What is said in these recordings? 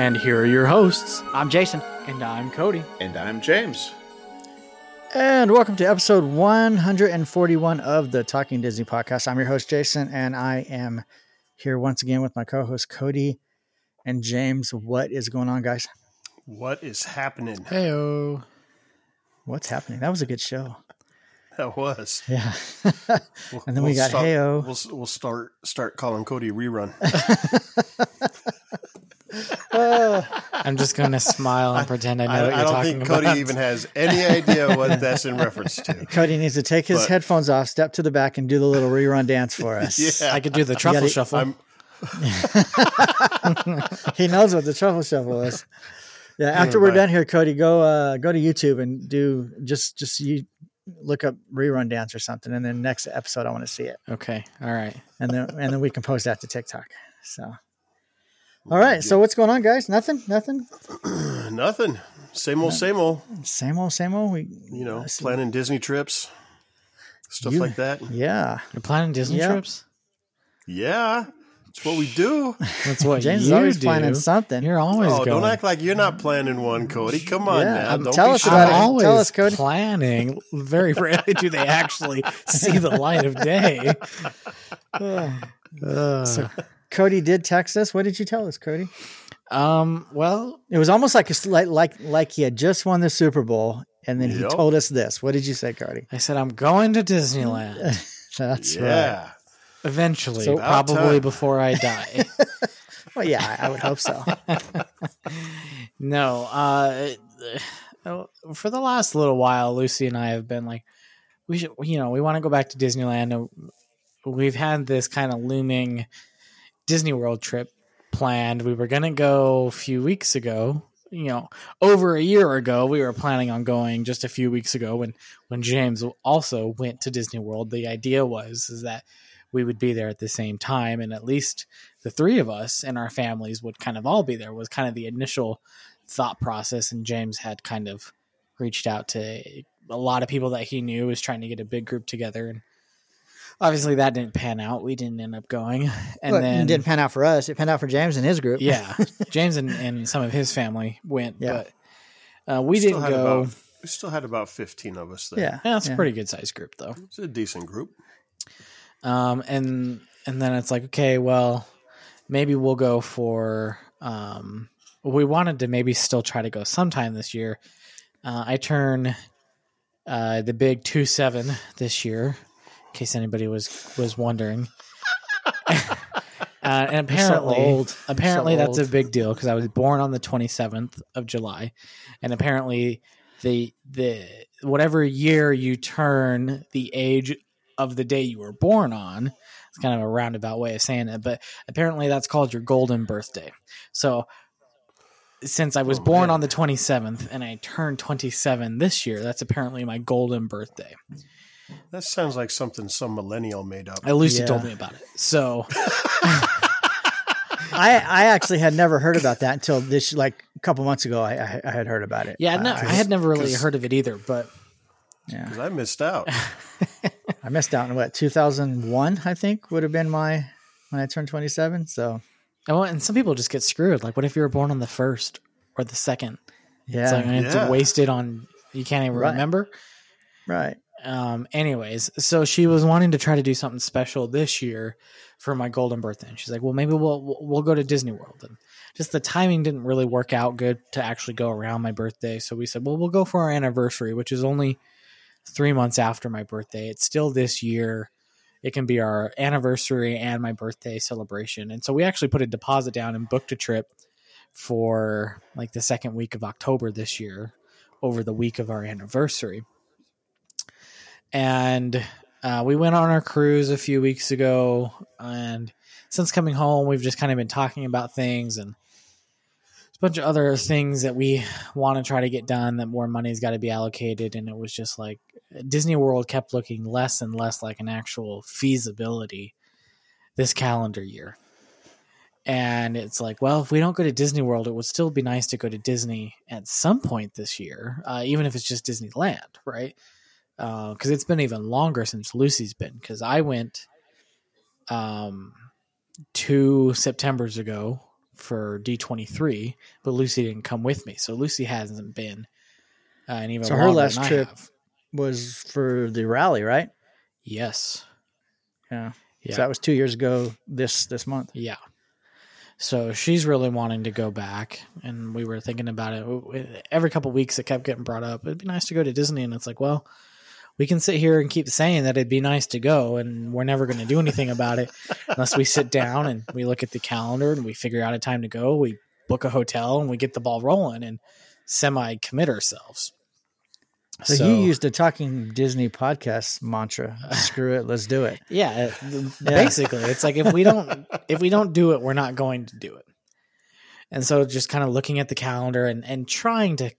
And here are your hosts. I'm Jason. And I'm Cody. And I'm James. And welcome to episode 141 of the Talking Disney podcast. I'm your host, Jason, and I am here once again with my co host, Cody and James. What is going on, guys? What is happening? Heyo. What's happening? That was a good show. That was. Yeah. And then we got start, Heyo. We'll, we'll start start calling Cody rerun. I'm just going to smile and pretend I know I, what I you're I don't talking think about. Cody even has any idea what that's in reference to. Cody needs to take his But- headphones off, step to the back, and do the little rerun dance for us. Yeah, I could do the truffle gotta- shuffle. He knows what the truffle shuffle is. Yeah, after Yeah, we're right. done here, Cody, go uh go to YouTube and do just just you look up rerun dance or something, and then next episode I want to see it, okay. All right. and then and then we can post that to TikTok. So, all right. So what's going on, guys? Nothing. Nothing. nothing. Same old, same old. Same old. Same old. We You know, planning Disney trips, stuff You- like that. yeah. You're planning Disney Yeah. trips? Yeah, that's what we do. That's what James is always do. planning something. You're always Oh, going. don't act like you're not planning one, Cody. Come on Yeah, now. um, Don't tell be us shy. about I'm it. always Tell us, Cody. planning. Very rarely do they actually see the light of day. Uh, So Cody did text us. What did you tell us, Cody? um. Well, It was almost like a, like like like he had just won the Super Bowl, and then he Yep. told us this. What did you say, Cody? I said I'm going to Disneyland That's right. Eventually, So- probably time. before I die. Well, yeah, I I would hope so. no, uh, uh, for the last little while, Lucy and I have been like, we should, you know, we want to go back to Disneyland. and We've had this kind of looming Disney World trip planned. We were going to go a few weeks ago. You know, over a year ago, we were planning on going. Just a few weeks ago, when when James also went to Disney World, the idea was is that we would be there at the same time, and at least the three of us and our families would kind of all be there. Was kind of the initial thought process, and James had kind of reached out to a lot of people that he knew was trying to get a big group together, and obviously that didn't pan out. We didn't end up going, and Well, then it didn't pan out for us. It panned out for James and his group. yeah, James and, and some of his family went, Yeah. but uh, we Still didn't had go. About, we still had about 15 of us there. yeah, yeah, it's yeah. a pretty good sized group though. It's a decent group. Um, and and then it's like, okay, well, maybe we'll go for. Um, we wanted to maybe still try to go sometime this year. Uh, I turn uh, the big two seven this year, in case anybody was was wondering. uh, and You're so apparently, old. apparently so that's a big deal because I was born on the twenty seventh of July, and apparently the the whatever year you turn the age of the day you were born on. It's kind of a roundabout way of saying it, but apparently that's called your golden birthday. So since I was Oh, born man. on the 27th and I turned 27 this year, that's apparently my golden birthday. That sounds like something some millennial made up. At least Yeah. he told me about it. So I I actually had never heard about that until this like a couple months ago. I I, I had heard about it. yeah, no, Uh, I had never really 'cause- heard of it either, but yeah. 'Cause I missed out. I missed out on what 2001. I think would have been my when I turned 27. So oh, and some people just get screwed. Like, what if you were born on the first or the second? yeah, It's like it's Yeah. wasted on you can't even Right. remember. right. Um anyways so she was wanting to try to do something special this year for my golden birthday. And she's like well maybe we'll we'll- we'll go to disney world. And just the timing didn't really work out good to actually go around my birthday. So we said well we'll go for our anniversary which is only three months after my birthday. It's still this year. It can be our anniversary and my birthday celebration. And so we actually put a deposit down and booked a trip for like the second week of october this year over the week of our anniversary and Uh, we went on our cruise a few weeks ago, and since coming home, we've just kind of been talking about things and a bunch of other things that we want to try to get done. That more money's got to be allocated, and it was just like Disney World kept looking less and less like an actual feasibility this calendar year. And it's like, well, if we don't go to Disney World, it would still be nice to go to Disney at some point this year, uh, even if it's just Disneyland, right? Because it's been even longer since Lucy's been. Because I went um, two September's ago for D23, but Lucy didn't come with me. So Lucy hasn't been. Uh, and even So her last trip- have. Was for the rally, right? Yes. Yeah. Yeah. So that was two years ago. This this month. Yeah. So she's really wanting to go back, and we were thinking about it every couple weeks. It kept getting brought up. It'd be nice to go to Disney, and it's like, well, we can sit here and keep saying that it'd be nice to go, and we're never going to do anything about it unless we sit down and we look at the calendar and we figure out a time to go. We book a hotel and we get the ball rolling and semi commit ourselves. So, you used a talking Disney podcast mantra. Screw it, let's do it. Uh, yeah, basically, it's like if we don't if we don't do it, we're not going to do it. And so, just kind of looking at the calendar and and trying to,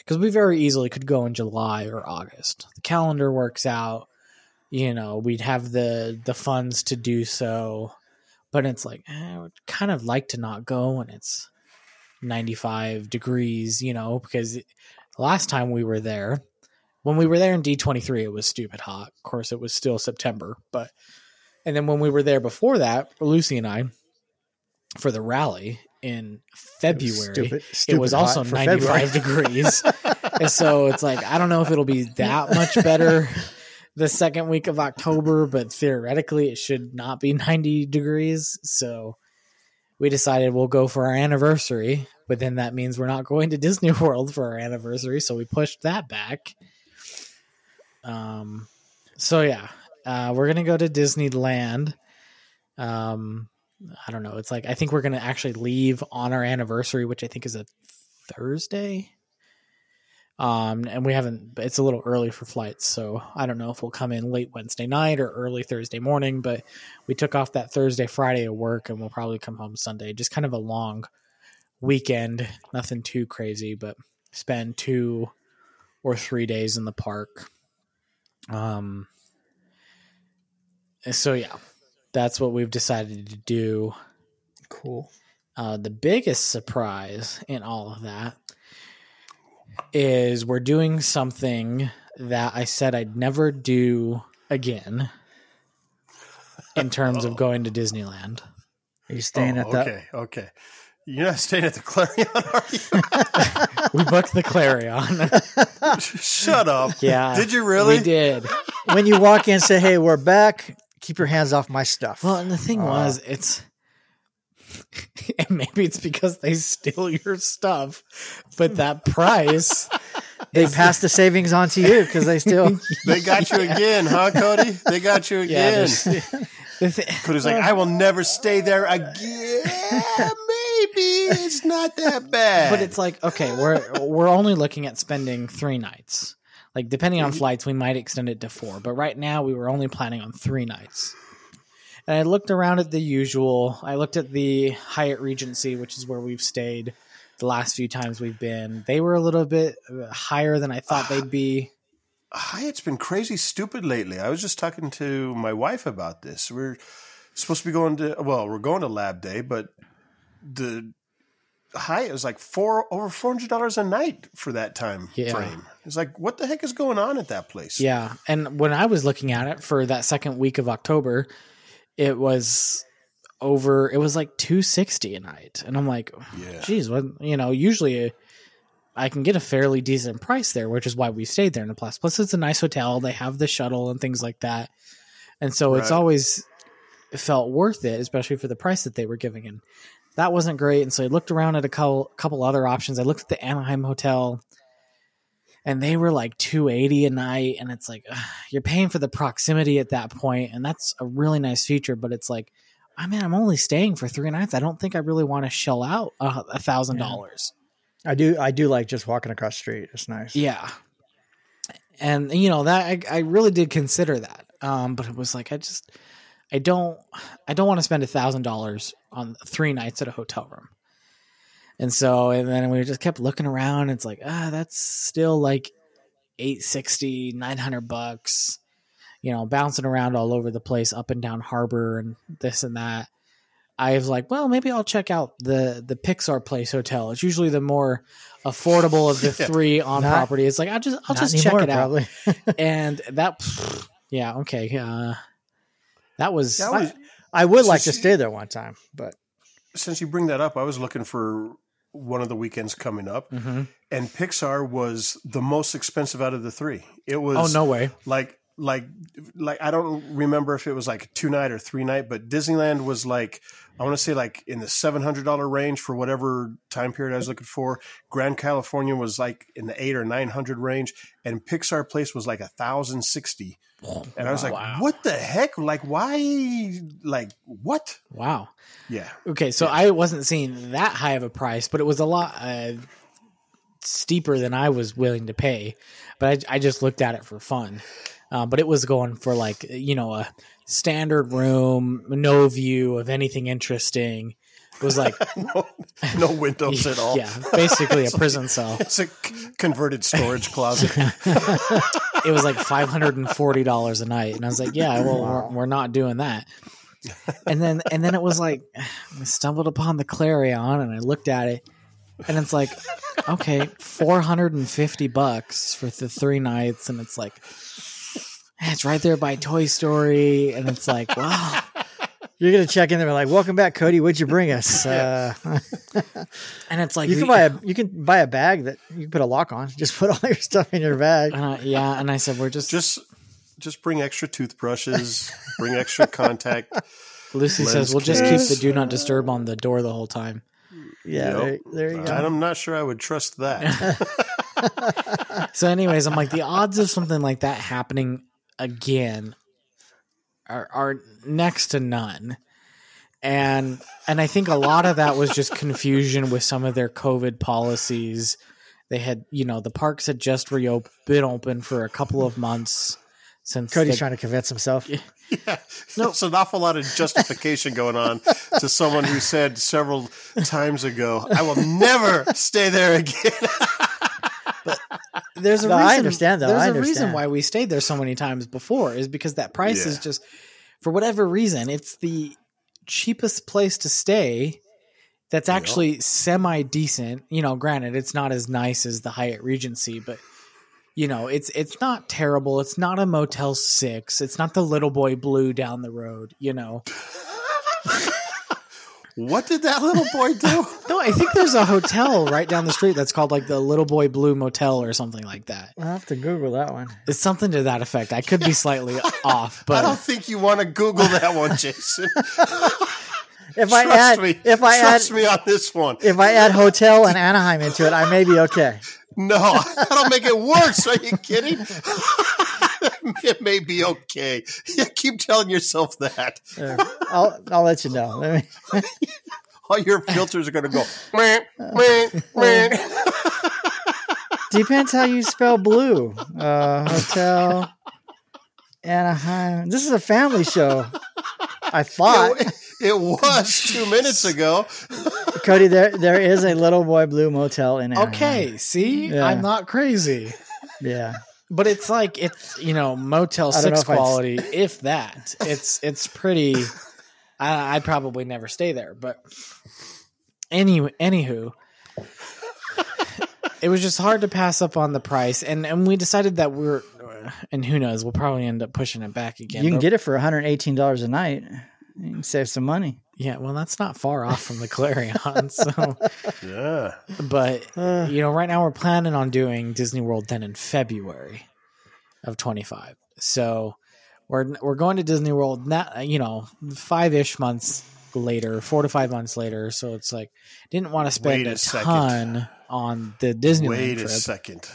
because we very easily could go in July or August. The calendar works out. You know, we'd have the the funds to do so, but it's like eh, I would kind of like to not go when it's ninety five degrees. You know, because last time we were there, when we were there in D23, it was stupid hot. Of course, it was still September, but and then when we were there before that, Lucy and I, for the rally in February, Stupid, it was also 95 February. degrees. and so it's like, I don't know if it'll be that much better the second week of October, but theoretically it should not be 90 degrees. So we decided we'll go for our anniversary, but then that means we're not going to Disney World for our anniversary. So we pushed that back. Um, so yeah, uh, we're gonna go to Disneyland. Um, I don't know. It's like I think we're gonna actually leave on our anniversary, which I think is a Thursday. Um, and we haven't. It's a little early for flights, so I don't know if we'll come in late Wednesday night or early Thursday morning. But we took off that Thursday, Friday of work, and we'll probably come home Sunday. Just kind of a long weekend, nothing too crazy, but spend two or three days in the park. Um. So yeah, that's what we've decided to do. Cool. Uh, the biggest surprise in all of that is we're doing something that I said I'd never do again in terms of going to Disneyland. Are you staying Oh, at that? okay, okay. You're not staying at the Clarion, are you? We booked the Clarion. Shut up. yeah. Did you really? We did. when you walk in, say, "Hey, we're back." Keep your hands off my stuff. Well, and the thing Uh, was, it's and maybe it's because they steal your stuff, but that price they pass the savings on to you because they still. They got you again, huh, Cody? They got you again. there's- the Cody's like, I will never stay there again. Maybe it's not that bad. but it's like okay, we're we're only looking at spending three nights. Like depending on flights, we might extend it to four, but right now we were only planning on three nights. And I looked around at the usual. I looked at the Hyatt Regency, which is where we've stayed the last few times we've been. They were a little bit uh, higher than I thought they'd be. Hyatt's been crazy stupid lately. I was just talking to my wife about this. We're supposed to be going to well, we're going to Lab Day, but the Hyatt was like four over four hundred dollars a night for that time Yeah. frame. It's like what the heck is going on at that place? Yeah, and when I was looking at it for that second week of October, it was over. It was like two sixty a night, and I'm like, Yeah. geez, what you know? Usually, I can get a fairly decent price there, which is why we stayed there in the plus. Plus, it's a nice hotel. They have the shuttle and things like that, and so it's always felt worth it, especially for the price that they were giving. And that wasn't great, and so I looked around at a couple couple other options. I looked at the Anaheim hotel and they were like 280 a night and it's like ugh, you're paying for the proximity at that point and that's a really nice feature but it's like i mean i'm only staying for three nights i don't think i really want to shell out a a thousand dollars I do. I do like just walking across the street. It's nice. yeah and you know that I, I really did consider that um but it was like i just i don't i don't want to spend a thousand dollars on three nights at a hotel room. And so and then we just kept looking around it's like ah that's still like 860 900 bucks you know bouncing around all over the place up and down harbor and this and that. I was like well maybe i'll check out the the pixar place hotel. It's usually the more affordable of the three on Not- property. It's like i'll just i'll just check anymore, it out. and that yeah okay uh that was That was- I would like to stay there one time, but since you bring that up, I was looking for one of the weekends coming up, Mhm. and Pixar was the most expensive out of the three. It was oh no way like like like I don't remember if it was like two night or three night, but Disneyland was like I want to say like in the seven hundred dollar range for whatever time period I was looking for. Grand Californian was like in the eight or nine hundred range, and Pixar Place was like a thousand sixty. And I was like, Wow. "What the heck? Like, why? Like, what?" wow Yeah, okay so i wasn't seeing that high of a price but it was a lot uh steeper than i was willing to pay but i, I just looked at it for fun um, but it was going for like you know a standard room no view of anything interesting it was like no, no windows at all. yeah basically a prison cell It's a c- converted storage closet. It was like five hundred and forty dollars a night, and I was like, "Yeah, well, we're, we're not doing that." And then, and then it was like, I stumbled upon the Clarion, and I looked at it, and it's like, okay, four hundred and fifty bucks for the three nights, and it's like, it's right there by Toy Story, and it's like, wow, you're gonna check in there like, "Welcome back, Cody. What'd you bring us?" Uh, and it's like, you can the- buy a you can buy a bag that you can put a lock on. Just put all your stuff in your bag. and I- yeah, and I said, we're just, Just, just bring extra toothbrushes. Bring extra contact. Lucy says, we'll just keep the do not disturb on the door the whole time. Yeah, Yep. there, there you go. And I'm not sure I would trust that. So, anyways, I'm like the odds of something like that happening again are are next to none. And and I think a lot of that was just confusion with some of their COVID policies. They had, you know, the parks had just reopened, been open for a couple of months since Cody's the- trying to convince himself. yeah, there's an awful lot of justification going on to someone who said several times ago, "I will never stay there again." there's a No, I reason, understand, though. There's I a reason why we stayed there so many times before is because that price is just for whatever reason it's the cheapest place to stay that's Yeah. actually semi decent. You know, granted it's not as nice as the Hyatt Regency, but you know, it's it's not terrible. It's not a Motel 6. It's not the Little Boy Blue down the road, you know. what did that little boy do? No, I think there's a hotel right down the street that's called like the Little Boy Blue Motel or something like that. I'll have to Google that one. It's something to that effect. I could be slightly off, but I don't think you want to Google that one, Jason. If I Trust add me. if I add me on this one. if I add hotel and Anaheim into it, I may be okay. No, that'll make it worse. Are you kidding? it may be okay. Yeah, keep telling yourself that. I'll I'll let you know. All your filters are going to go. "Meh, meh, meh." Depends how you spell blue. Uh, hotel Anaheim. This is a family show. I thought, It, it was two minutes ago. Cody. There there is a little boy blue motel in Anaheim. okay, see? Yeah. I'm not crazy. Yeah. But it's like it's you know Motel I don't know Six if I'd- quality, if that. It's it's pretty. I, I'd probably never stay there, but any anywho, it was just hard to pass up on the price, and and we decided that we're, and who knows, we'll probably end up pushing it back again. You can get it for $118 a night. You can save some money. yeah, well, that's not far off from the Clarion, so. Yeah. But Uh. you know, right now we're planning on doing Disney World then in February of 25. So we're we're going to Disney World not you know five ish months later, four to five months later. So it's like didn't want to spend Wait a, a second. ton on the Disneyland Wait a second.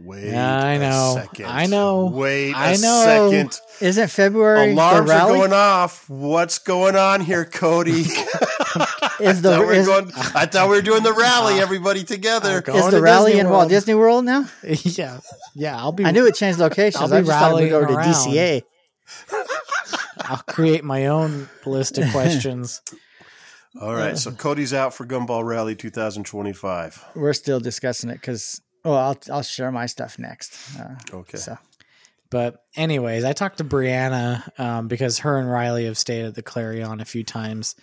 Wait, Yeah, I a know. second. I know. Wait, I a know. second. Isn't February Alarms the are rally? going off. What's going on here, Cody? is the I, thought we were is, going, I thought we were doing the rally, everybody together. Going is to the rally Disney in Walt Disney World now? yeah, yeah. I'll be. I knew it changed locations. I'll be I just thought we go to around. DCA. I'll create my own list of questions. All right, so Cody's out for Gumball Rally 2025. We're still discussing it because well, I'll I'll share my stuff next. Uh, Okay. So But anyways, I talked to Brianna um, because her and Riley have stayed at the Clarion a few times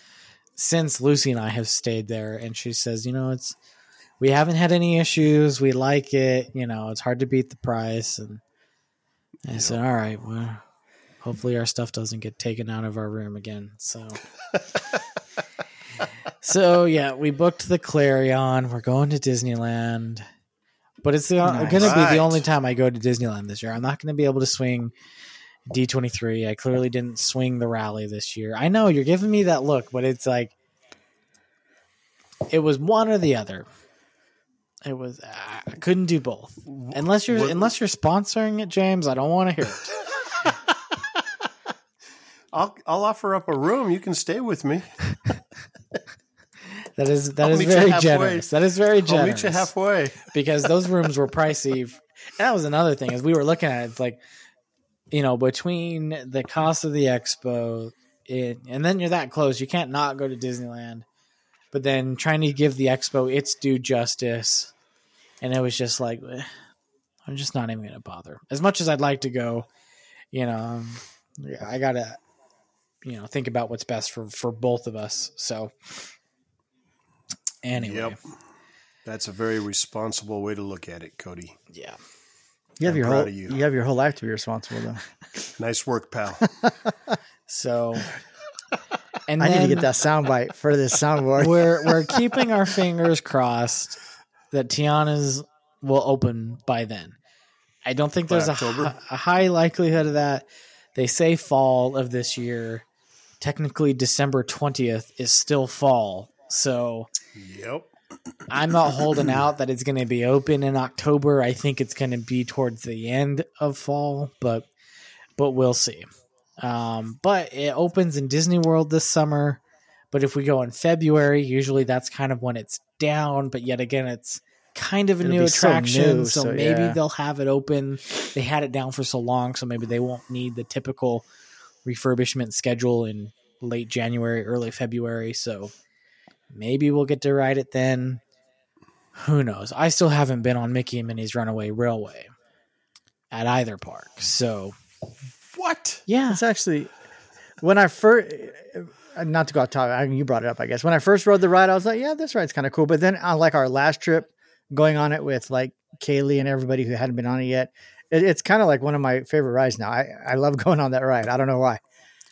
since Lucy and I have stayed there, and she says, you know, it's we haven't had any issues. We like it. You know, it's hard to beat the price. And I said, all right, well, hopefully our stuff doesn't get taken out of our room again. So. So yeah, we booked the Clarion. We're going to Disneyland, but it's Nice. Uh, going to be the only time I go to Disneyland this year. I'm not going to be able to swing D twenty three. I clearly didn't swing the rally this year. I know you're giving me that look, but it's like it was one or the other. It was uh, I couldn't do both unless you're What- unless you're sponsoring it, James. I don't want to hear it. I'll I'll offer up a room. You can stay with me. That is that is very generous. That is very generous. I'll meet you halfway. because those rooms were pricey. And that was another thing as we were looking at it. It's like, you know, between the cost of the expo, it, and then you're that close, you can't not go to Disneyland. But then trying to give the expo its due justice, and it was just like, I'm just not even going to bother. As much as I'd like to go, you know, um, I gotta, you know, think about what's best for for both of us. So, anyway, Yep. That's a very responsible way to look at it, Cody. yeah. you have I'm your proud whole of you. you have your whole life to be responsible though. Nice work, pal. So, and I need to get that sound bite for this soundboard. we're we're keeping our fingers crossed that Tiana's will open by then. I don't think By there's a, a high likelihood of that. They say fall of this year. Technically, December twentieth is still fall, so yep. I'm not holding out that it's going to be open in October. I think it's going to be towards the end of fall, but but we'll see. Um, but it opens in Disney World this summer. But if we go in February, usually that's kind of when it's down. But yet again, it's kind of a It'll new be so attraction, new, so, so maybe yeah. they'll have it open. They had it down for so long, so maybe they won't need the typical refurbishment schedule in late January, early February. So maybe we'll get to ride it then. Who knows? I still haven't been on Mickey and Minnie's Runaway Railway at either park. So What? yeah, It's actually when I first, not to go off topic, I mean, you brought it up, I guess. When I first rode the ride, I was like, yeah, this ride's kind of cool. But then on like our last trip, going on it with like Kaylee and everybody who hadn't been on it yet, it, it's kind of like one of my favorite rides now. I, I love going on that ride. I don't know why.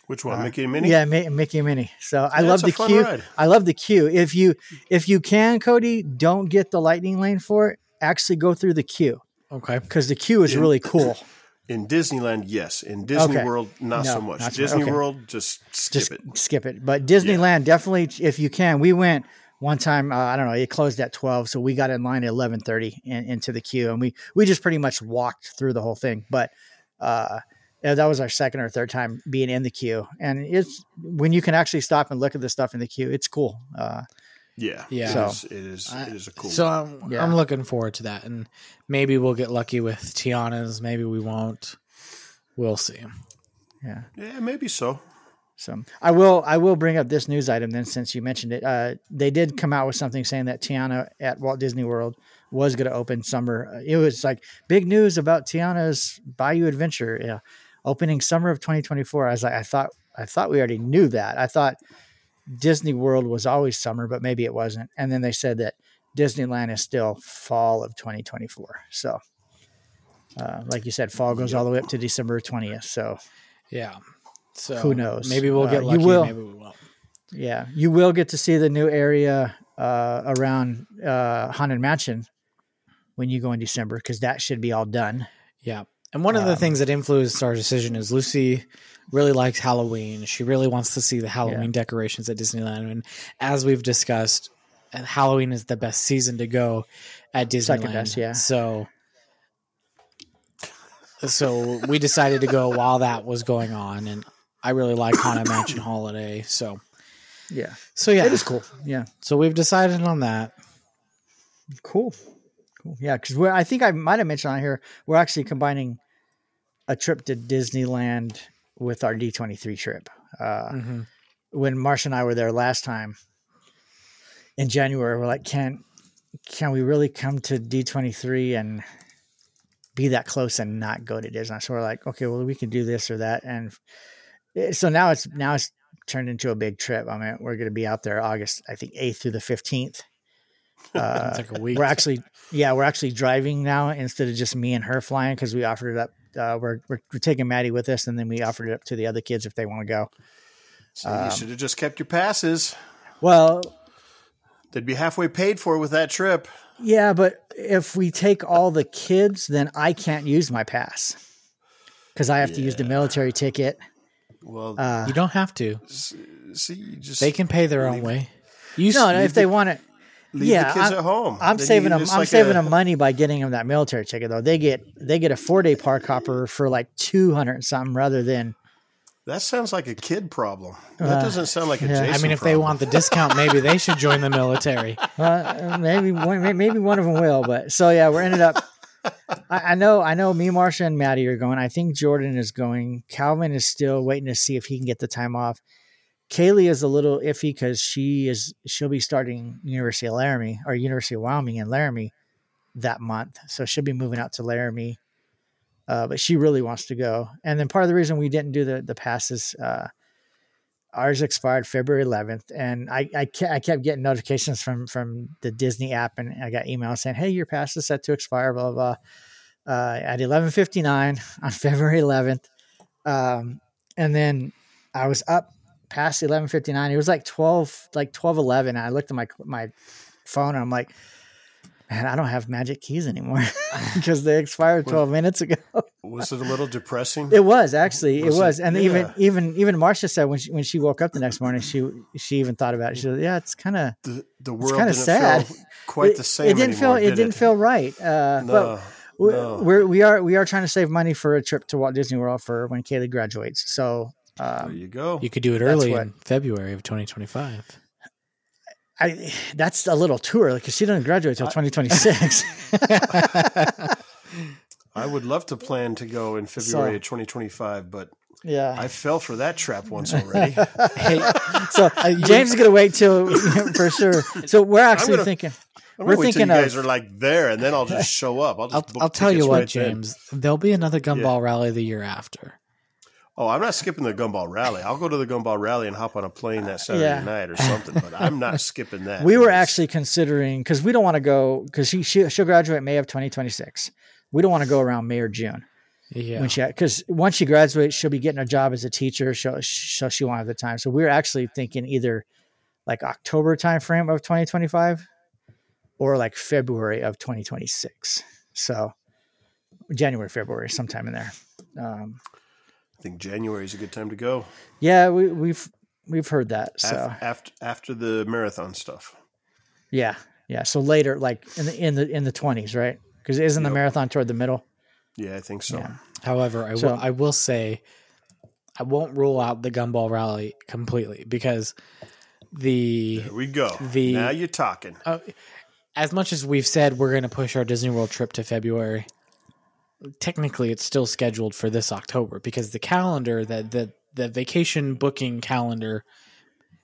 Which one? Uh, Mickey and Minnie? Yeah, Mi- Mickey and Minnie. So I love the queue. ride. I love the queue. If you if you can, Cody, don't get the lightning lane for it. Actually, go through the queue okay. because the queue is Yeah. really cool. In Disneyland, yes. In Disney Okay. World, not No, so much. not. Disney Okay. World, just skip just it. skip it. But Disneyland, definitely, if you can. We went one time. Uh, I don't know. It closed at twelve, so we got in line at eleven thirty and into the queue, and we we just pretty much walked through the whole thing. But uh, yeah, that was our second or third time being in the queue, and it's when you can actually stop and look at the stuff in the queue. It's cool. Uh, Yeah. Yeah. So- is, it is, I- it is a cool So I'm, Yeah. I'm looking forward to that, and maybe we'll get lucky with Tiana's. Maybe we won't. We'll see. yeah. Yeah, maybe so. So I will I will bring up this news item then since you mentioned it. Uh, they did come out with something saying that Tiana at Walt Disney World was going to open summer. Uh, It was like big news about Tiana's Bayou Adventure, yeah, opening summer of 2024. I was like, I thought I thought we already knew that. I thought Disney World was always summer, but maybe it wasn't. And then they said that Disneyland is still fall of 2024. So. Uh, like you said, fall goes all the way up to December 20th. So Yeah. So Who knows? Maybe we'll Uh, get you will. Maybe we won't. Yeah, you will get to see the new area uh, around uh, Haunted Mansion when you go in December because that should be all done. Yeah. And one of the Um, things that influenced our decision is Lucy really likes Halloween. She really wants to see the Halloween decorations at Disneyland. And as we've discussed, Halloween is the best season to go at Disneyland. Second best, yeah. So so we decided to go while that was going on, and I really like Haunted Mansion Holiday. So Yeah, so yeah, it is cool. Yeah, So we've decided on that. cool, cool. Yeah, because we're I think I might have mentioned on here we're actually combining a trip to Disneyland with our D twenty three trip. Uh, Mm-hmm. when Marsh and I were there last time in January, we're like, can can we really come to D twenty three and be that close and not go to Disney? So we're like, okay, well, we can do this or that, and eh, so now it's now it's turned into a big trip. I mean, we're going to be out there August, I think, eighth through the fifteenth. Uh, like a week. we're actually, yeah, we're actually driving now instead of just me and her flying because we offered it up. Uh, we're, we're we're taking Maddie with us, and then we offered it up to the other kids if they want to go. So Um, you should have just kept your passes. Well, They'd be halfway paid for with that trip. Yeah, but if we take all the kids, then I can't use my pass because I have to use the military ticket. Well, Uh, you don't have to. see, you just They can pay their own way. You no, s- no, if they want it, leave yeah, the kids I'm- at home. I'm Then saving them. I'm like saving a- them money by getting them that military ticket though. They get they get a four day park hopper for like two hundred and something rather than That sounds like a kid problem. That Uh, doesn't sound like a yeah. I Jason I mean, if they want the discount, maybe they should join the military. uh, maybe one, maybe one of them will. But so yeah, we're ended up. I, I know, I know. Me, Marsha, and Maddie are going. I think Jordan is going. Calvin is still waiting to see if he can get the time off. Kaylee is a little iffy because she is she'll be starting University of Laramie or University of Wyoming in Laramie that month, so she'll be moving out to Laramie. Uh, but she really wants to go, and then part of the reason we didn't do the the passes, uh, ours expired February 11th, and I I, ke- I kept getting notifications from from the Disney app, and I got emails saying, "Hey, your pass is set to expire." Blah blah. blah. Uh, at 11:59 on February 11th, um, and then I was up past 11:59. It was like 12, like 12:11. And I looked at my my phone, and I'm like, "Man, I don't have magic keys anymore because they expired 12 minutes ago." was it a little depressing? It was actually, it Was was, it? and even Yeah. even even Marcia said when she when she woke up the next morning, she she even thought about it. She said, "Yeah, it's kind of the the world kinda sad. feel quite it, the same. It didn't anymore, feel it did didn't feel right." Uh, No, but no. we're we are we are trying to save money for a trip to Walt Disney World for when Kaylee graduates. So there um, you go. You could do it early what- in February of 2025. I that's a little too early because she doesn't graduate till 2026. I would love to plan to go in February So- of 2025, but yeah. I fell for that trap once already. Hey, so James is gonna wait till for sure. So we're actually gonna- thinking. I'm We're gonna wait till thinking you guys of- are like there, and then I'll just show up. I'll just I'll, book I'll tell you what, right then. James. There'll be another Gumball Rally the year after. Oh, I'm not skipping the Gumball Rally. I'll go to the Gumball Rally and hop on a plane that Saturday Yeah. night or something. But I'm not skipping that. We were actually considering because we don't want to go because she, she she'll graduate May of 2026. We don't want to go around May or June Yeah. when she because once she graduates, she'll be getting a job as a teacher. So so she won't have the time. So we're actually thinking either like October timeframe of 2025 or like February of 2026. So January, February, sometime in there. Um, I think January is a good time to go. yeah, we, we've we've heard that. So Af- after after the marathon stuff. yeah, yeah. So later, like in the in the in the 20s, right? Because isn't the marathon toward the middle? Yeah, I think so. Yeah. However, I So- will I will say I won't rule out the Gumball Rally completely because the There we go. The- now you're talking. uh, as much as we've said we're going to push our Disney World trip to February, technically it's still scheduled for this October because the calendar that the the vacation booking calendar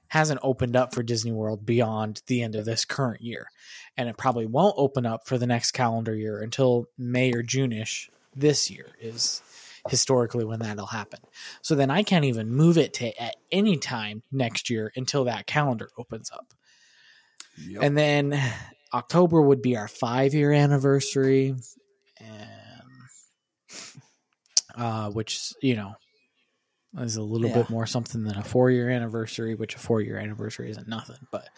hasn't opened up for Disney World beyond the end of this current year. And it probably won't open up for the next calendar year until May or June-ish this year is historically when that'll happen. So then I can't even move it to at any time next year until that calendar opens up. Yep. And then October would be our five year anniversary, um, uh, which you know is a little Yeah. bit more something than a four year anniversary, which a four year anniversary isn't nothing. But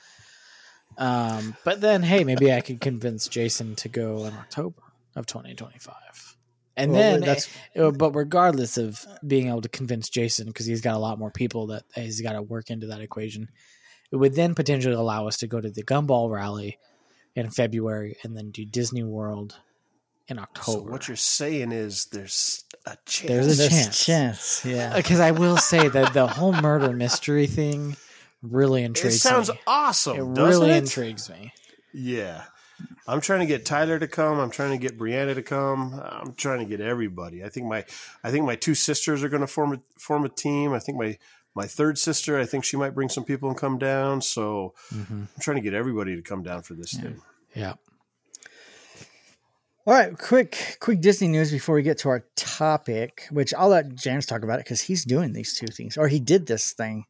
um, but then hey, maybe I could convince Jason to go in October of 2025. And Well, then, that's- uh, but regardless of being able to convince Jason, because he's got a lot more people that he's got to work into that equation, it would then potentially allow us to go to the Gumball Rally in February and then do Disney World in So October. what you're saying is there's a chance. There's a chance. chance. Yeah. because I will say that the whole murder mystery thing really intrigues me. it sounds me. awesome. It really it? intrigues me. Yeah. I'm trying to get Tyler to come. I'm trying to get Brianna to come. I'm trying to get everybody. I think my I think my two sisters are going to form a form a team. I think my my third sister, I think she might bring some people and come down. So Mhm. I'm trying to get everybody to come down for this Yeah. thing. Yeah. All right, quick, quick Disney news before we get to our topic, which I'll let James talk about it because he's doing these two things, or he did this thing.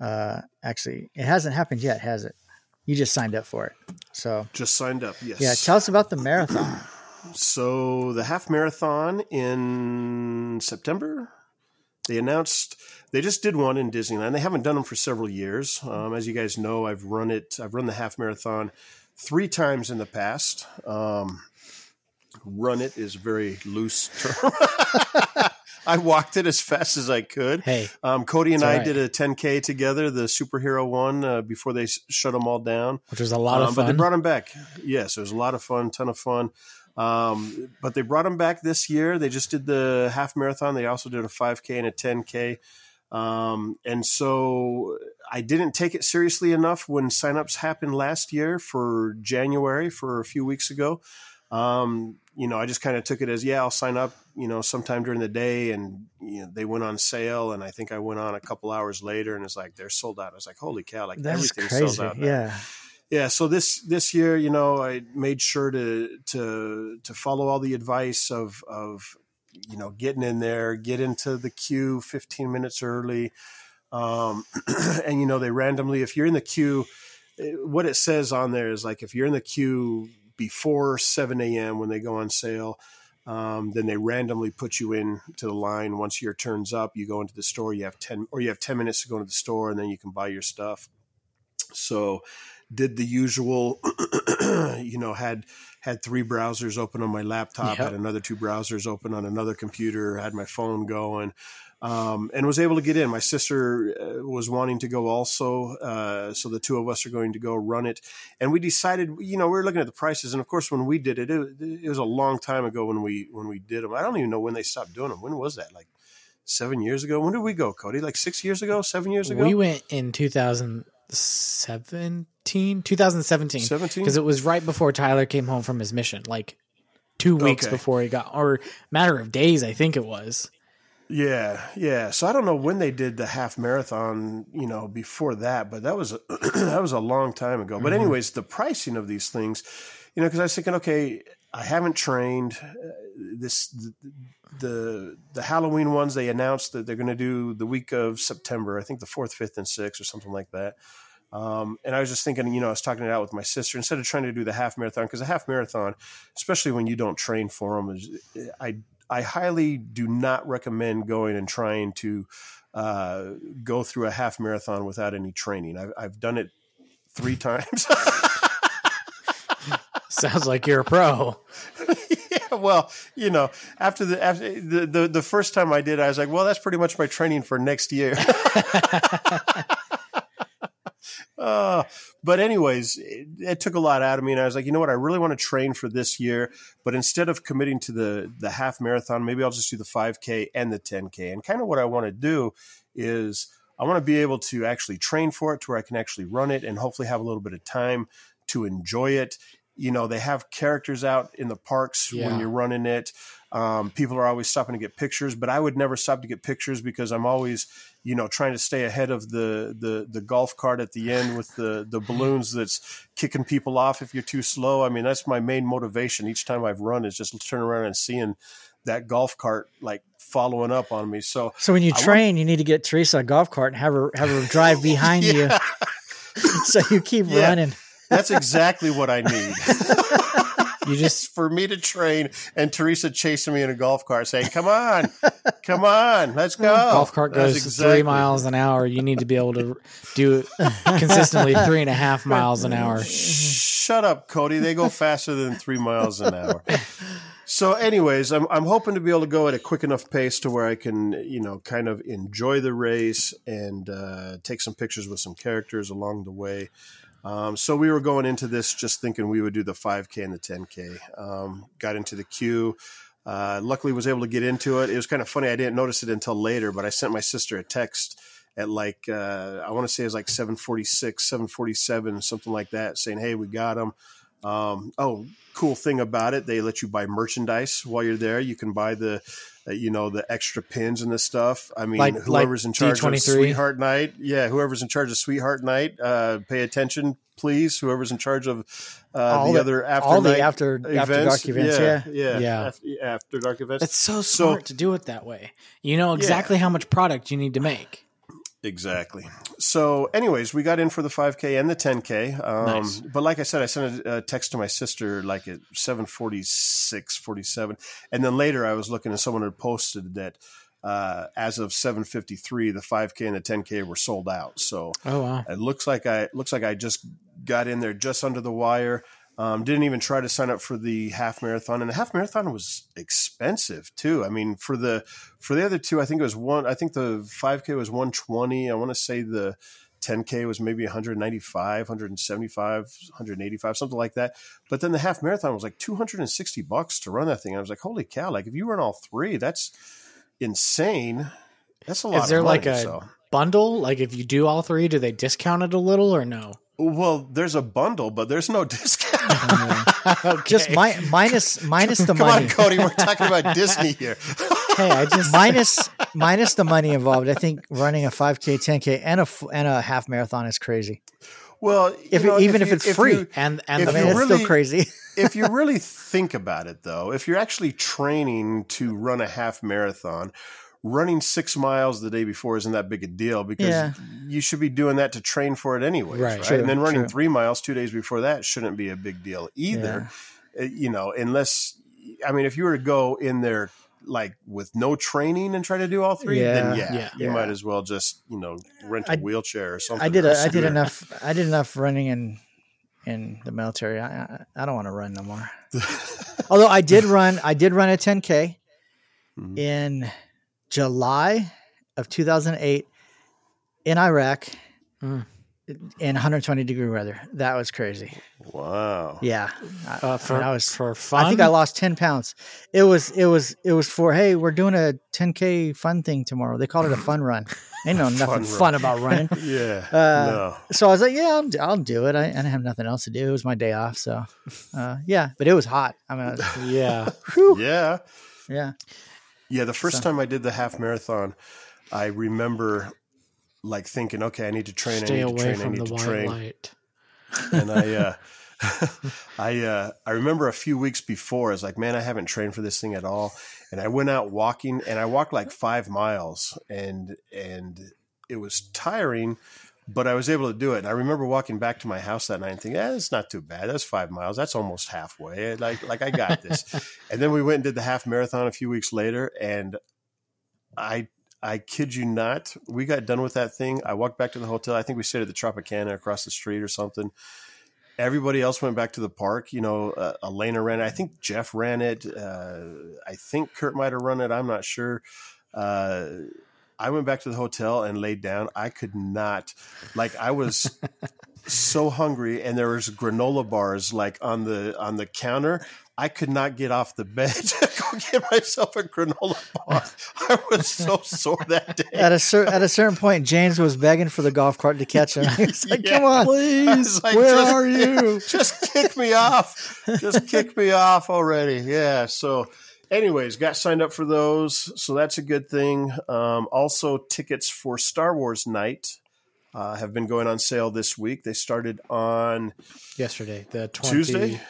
Uh, actually, it hasn't happened yet, has it? You just signed up for it, so Just signed up. Yes. yeah. Tell us about the marathon. So the half marathon in September, they announced they just did one in Disneyland. They haven't done them for several years. Um, as you guys know, I've run it. I've run the half marathon three times in the past. Um, run it is a very loose term. I walked it as fast as I could. Hey, Um, Cody and I right. did a 10K together, the superhero one, uh, before they shut them all down. which was a lot Um, of fun. But they brought them back. Yes, it was a lot of fun, ton of fun. Um, but they brought them back this year. They just did the half marathon. They also did a 5K and a 10K. Um, and so I didn't take it seriously enough when signups happened last year for January for a few weeks ago. Um, you know, I just kind of took it as, yeah, I'll sign up, you know, sometime during the day. And, you know, they went on sale. And I think I went on a couple hours later and it's like, they're sold out. I was like, holy cow, like That's everything sells crazy. out. now Yeah, yeah so this this year you know i made sure to to to follow all the advice of of you know getting in there get into the queue 15 minutes early um and you know they randomly if you're in the queue eh, what it says on there is like if you're in the queue before 7 a.m when they go on sale um, then they randomly put you in to the line once your turns up you go into the store you have 10 or you have 10 minutes to go into the store and then you can buy your stuff so did the usual you know had had three browsers open on my laptop Yep. had another two browsers open on another computer had my phone going um, and was able to get in. My sister uh, was wanting to go also uh, so the two of us are going to go run it. And we decided you know we were looking at the prices and of course when we did it it, it was a long time ago when we when we did them i don't even know when they stopped doing them when was that? Like seven years ago? When did we go cody? Like six years ago? Seven years ago? We went in 2017, 2017, 17 because it was right before Tyler came home from his mission, like two weeks Okay. before he got, or matter of days, I think it was. Yeah, yeah. So I don't know when they did the half marathon, you know, before that, but that was a, that was a long time ago. But Mhm. anyways, the pricing of these things, you know, because I was thinking, okay, I haven't trained uh, this the, the the Halloween ones. They announced that they're going to do the week of September. I think the fourth, fifth, and sixth, or something like that. Um, and I was just thinking, you know, I was talking it out with my sister instead of trying to do the half marathon because a half marathon, especially when you don't train for them, is I I highly do not recommend going and trying to uh, go through a half marathon without any training. I've, I've done it three times. Sounds like you're a pro. yeah, well, you know, after the after the, the the first time I did, I was like, well, that's pretty much my training for next year. Uh, but anyways, it, it took a lot out of me, and I was like, you know what? I really want to train for this year, but instead of committing to the the half marathon, maybe I'll just do the five k and the ten k. And kind of what I want to do is I want to be able to actually train for it, to where I can actually run it, and hopefully have a little bit of time to enjoy it. You know, they have characters out in the parks Yeah. when you're running it. Um, people are always stopping to get pictures, but I would never stop to get pictures because I'm always, you know, trying to stay ahead of the the the golf cart at the end with the the balloons that's kicking people off if you're too slow. I mean, that's my main motivation each time I've run is just turn around and seeing that golf cart like following up on me. So So when you I want- train, you need to get Teresa a golf cart and have her have her drive behind Yeah. you, so you keep Yeah. running. that's exactly what I need. You just for me to train and Teresa chasing me in a golf cart saying, "Come on, come on, let's go." golf cart goes exactly- three miles an hour. You need to be able to do it consistently three and a half miles an hour. Shut up, Cody. They go faster than three miles an hour. So, anyways, I'm I'm hoping to be able to go at a quick enough pace to where I can, you know, kind of enjoy the race and uh, take some pictures with some characters along the way. Um, so we were going into this just thinking we would do the 5K and the 10K. Um, got into the queue. Uh, luckily, was able to get into it. It was kind of funny. I didn't notice it until later, but I sent my sister a text at like uh, I want to say it was like 746, 747, something like that, saying, "Hey, we got them." Um, oh, cool thing about it, they let you buy merchandise while you're there. You can buy the, you know, the extra pins and the stuff. I mean, Like- whoever's like in charge of D23? Sweetheart Night, yeah, whoever's in charge of Sweetheart Night, uh, pay attention, please. Whoever's in charge of uh, the, the- other after all the after after dark events. yeah, Yeah. yeah, Yeah. Af- after dark events. It's so So- smart to do it that way. You know exactly how much product you need to make. Exactly. So, anyways, we got in for the 5K and the 10K. Um, Nice. But like I said, I sent a, a text to my sister like at 746, 47. And then later I was looking and someone had posted that uh, as of 753, the 5K and the 10K were sold out. So Oh wow. it looks like I looks like I just got in there just under the wire. Um, didn't even try to sign up for the half marathon, and the half marathon was expensive too. I mean, for the for the other two, I think it was one. I think the five k was one twenty. I want to say the ten k was maybe 195, 175, 185, something like that. But then the half marathon was like 260 bucks to run that thing. I was like, holy cow! Like if you run all three, that's insane. That's a lot. Is there of like a so. bundle? Like if you do all three, do they discount it a little or no? Well, there's a bundle, but there's no discount. Just mi- minus minus the Come money. on, Cody. We're talking about Disney here. Hey, I just minus minus the money involved. I think running a 5K, 10K, and a f- and a half marathon is crazy. Well, If know, even if you- it's free. you- and and I the mean, you it's really- still crazy. if you really think about it, though, if you're actually training to run a half marathon, running six miles the day before isn't that big a deal because Yeah. you should be doing that to train for it anyways, Right. right? True, and then running true. three miles two days before that shouldn't be a big deal either. Uh, You know, unless I mean, if you were to go in there like with no training and try to do all three, then Yeah. yeah, Yeah. you Yeah. might as well just you know rent a I- wheelchair or something. I did or a, I did enough I did enough running in in the military. I I, I don't want to run no more. Although I did run I did run a 10K Mhm. in July of 2008 in Iraq Mm. in 120 degree weather. That was crazy. Wow. Yeah. I, uh, I for mean, I was for fun. I think I lost 10 pounds. It was it was it was for hey, we're doing a 10k fun thing tomorrow. They called it a fun run. Ain't no nothing run. fun about running. Yeah. Uh, no. So I was like, yeah, I'll, I'll do it. I, I didn't have nothing else to do. It was my day off. So, uh, yeah, but it was hot. I mean, yeah. whew, Yeah. yeah. Yeah, the first So- time I did the half marathon, I remember like thinking, okay, I need to train, Stay I need to train, I need to train. light. And I uh I uh I remember a few weeks before, I was like, man, I haven't trained for this thing at all. And I went out walking and I walked like five miles and and it was tiring, but I was able to do it. And I remember walking back to my house that night and thinking, eh, it's not too bad. That's five miles. That's almost halfway. Like like I got this. and then we went and did the half marathon a few weeks later and I I kid you not, we got done with that thing. I walked back to the hotel. I think we stayed at the Tropicana across the street or something. Everybody else went back to the park. You know, uh, Elena ran it. I think Jeff ran it. Uh, I think Kurt might have run it. I'm not sure. Uh, I went back to the hotel and laid down. I could not, like, I was so hungry, and there was granola bars like on the on the counter. I could not get off the bed to go get myself a granola bar. I was so sore that day. At a cer- at a certain point, James was begging for the golf cart to catch him. He's like, Yeah. "Come on, Please, like, where just- are you? Just kick me off. Just kick me off already. Yeah. So, anyways, got signed up for those. So that's a good thing. Um, also, tickets for Star Wars night uh, have been going on sale this week. They started on Yesterday, the 20, Tuesday,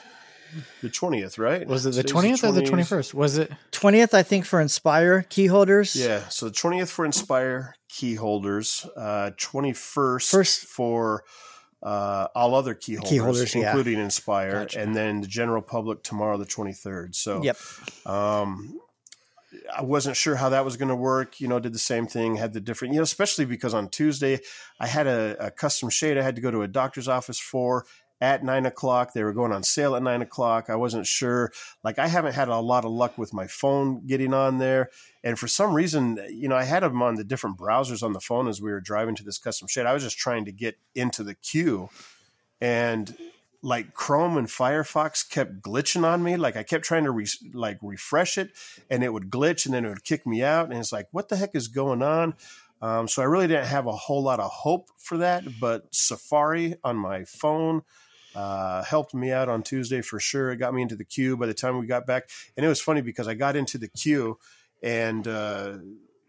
the 20th, right? Was it the twentieth or the twenty first? Was it? twentieth, I think for Inspire key holders. Yeah. So, the 20th for Inspire key holders, uh, 21st First- for. Uh, all other key holders, Key holders, yeah. including Inspire, Gotcha. and then the general public tomorrow, the 23rd. So, Yep. Um, I wasn't sure how that was going to work. You know, did the same thing, had the different, you know, especially because on Tuesday I had a, a custom shade I had to go to a doctor's office for at nine o'clock. They were going on sale at nine o'clock. I wasn't sure. Like, I haven't had a lot of luck with my phone getting on there. And for some reason, you know, I had them on the different browsers on the phone as we were driving to this custom shade. I was just trying to get into the queue and like Chrome and Firefox kept glitching on me. Like I kept trying to re- like refresh it, and it would glitch, and then it would kick me out. And it's like, what the heck is going on? Um, so I really didn't have a whole lot of hope for that. But Safari on my phone uh, helped me out on Tuesday for sure. It got me into the queue by the time we got back, and it was funny because I got into the queue, and uh,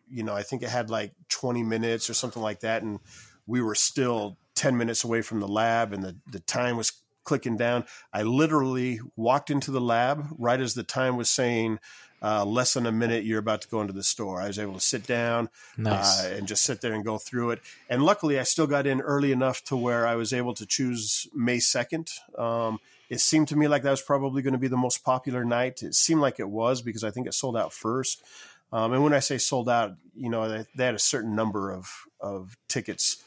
you know I think it had like 20 minutes or something like that, and we were still 10 minutes away from the lab, and the the time was clicking down. I literally walked into the lab right as the time was saying uh, less than a minute, you're about to go into the store. I was able to sit down Nice. uh, and just sit there and go through it. And luckily, I still got in early enough to where I was able to choose May 2nd. Um, it seemed to me like that was probably going to be the most popular night. It seemed like it was because I think it sold out first. Um, and when I say sold out, you know, they, they had a certain number of, of tickets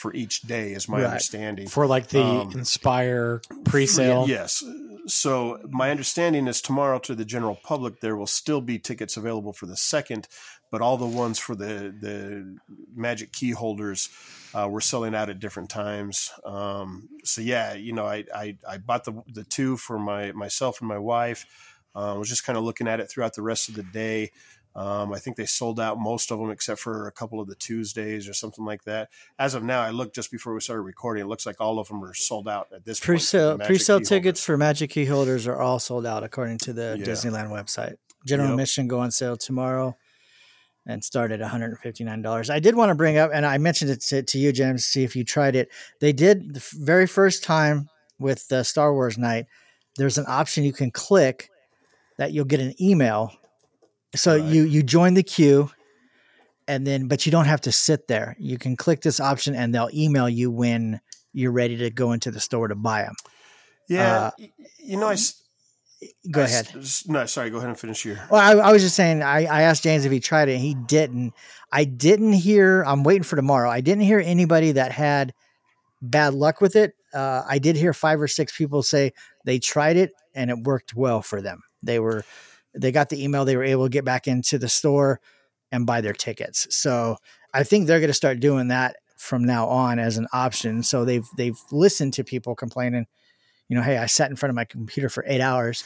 for each day, is my Right. understanding. For like the Um, Inspire pre-sale. Yes. So my understanding is tomorrow to the general public there will still be tickets available for the second, but all the ones for the the magic key holders uh, were selling out at different times. Um, so yeah, you know, I, I I bought the the two for my myself and my wife. Uh, I was just kind of looking at it throughout the rest of the day. Um, I think they sold out most of them except for a couple of the Tuesdays or something like that. As of now, I looked just before we started recording. It looks like all of them are sold out at this point. Pre-sale Magic pre-sale tickets for Magic Key holders are all sold out according to the Yeah. Disneyland website. General Yep. admission go on sale tomorrow and start at $159. I did want to bring up, and I mentioned it to, to you, James, see if you tried it. They did the very first time with the Star Wars night. There's an option you can click that you'll get an email. So Right. you you join the queue, and then but you don't have to sit there. You can click this option, and they'll email you when you're ready to go into the store to buy them. Yeah, Uh, you know, I Go I ahead. no, sorry. Go ahead and finish your. Well, I, I was just saying, I, I asked James if he tried it. and He didn't. I didn't hear. I'm waiting for tomorrow. I didn't hear anybody that had bad luck with it. Uh, I did hear five or six people say they tried it and it worked well for them. They were, they got the email. They were able to get back into the store and buy their tickets. So I think they're going to start doing that from now on as an option. So they've they've listened to people complaining. You know, hey, I sat in front of my computer for eight hours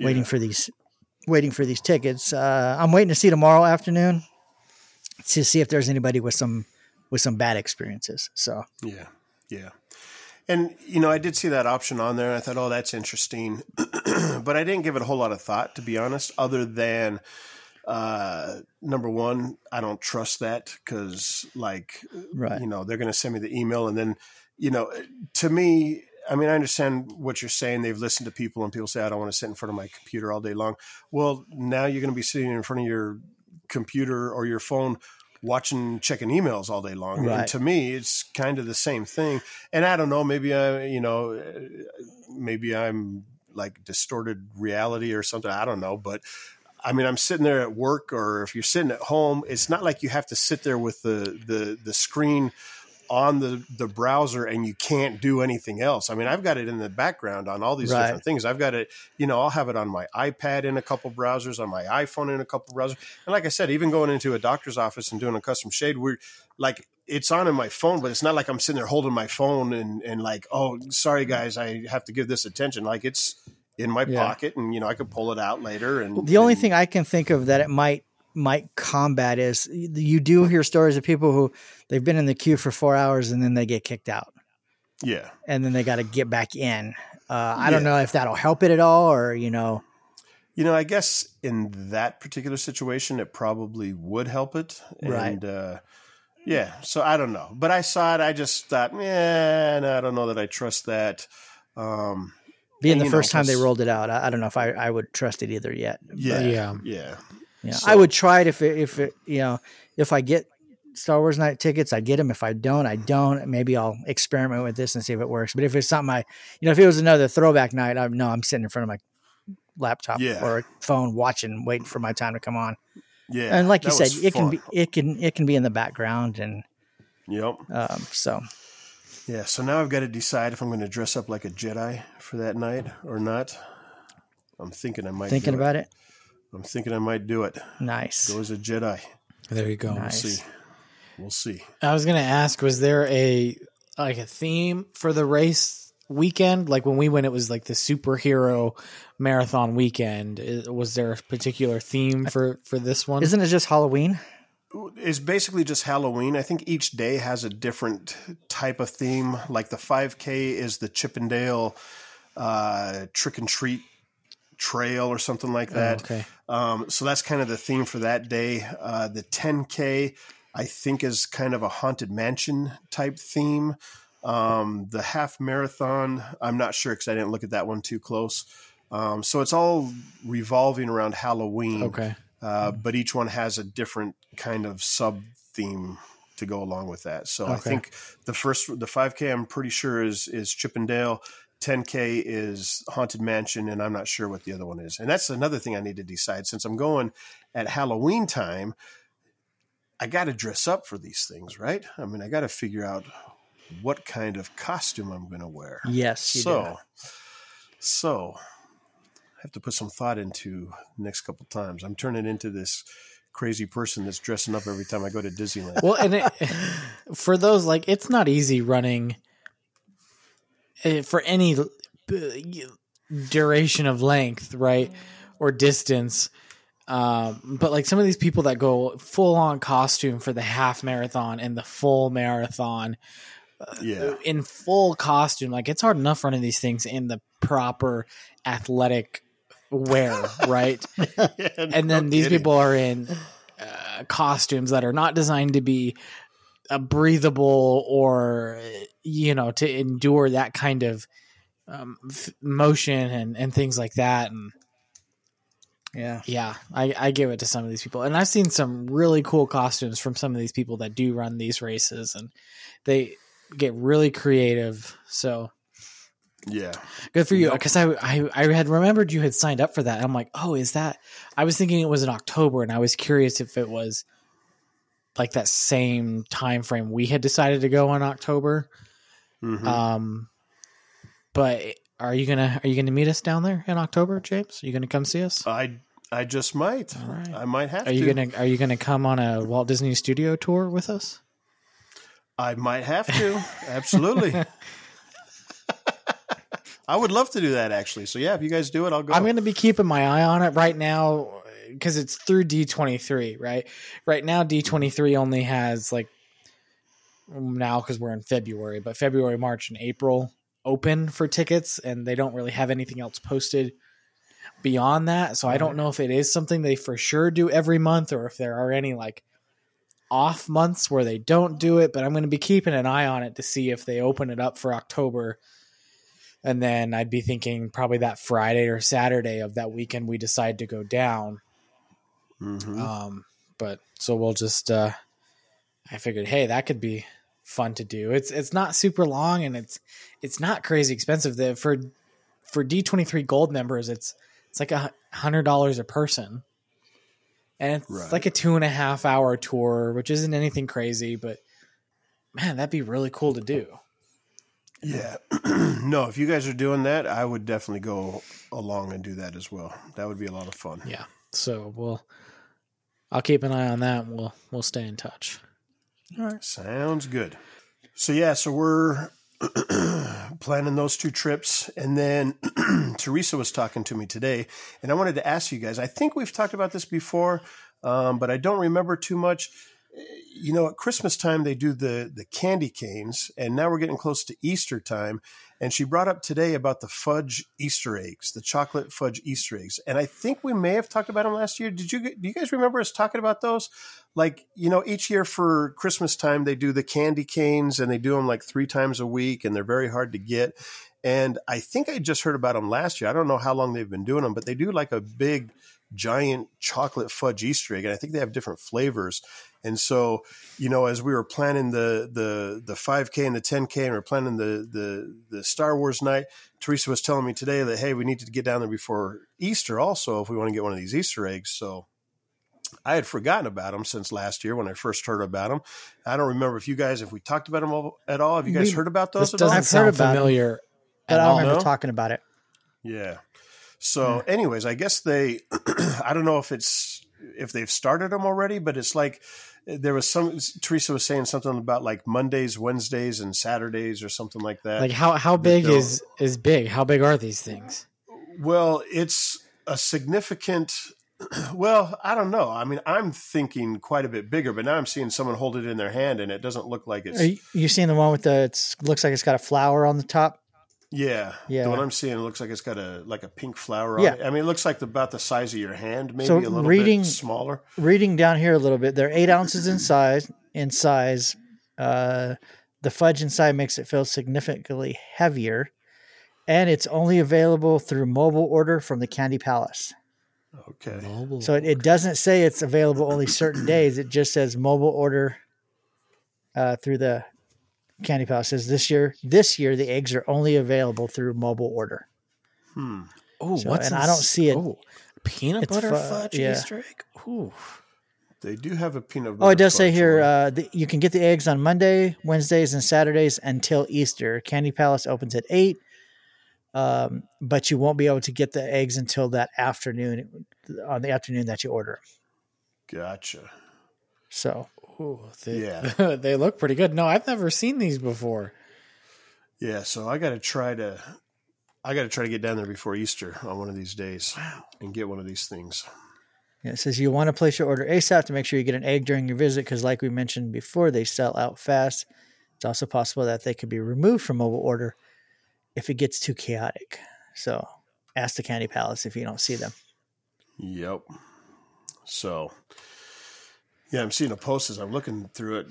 waiting for these waiting for these tickets. Uh, I'm waiting to see tomorrow afternoon to see if there's anybody with some with some bad experiences. So Yeah, yeah. And you know, I did see that option on there. and I thought, oh, that's interesting, but I didn't give it a whole lot of thought, to be honest. Other than uh, number one, I don't trust that because, like, right, you know, they're going to send me the email, and then, you know, to me. I mean, I understand what you're saying. They've listened to people, and people say, "I don't want to sit in front of my computer all day long." Well, now you're going to be sitting in front of your computer or your phone watching checking emails all day long. Right. and to me it's kind of the same thing. And i don't know maybe i you know maybe i'm like distorted reality or something i don't know. But i mean i'm sitting there at work or if you're sitting at home it's not like you have to sit there with the the the screen on the the browser and you can't do anything else. I mean, I've got it in the background on all these Right. different things. I've got it, you know, I'll have it on my iPad in a couple browsers, on my iPhone in a couple browsers. And like I said, even going into a doctor's office and doing a custom shade, we're like it's on in my phone, but it's not like I'm sitting there holding my phone and and like, oh, sorry guys, I have to give this attention. Like it's in my Yeah. pocket and you know, I could pull it out later and the only and- thing I can think of that it might might combat is you do hear stories of people who they've been in the queue for four hours and then they get kicked out Yeah. and then they got to get back in. Uh, I don't know if that'll help it at all or you know. You know, I guess in that particular situation, it probably would help it. Right. And, uh, yeah, so I don't know. But I saw it. I just thought, man, I don't know that I trust that. Um, Being And, the you know, first time they rolled it out, I, I don't know if I, I would trust it either yet. yeah, Yeah. yeah, Yeah, So- I would try it if it, if it, you know, if I get Star Wars night tickets, I get them. If I don't, I don't. Maybe I'll experiment with this and see if it works. But if it's something I, you know, if it was another throwback night, I know I'm sitting in front of my laptop Yeah. or phone watching, waiting for my time to come on. yeah. and like you said, was it can be, it can, it can be in the background, and Yep. um, so Yeah. So now I've got to decide if I'm going to dress up like a Jedi for that night or not. I'm thinking I might. thinking do about it, I'm thinking I might do it. nice. Go as a Jedi. There you go. We'll see. We'll see. I was going to ask, was there a like a theme for the race weekend? Like when we went, it was like the superhero marathon weekend. Was there a particular theme for for this one? Isn't it just Halloween? It's basically just Halloween. I think each day has a different type of theme. Like the 5K is the Chip 'n' Dale uh, trick and treat trail or something like that. Oh, okay. Um, so that's kind of the theme for that day. Uh, the 10K, I think, is kind of a haunted mansion type theme. Um, the half marathon, I'm not sure because I didn't look at that one too close. Um, so it's all revolving around Halloween Okay. uh, but each one has a different kind of sub theme to go along with that. So I think the first, the 5K, I'm pretty sure is is Chip 'n' Dale. 10K is Haunted Mansion, and I'm not sure what the other one is. And that's another thing I need to decide. Since I'm going at Halloween time, I got to dress up for these things, right? I mean, I got to figure out what kind of costume I'm going to wear. Yes. You So, so I have to put some thought into next couple times. I'm turning into this crazy person that's dressing up every time I go to Disneyland. Well, and it, for those like it's not easy running for any uh, duration of length, right, or distance. Um, but like some of these people that go full on costume for the half marathon and the full marathon yeah, in full costume, like it's hard enough running these things in the proper athletic wear, right? and then these people are in uh, costumes that are not designed to be uh, breathable or you know to endure that kind of um, f- motion and and things like that and Yeah. yeah I, I give it to some of these people and i've seen some really cool costumes from some of these people that do run these races and they get really creative so yeah, Good for you, Yep. because I, I I had remembered you had signed up for that. I'm like, oh, is that? I was thinking it was in October, and I was curious if it was like that same time frame we had decided to go in October. Mhm. Um, but are you gonna are you gonna meet us down there in October, James? Are you gonna come see us? I I just might. Right. I might have Are you to. gonna Are you gonna come on a Walt Disney Studio tour with us? I might have to. Absolutely. I would love to do that actually. So yeah, if you guys do it, I'll go. I'm going to be keeping my eye on it right now because it's through D23, right? Right now, D23 only has like now because we're in February, but February, March, and April open for tickets, and they don't really have anything else posted beyond that. So I don't know if it is something they for sure do every month or if there are any like off months where they don't do it. But I'm going to be keeping an eye on it to see if they open it up for October and then I'd be thinking probably that Friday or Saturday of that weekend we decide to go down. Mhm. Um, but so we'll just uh, I figured, hey, that could be fun to do. It's it's not super long and it's it's not crazy expensive. The, for for D twenty three gold members, it's it's like a hundred dollars a person, and it's Right. like a two and a half hour tour, which isn't anything crazy, but man, that'd be really cool to do. Yeah. no, if you guys are doing that, I would definitely go along and do that as well. That would be a lot of fun. Yeah. So we'll I'll keep an eye on that and we'll we'll stay in touch. All right, sounds good. So yeah, so we're planning those two trips, and then Teresa was talking to me today, and I wanted to ask you guys. I think we've talked about this before, um, but I don't remember too much. You know, at Christmas time they do the the candy canes, and now we're getting close to Easter time. And she brought up today about the fudge Easter eggs, the chocolate fudge Easter eggs, and I think we may have talked about them last year. Did you do you guys remember us talking about those? like you know each year for christmas time they do the candy canes and they do them like three times a week and they're very hard to get. And i think i just heard about them last year. I don't know how long they've been doing them but they do like a big giant chocolate fudge easter egg. And i think they have different flavors and so you know as we were planning the the the 5k and the 10k and we are planning the the the star wars night teresa was telling me today that hey we need to get down there before easter also if we want to get one of these easter eggs so I had forgotten about them since last year when I first heard about them. I don't remember if you guys, if we talked about them at all. Have you guys We- heard about This those at doesn't I've sound heard familiar But at I all. remember No? talking about it. Yeah. So, hmm. anyways, I guess they. I don't know if it's if they've started them already, but it's like there was some Teresa was saying something about like Mondays, Wednesdays, and Saturdays or something like that. Like how how big is is big? How big are these things? Well, it's a significant. Well, I don't know. I mean, I'm thinking quite a bit bigger, but now I'm seeing someone hold it in their hand, and it doesn't look like it's. Are you, you seeing the one with the? It looks like it's got a flower on the top. Yeah, Yeah. The one I'm seeing looks like it's got a like a pink flower on Yeah. it. I mean, it looks like about the size of your hand, maybe So a little reading- bit smaller. Reading down here a little bit, they're eight ounces in size. In size, uh, the fudge inside makes it feel significantly heavier, and it's only available through mobile order from the Candy Palace. Okay. Mobile. So it, it doesn't say it's available only certain days. It just says mobile order uh, through the Candy Palace. Says this year, this year the eggs are only available through mobile order. Hmm. oh, so- what's and in I don't see it. Oh, peanut It's butter fu- fudge yeah. Easter egg. Ooh. They do have a peanut butter. Oh, it does say here uh, the, you can get the eggs on Monday, Wednesdays, and Saturdays until Easter. Candy Palace opens at eight, um, but you won't be able to get the eggs until that afternoon, on the afternoon that you order. Gotcha. So Ooh, they, Yeah. they look pretty good. No, I've never seen these before. Yeah, so I got to try to, I got to try to get down there before Easter on one of these days and get one of these things. Yeah, it says you want to place your order ASAP to make sure you get an egg during your visit because, like we mentioned before, they sell out fast. It's also possible that they could be removed from mobile order if it gets too chaotic. So ask the Candy Palace if you don't see them. Yep. So, yeah, I'm seeing a post as I'm looking through it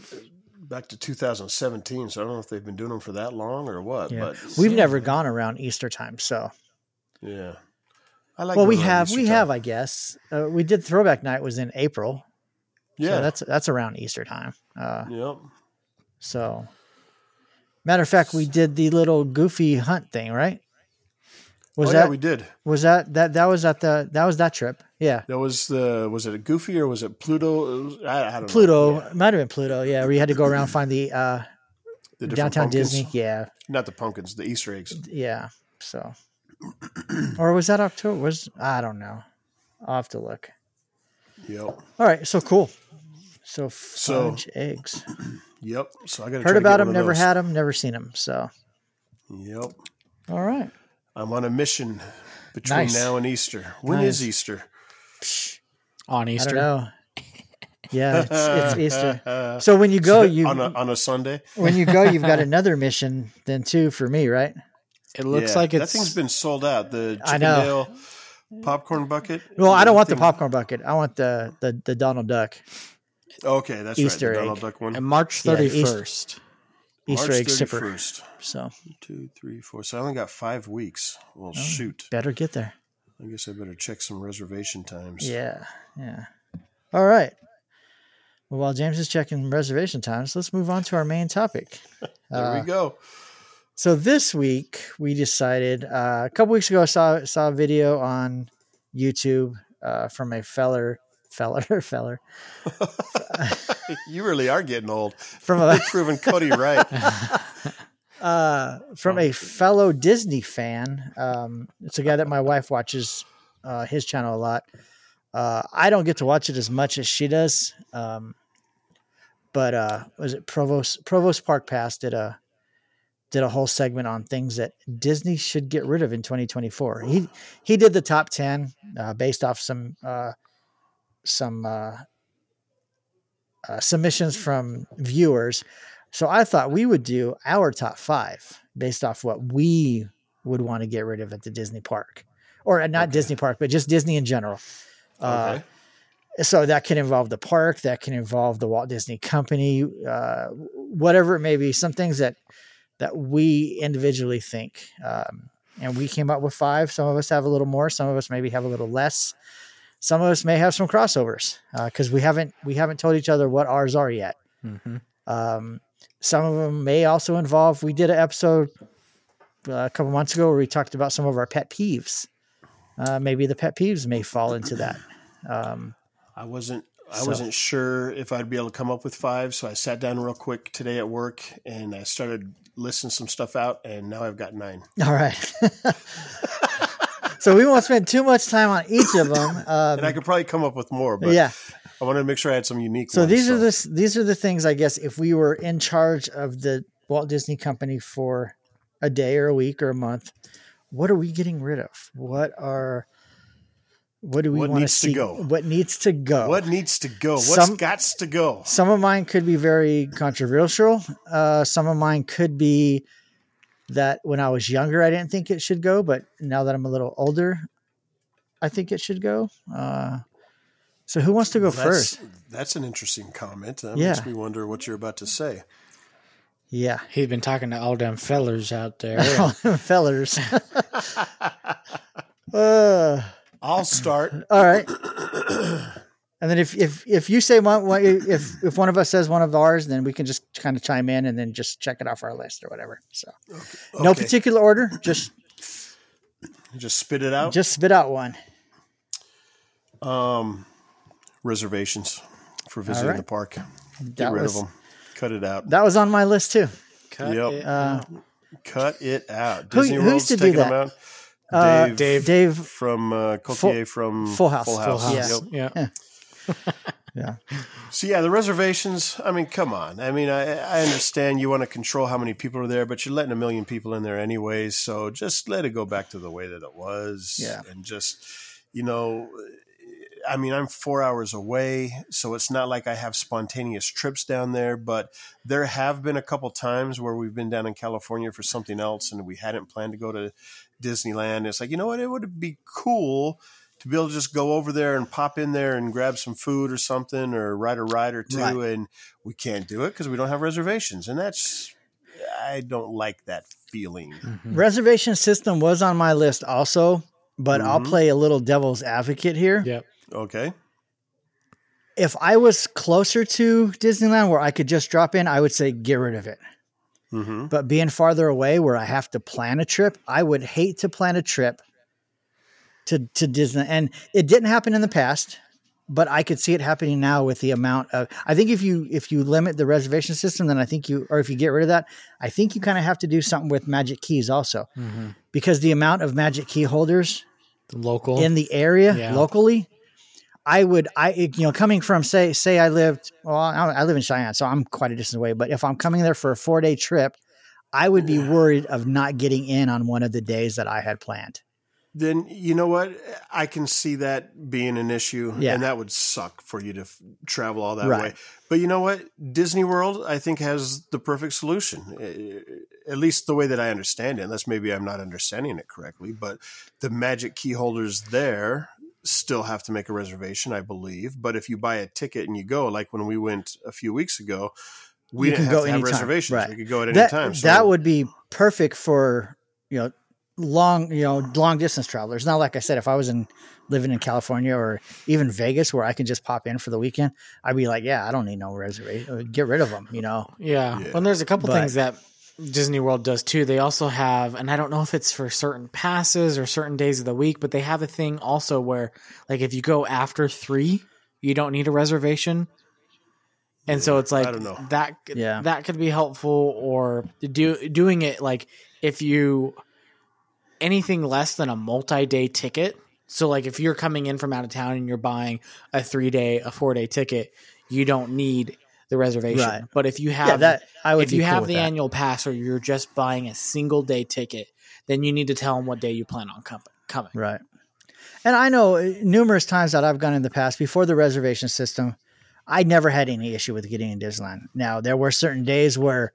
back to 2017. So I don't know if they've been doing them for that long or what. Yeah. But We've never gone around Easter time, so yeah, I like. well, we have, Easter we time. have, I guess. Uh, we did Throwback Night was in April, Yeah. so that's that's around Easter time. Uh, Yep. so, matter of fact, we did the little goofy hunt thing, right? Was oh that yeah, we did. was that that that was at the that was that trip? Yeah. That was the was it a Goofy or was it Pluto? It was- I, I don't know. Pluto Yeah, might have been Pluto. Yeah, where you had to go around find the uh, the downtown pumpkins. Disney. Yeah, Not the pumpkins, the Easter eggs. yeah. So, or was that October? Was I don't know. I'll have to look. Yep. All right, so cool. So So- eggs. Yep. So I got to Heard about them, never had them, never seen them. So, Yep. all right. I'm on a mission between Nice. now and Easter. When is Nice. Easter? On I Easter. don't know. Yeah, it's, it's Easter. So when you go, you on a on a Sunday. when you go, you've got another mission then too for me, right? It looks Yeah, like that thing's been sold out. The I know. Chip 'n' Dale popcorn bucket. Well, I don't want the popcorn bucket. I want the the, the Donald Duck Okay, that's Easter right. The egg. Donald Duck one. and March Yeah, thirty Easter- first. Easter March egg sipper. So Two, three, four. So I only got five weeks. Well, Oh. shoot. better get there. I guess I better check some reservation times. Yeah, yeah. All right. Well, while James is checking reservation times, let's move on to our main topic. There Uh, we go. So this week we decided. Uh, a couple weeks ago, I saw saw a video on YouTube uh, from a feller, feller, feller You really are getting old. from a You're proving Cody right. Uh, from a fellow Disney fan. Um, it's a guy that my wife watches uh, his channel a lot. Uh, I don't get to watch it as much as she does. Um, but uh, was it Provost Provost Park Pass did a did a whole segment on things that Disney should get rid of in 2024. He he did the top 10 uh, based off some uh, some uh, uh, submissions from viewers. So I thought we would do our top five based off what we would want to get rid of at the Disney park, or uh, not Okay. Disney park, but just Disney in general. Uh, Okay. so that can involve the park, that can involve the Walt Disney Company, uh, whatever it may be. Some things that that we individually think, um, and we came up with five. Some of us have a little more. Some of us maybe have a little less. Some of us may have some crossovers because we haven't we haven't told each other what ours are yet. Mhm. Um, some of them may also involve. We did an episode uh, a couple months ago where we talked about some of our pet peeves. Uh, maybe the pet peeves may fall into that. Um, I wasn't I So- wasn't sure if I'd be able to come up with five, so I sat down real quick today at work and I started listing some stuff out, and now I've got nine. all right. so we won't spend too much time on each of them. Um, And I could probably come up with more, but yeah. I wanted to make sure I had some unique. So ones, these are the these are the things I guess if we were in charge of the Walt Disney Company for a day or a week or a month, what are we getting rid of? What are what do we want to see? go? What needs to go? what needs to go. What's Some- gots to go. Some of mine could be very controversial. Uh, some of mine could be that when I was younger, I didn't think it should go, but now that I'm a little older, I think it should go. Uh, so who wants to go That's- first? That's an interesting comment. That Yeah. makes me wonder what you're about to say. Yeah. He's been talking to all them fellers out there. All them fellers. uh, I'll start. all right. And then if if if you say one, one if if one of us says one of ours, then we can just kind of chime in and then just check it off our list or whatever. So no Okay. particular order, just Just spit it out. just spit out one. Um, reservations for visiting right. the park. Get That rid was of them. Cut it out. that was on my list too. Cut Yep. it Uh, out. Cut it out. Who- Disney who World's used to do taking them that? out. Uh, Dave, Dave. Dave, from uh, Coulier from Full House. Full Full House. House. Yep. yeah. yeah, So yeah, the reservations. I mean, come on. I mean, I, I understand you want to control how many people are there, but you're letting a million people in there anyways. So just let it go back to the way that it was. Yeah. and just you know, I mean, I'm four hours away, so it's not like I have spontaneous trips down there. But there have been a couple times where we've been down in California for something else, and we hadn't planned to go to Disneyland. It's like you know what, it would be cool to be able to just go over there and pop in there and grab some food or something or ride a ride or two Right. and we can't do it because we don't have reservations and that's i don't like that feeling Mhm. reservation system was on my list also, but I'll Mhm. play a little devil's advocate here. Yep. Okay If I was closer to Disneyland where I could just drop in, I would say get rid of it. mm-hmm. But being farther away where I have to plan a trip, I would hate to plan a trip to to Disney. And it didn't happen in the past, but I could see it happening now with the amount of I think if you if you limit the reservation system, then I think you or if you get rid of that, I think you kind of have to do something with magic keys also. Mhm. Because the amount of magic key holders Local. in the area Yeah. locally, I would I you know coming from say say I lived well I, I live in Cheyenne so I'm quite a distance away but if I'm coming there for a four day trip, I would be worried of not getting in on one of the days that I had planned. then you know what i can see that being an issue Yeah. and that would suck for you to f- travel all that Right. way but you know what disney world i think has the perfect solution eh, at least the way that i understand it unless maybe i'm not understanding it correctly but the magic key holders there still have to make a reservation i believe but if you buy a ticket and you go like when we went a few weeks ago we You didn't can have go to have anytime, reservations right. we could go at any That time so that would be perfect for you know long you know long distance travelers. Now, like I said if I was in living in California or even Vegas where I can just pop in for the weekend, I'd be like, yeah, I don't need no reservation. Uh, get rid of them, you know. Yeah. Yeah. Well, there's a couple But- things that Disney World does too. They also have, and I don't know if it's for certain passes or certain days of the week, but they have a thing also where, like, if you go after three, you don't need a reservation. And so it's like I don't know. that. Yeah. that could be helpful, or do doing it like if you anything less than a multi-day ticket. So, like, if you're coming in from out of town and you're buying a three-day, a four-day ticket, you don't need the reservation. Right. But if you have yeah, that I would if you cool have the that. annual pass or you're just buying a single day ticket, then you need to tell them what day you plan on com- coming. Right. And I know uh, numerous times that I've gone in the past before the reservation system, I never had any issue with getting in Disneyland. Now, there were certain days where,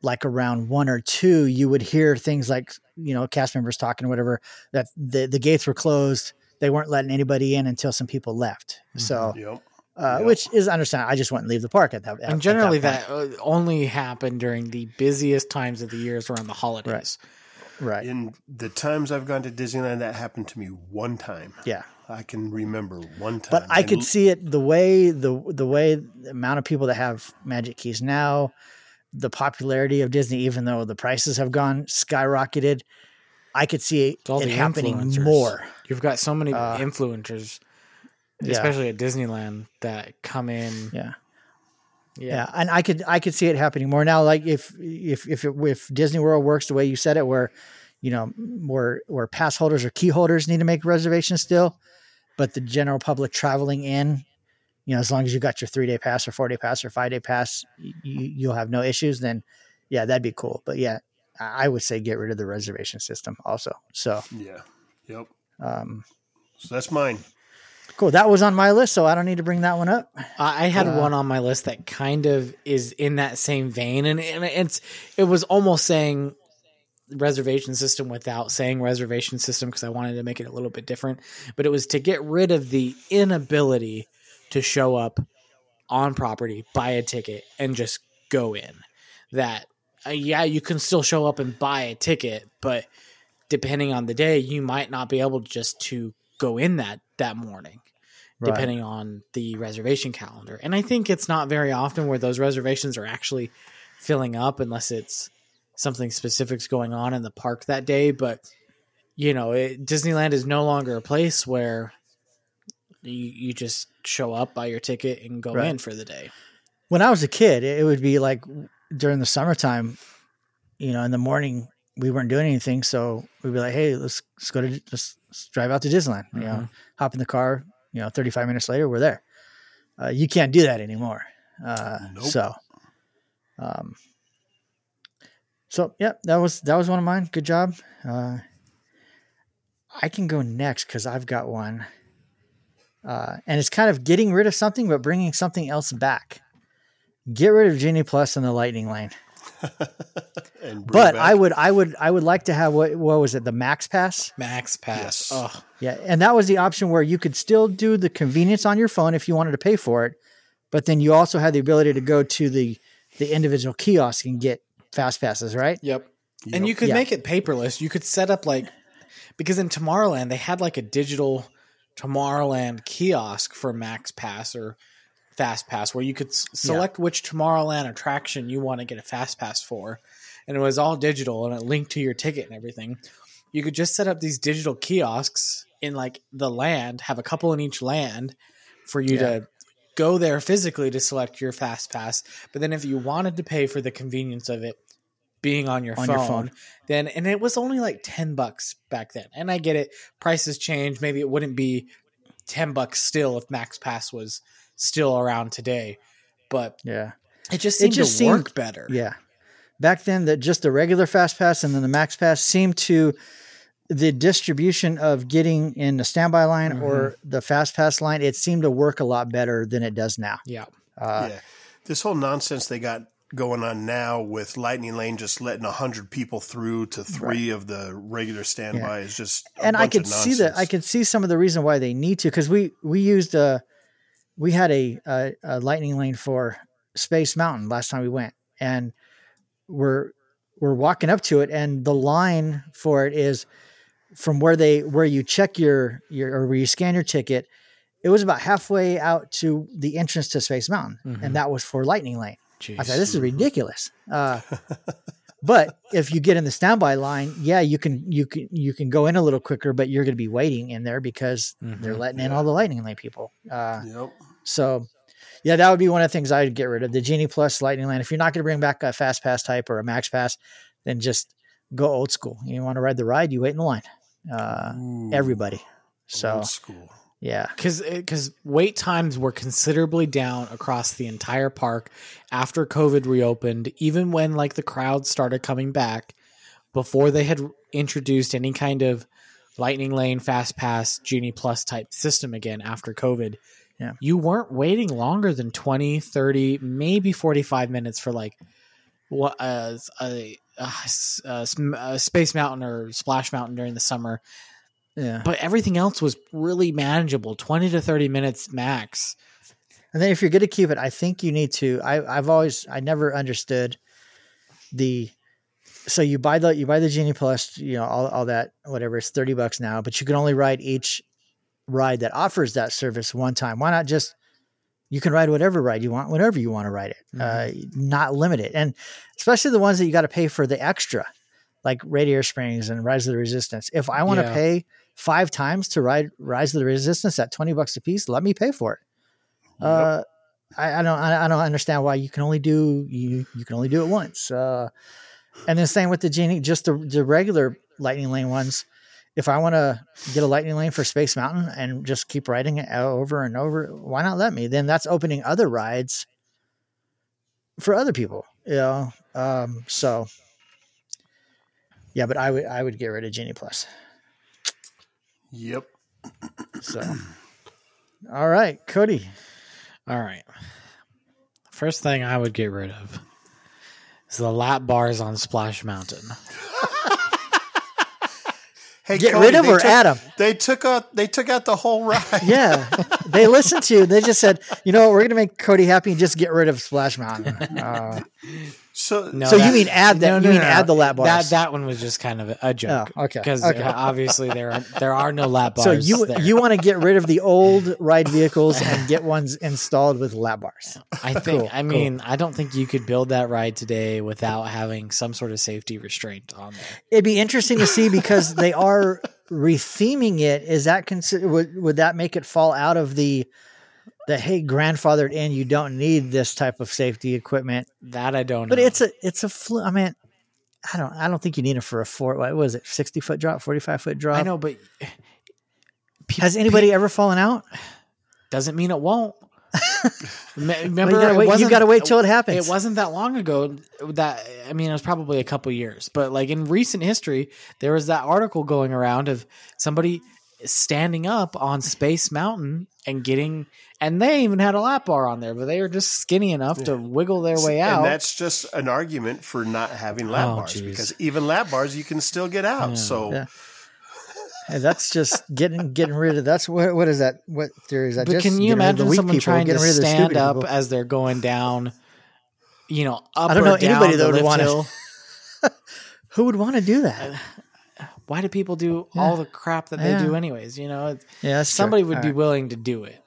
like around one or two, you would hear things like, you know, cast members talking, whatever, that the, the gates were closed. They weren't letting anybody in until some people left. So, yep uh, Yep. which is understandable. I just wouldn't leave the park at that. at- And generally, that, that, uh, only happened during the busiest times of the years around the holidays. point. right. In the times I've gone to Disneyland, that happened to me one time. Yeah. I can remember one time. but I And could see it the way the the way the amount of people that have magic keys now, the popularity of Disney, even though the prices have gone skyrocketed, I could see It's all it happening more. You've got so many Uh, influencers, yeah. especially at Disneyland, that come in. Yeah. Yeah. Yeah, and I could I could see it happening more now. Like if if if it, if Disney World works the way you said it, where you know where where pass holders or key holders need to make reservations still, but the general public traveling in you know, as long as you got your three day pass or four day pass or five day pass, you, you'll have no issues. Then, yeah, that'd be cool. But yeah, I I would say get rid of the reservation system also. So, Yeah. Yep. um, So that's mine. Cool. That was on my list, so I don't need to bring that one up. I had Uh, one on my list that kind of is in that same vein, and, and it's it was almost saying reservation system without saying reservation system because I wanted to make it a little bit different. But it was to get rid of the inability to show up on property, buy a ticket, and just go in. That uh, yeah, you can still show up and buy a ticket, but depending on the day, you might not be able just to go in that that morning Right. depending on the reservation calendar. And I think it's not very often where those reservations are actually filling up unless it's something specific's going on in the park that day. But, you know, it, Disneyland is no longer a place where you, you just show up, buy your ticket, and go Right. in for the day. when I was a kid, it would be like during the summertime, you know, in the morning we weren't doing anything, so we'd be like, "Hey, let's let's go to let's, let's drive out to Disneyland." You know, Mhm. hop in the car. You know, thirty five minutes later, we're there. Uh, you can't do that anymore. Uh, Nope. So, um, so yeah, that was that was one of mine. Good job. Uh, I can go next because I've got one, uh, and it's kind of getting rid of something but bringing something else back. Get rid of Genie Plus and the Lightning Lane. and bring But back- I would, I would, I would like to have what, what was it, the Max Pass? Max Pass. Yes. Oh, Yeah, and that was the option where you could still do the convenience on your phone if you wanted to pay for it, but then you also had the ability to go to the the individual kiosk and get fast passes, right? yep. Yep. And you could Yeah. make it paperless. You could set up like because in Tomorrowland they had like a digital Tomorrowland kiosk for Max Pass or Fast Pass where you could s- select which Tomorrowland attraction you want to get a Fast Pass for, and it was all digital and it linked to your ticket and everything. You could just set up these digital kiosks in like the land, have a couple in each land for you Yeah. to go there physically to select your Fast Pass. But then if you wanted to pay for the convenience of it being on your, On phone, your phone. then and it was only like 10 bucks back then. And I get it, prices change. Maybe it wouldn't be 10 bucks still if Max Pass was still around today. But Yeah, it just It seemed just to work seemed- better. yeah. Back then, that just the regular Fast Pass and then the Max Pass seemed to the distribution of getting in the standby line or the Fast Pass line. It seemed to work a lot better than it does now. Yeah. Uh, yeah. This whole nonsense they got going on now with Lightning Lane just letting hundred people through to three of the regular standby is just a and I bunch could of see that. I nonsense. could see some of the reason why they need to because we we used a we had a, a a lightning lane for Space Mountain last time we went, and we're we're walking up to it, and the line for it is from where they where you check your your or where you scan your ticket. It was about halfway out to the entrance to Space Mountain, Mhm. and that was for Lightning Lane. Jeez. I said, this is ridiculous. Uh, but if you get in the standby line, yeah, you can you can you can go in a little quicker, but you're going to be waiting in there because they're Mhm. letting in all the lightning lane people. Uh, Yep. so, yeah, that would be one of the things I'd get rid of the Genie Plus Lightning Lane. If you're not going to bring back a Fast Pass type or a Max Pass, then just go old school. You want to ride the ride, you wait in the line. Uh, Ooh, everybody. So old school. Yeah, because because wait times were considerably down across the entire park after COVID reopened. Even when like the crowds started coming back, before they had introduced any kind of Lightning Lane, Fast Pass, Genie Plus type system again after COVID. Yeah. You weren't waiting longer than 20, 30, maybe 45 minutes for like what uh, a, a, a a Space Mountain or Splash Mountain during the summer yeah. but everything else was really manageable 20 to 30 minutes max And then if you're going to keep it, I think you need to. I, I've always, I never understood the. So you buy the you buy the Genie Plus, you know, all, all that whatever it's thirty bucks now, but you can only ride each ride that offers that service one time. Why not just you can ride whatever ride you want, whenever you want to ride it, uh, not limit it, and especially the ones that you got to pay for the extra, like Radiator Springs and Rise of the Resistance. If I want to Yeah. pay five times to ride Rise of the Resistance at twenty bucks a piece, let me pay for it. Uh, I, I don't I, I don't understand why you can only do you you can only do it once. Uh, and then same with the genie, just the the regular lightning lane ones. if I want to get a lightning lane for Space Mountain and just keep riding it over and over, why not let me? Then that's opening other rides for other people, you know. Um, so yeah, but I would I would get rid of Genie Plus. Yep. So all right, Cody. All right. First thing I would get rid of is the lap bars on Splash Mountain. Hey, Get Cody, rid of they or took, add 'em? They took out. They took out the whole ride. Yeah, they listened to you. They just said, you know, what, we're gonna make Cody happy and just get rid of Splash Mountain. Uh, So No, So you mean add that- you mean add the lap bars? That that one was just kind of a, joke. Oh, okay, Because okay. Uh, obviously there are there are no lap bars. so you there. you want to get rid of the old ride vehicles and get ones installed with lap bars? I think. Cool, I cool. mean, I don't think you could build that ride today without having some sort of safety restraint on there. It'd be interesting to see because they are retheming it. Is that consider would would that make it fall out of the the hey grandfathered in? You don't need this type of safety equipment. That I don't. But know. it's a it's a flu. I mean, I don't I don't think you need it for a four. What was it? Sixty foot drop, forty five foot drop. I know, but pe- Has anybody ever fallen out? doesn't mean it won't. Remember, you gotta wait. You got to wait till it happens. It wasn't that long ago that I mean it was probably a couple years, but like in recent history, there was that article going around of somebody standing up on Space Mountain and getting and they even had a lap bar on there, but they were just skinny enough to wiggle their way out. And that's just an argument for not having lap Oh, bars geez. because even lap bars you can still get out. So Yeah. Hey, that's just getting getting rid of. That's what what is that? What theory is that? but just can you getting rid of the imagine weak someone people, trying to getting rid of the stand up people? as they're going down, you know, up I don't or know down anybody that would wanna- Who would want to do that? Why do people do all the crap that they Yeah. do anyways? You know, Yeah, that's true. somebody would All be right. willing to do it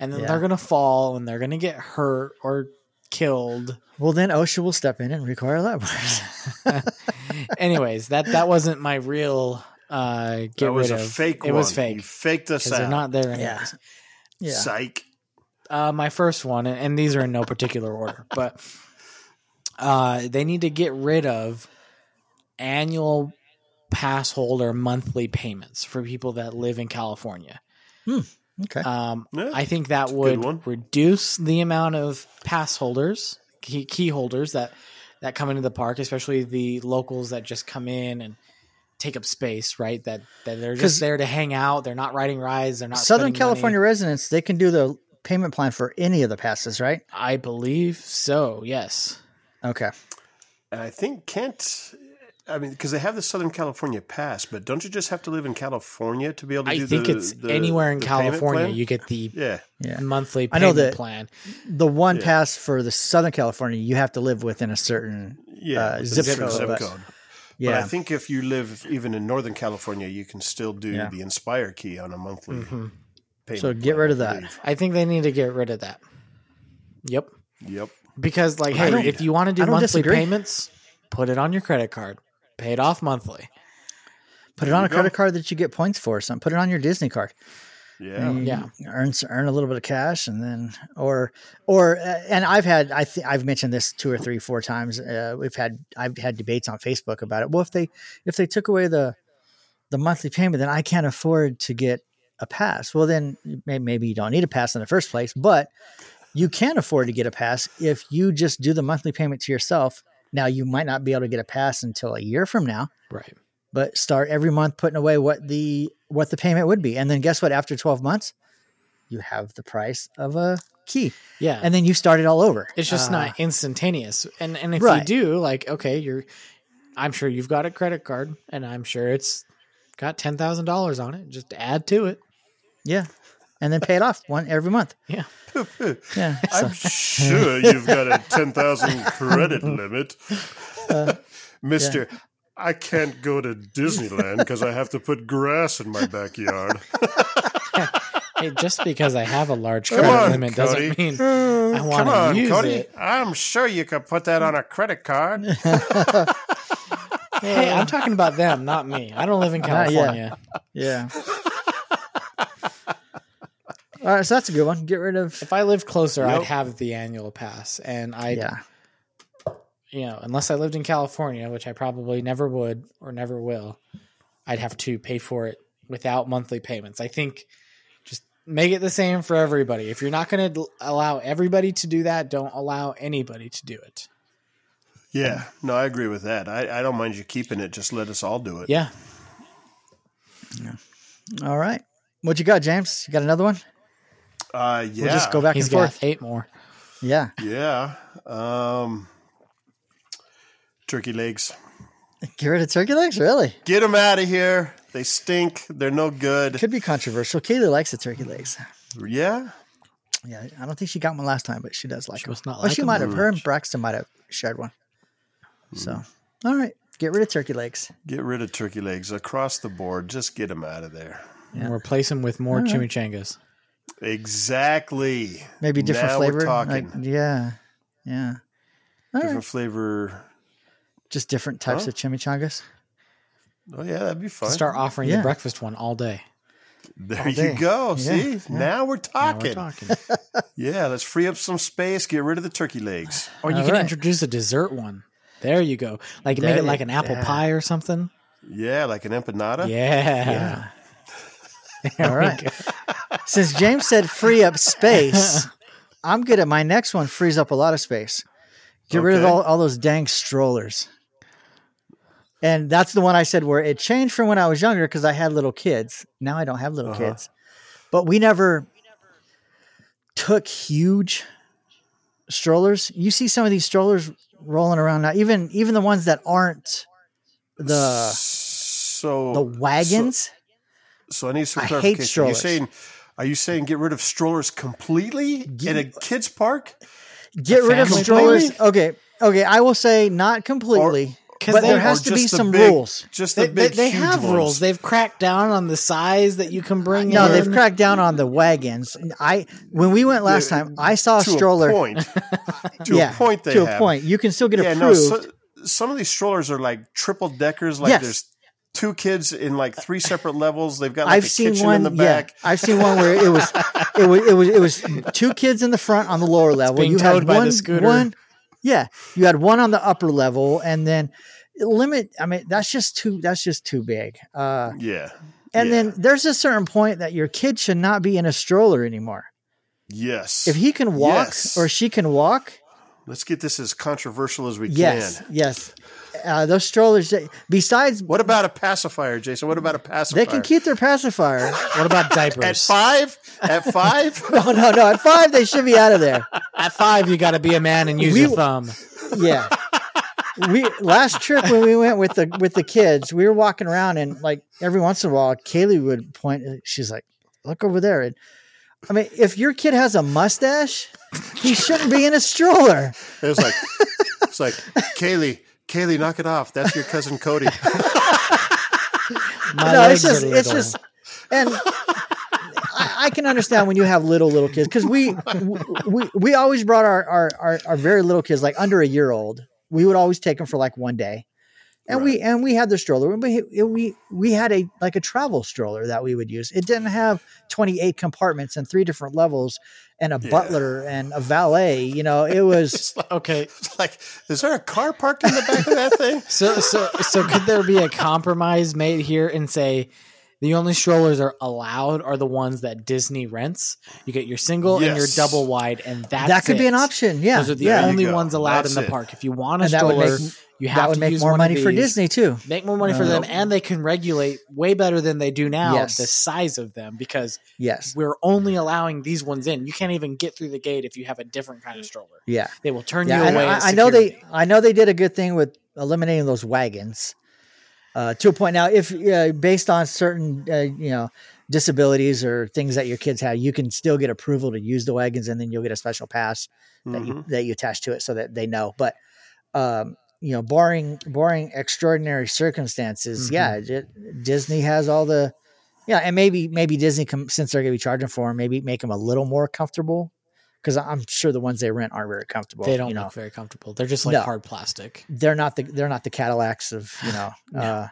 and then Yeah. they're gonna fall and they're gonna get hurt or killed Well, then OSHA will step in and require lap bars. anyways that that wasn't my real uh get that was rid a of fake it one. was You fake faked us because they're not there anyways Yeah. yeah. Psych. uh my first one and, and these are in no particular order but uh they need to get rid of annual pass holder monthly payments for people that live in california Okay. Um, Yeah, I think that would reduce the amount of pass holders, key, key holders that that come into the park, especially the locals that just come in and take up space. Right? That that they're just there to hang out. They're not riding rides. They're not Southern California money. residents, they can do the payment plan for any of the passes, right? I believe so. Yes. Okay. And I think Kent. I mean, because they have the Southern California pass, but don't you just have to live in California to be able to do that? I think the, it's the- anywhere in California you get the yeah, Yeah. monthly I know the plan. The one Yeah. pass for the Southern California, you have to live within a certain. yeah, Uh, with zip the code, Zip but- code. Yeah. But I think if you live even in Northern California, you can still do Yeah. the Inspire key on a monthly Mhm. payment. So get plan, rid of that. believe. I think they need to get rid of that. Yep. Yep. Because like, hey, if you want to do monthly disagree. payments, put it on your credit card. Pay it off monthly. Put it on a go. credit card that you get points for. or Something. Put it on your Disney card. Yeah. Yeah. Earn earn a little bit of cash, and then or or uh, and I've had I think I've mentioned this two or three four times. Uh, we've had I've had debates on Facebook about it. Well, if they if they took away the the monthly payment, then I can't afford to get a pass. Well, then maybe you don't need a pass in the first place, but you can afford to get a pass if you just do the monthly payment to yourself. Now you might not be able to get a pass until a year from now, Right. but start every month putting away what the what the payment would be and then guess what after 12 months you have the price of a key Yeah. and then you start it all over it's just Uh, not instantaneous. And and if Right. you do, like, okay, you're I'm sure you've got a credit card and I'm sure it's got ten thousand dollars on it. Just add to it. yeah and then pay it off one every month Yeah. yeah I'm sure you've got a 10,000 credit limit. Uh, Mister, I can't go to Disneyland because I have to put grass in my backyard. Hey, just because I have a large credit on, limit Cody. doesn't mean I Come want to on, use Cody. it. I'm sure you could put that on a credit card. Hey, I'm talking about them, not me. I don't live in California. yeah all right so that's a good one get rid of If I lived closer, I'd Yep. have the annual pass, and I, yeah you know, unless I lived in California, which I probably never would or never will, I'd have to pay for it without monthly payments. I think just make it the same for everybody. If you're not going to allow everybody to do that, don't allow anybody to do it. Yeah, no, I agree with that. I, I don't mind you keeping it. Just let us all do it. Yeah. All right. What you got, James? You got another one? Uh, yeah. We'll just go back He's and got forth. eight more. Yeah. Yeah. Um, turkey legs. Get rid of turkey legs? Really? Get them out of here. They stink. They're no good. Could be controversial. Kaylee likes the turkey legs. Yeah. Yeah, I don't think she got one last time, but she does like She them. must not Or like she might have. Her and Braxton might have shared one. So, all right. Get rid of turkey legs. Get rid of turkey legs across the board. Just get them out of there. And replace them with more All right. chimichangas. Exactly. Maybe different Now flavor. We're talking. Like, yeah. Yeah. All different right. flavor. Just different types Huh? of chimichangas. Oh yeah, that'd be fun. Start offering Yeah. the breakfast one all day. there all you day. go. Yeah, See, yeah. now we're Now talking. we're talking. Yeah, let's free up some space. Get rid of the turkey legs. Or you All can right. introduce a dessert one. There you go. Like There make it like an apple yeah. pie or something. Yeah, like an empanada. Yeah. All right. Since James said free up space, I'm good at my next one. Frees up a lot of space. Get rid of all, all those dang strollers. And that's the one I said where it changed from when I was younger because I had little kids. Now I don't have little Uh-huh. kids. But we never took huge strollers. You see some of these strollers rolling around now, even even the ones that aren't the so the wagons. So, I need some I hate clarification. Are you strollers. saying are you saying get rid of strollers completely in a kids park? Get rid of family strollers. Okay. Okay. I will say not completely, Because but they, there has to be some big- rules. Just they, the they, big, they huge have ones. rules. They've cracked down on the size that you can bring No, in. they've cracked down on the wagons. I when we went last time, I saw a to stroller. a point. to yeah, a point, they to have. a point. You can still get Yeah, no. approved. So, some of these strollers are like triple deckers. Like Yes. there's two kids in like three separate levels. They've got like I've a seen kitchen one. in the Yeah, back. I've seen one where it was, it was, it was, it was two kids in the front on the lower level. being you towed had by the one, scooter. one, yeah, you had one on the upper level, and then limit. I mean, that's just too. That's just too big. Uh, Yeah. and Yeah. then there's a certain point that your kid should not be in a stroller anymore. Yes. If he can walk Yes. or she can walk, Let's get this as controversial as we yes, can. yes. Uh, those strollers. Besides, What about a pacifier, Jason? What about a pacifier? they can keep their pacifier. What about diapers? at five. At five. no, no, no. At five, they should be out of there. At five, you got to be a man and use We- your thumb. Yeah. We last trip when we went with the with the kids, we were walking around and like every once in a while, Kaylee would point. She's like, "Look over there." And I mean, if your kid has a mustache, he shouldn't be in a stroller. It was like, it's like, Kaylee, Kaylee, knock it off. That's your cousin Cody. My no, it's just it's just and I, I can understand when you have little little kids because we, we we always brought our, our our our very little kids like under a year old. We would always take them for like one day, and we and we had the stroller, but it- we we had a like a travel stroller that we would use. It didn't have twenty eight compartments and three different levels and a butler and a valet. You know, it was okay. It's like, is there a car parked in the back of that thing? So, so, so, could there be a compromise made here and say the only strollers are allowed are the ones that Disney rents? You get your single and your double wide, and that's that could be an option. Yeah, Those are the yeah. only ones allowed That's in the it. park. If you want a And stroller, make- you have that would to make use more one of money for. Disney too. Make more money for Uh, them, and they can regulate way better than they do now Yes. the size of them because Yes, we're only allowing these ones in. You can't even get through the gate if you have a different kind of stroller. yeah. They will turn Yeah, you I, away. I, I know they. I know they did a good thing with eliminating those wagons. Uh, to a point now, if uh, based on certain uh, you know disabilities or things that your kids have, you can still get approval to use the wagons, and then you'll get a special pass that you Mhm. that you attach to it so that they know. But um, you know, barring barring extraordinary circumstances, yeah, Di- Disney has all the yeah, and maybe maybe Disney com- since they're going to be charging for them, maybe make them a little more comfortable because I'm sure the ones they rent aren't very comfortable. They don't you know, look very comfortable. They're just like No. hard plastic. they're not the they're not the Cadillacs of you know. uh,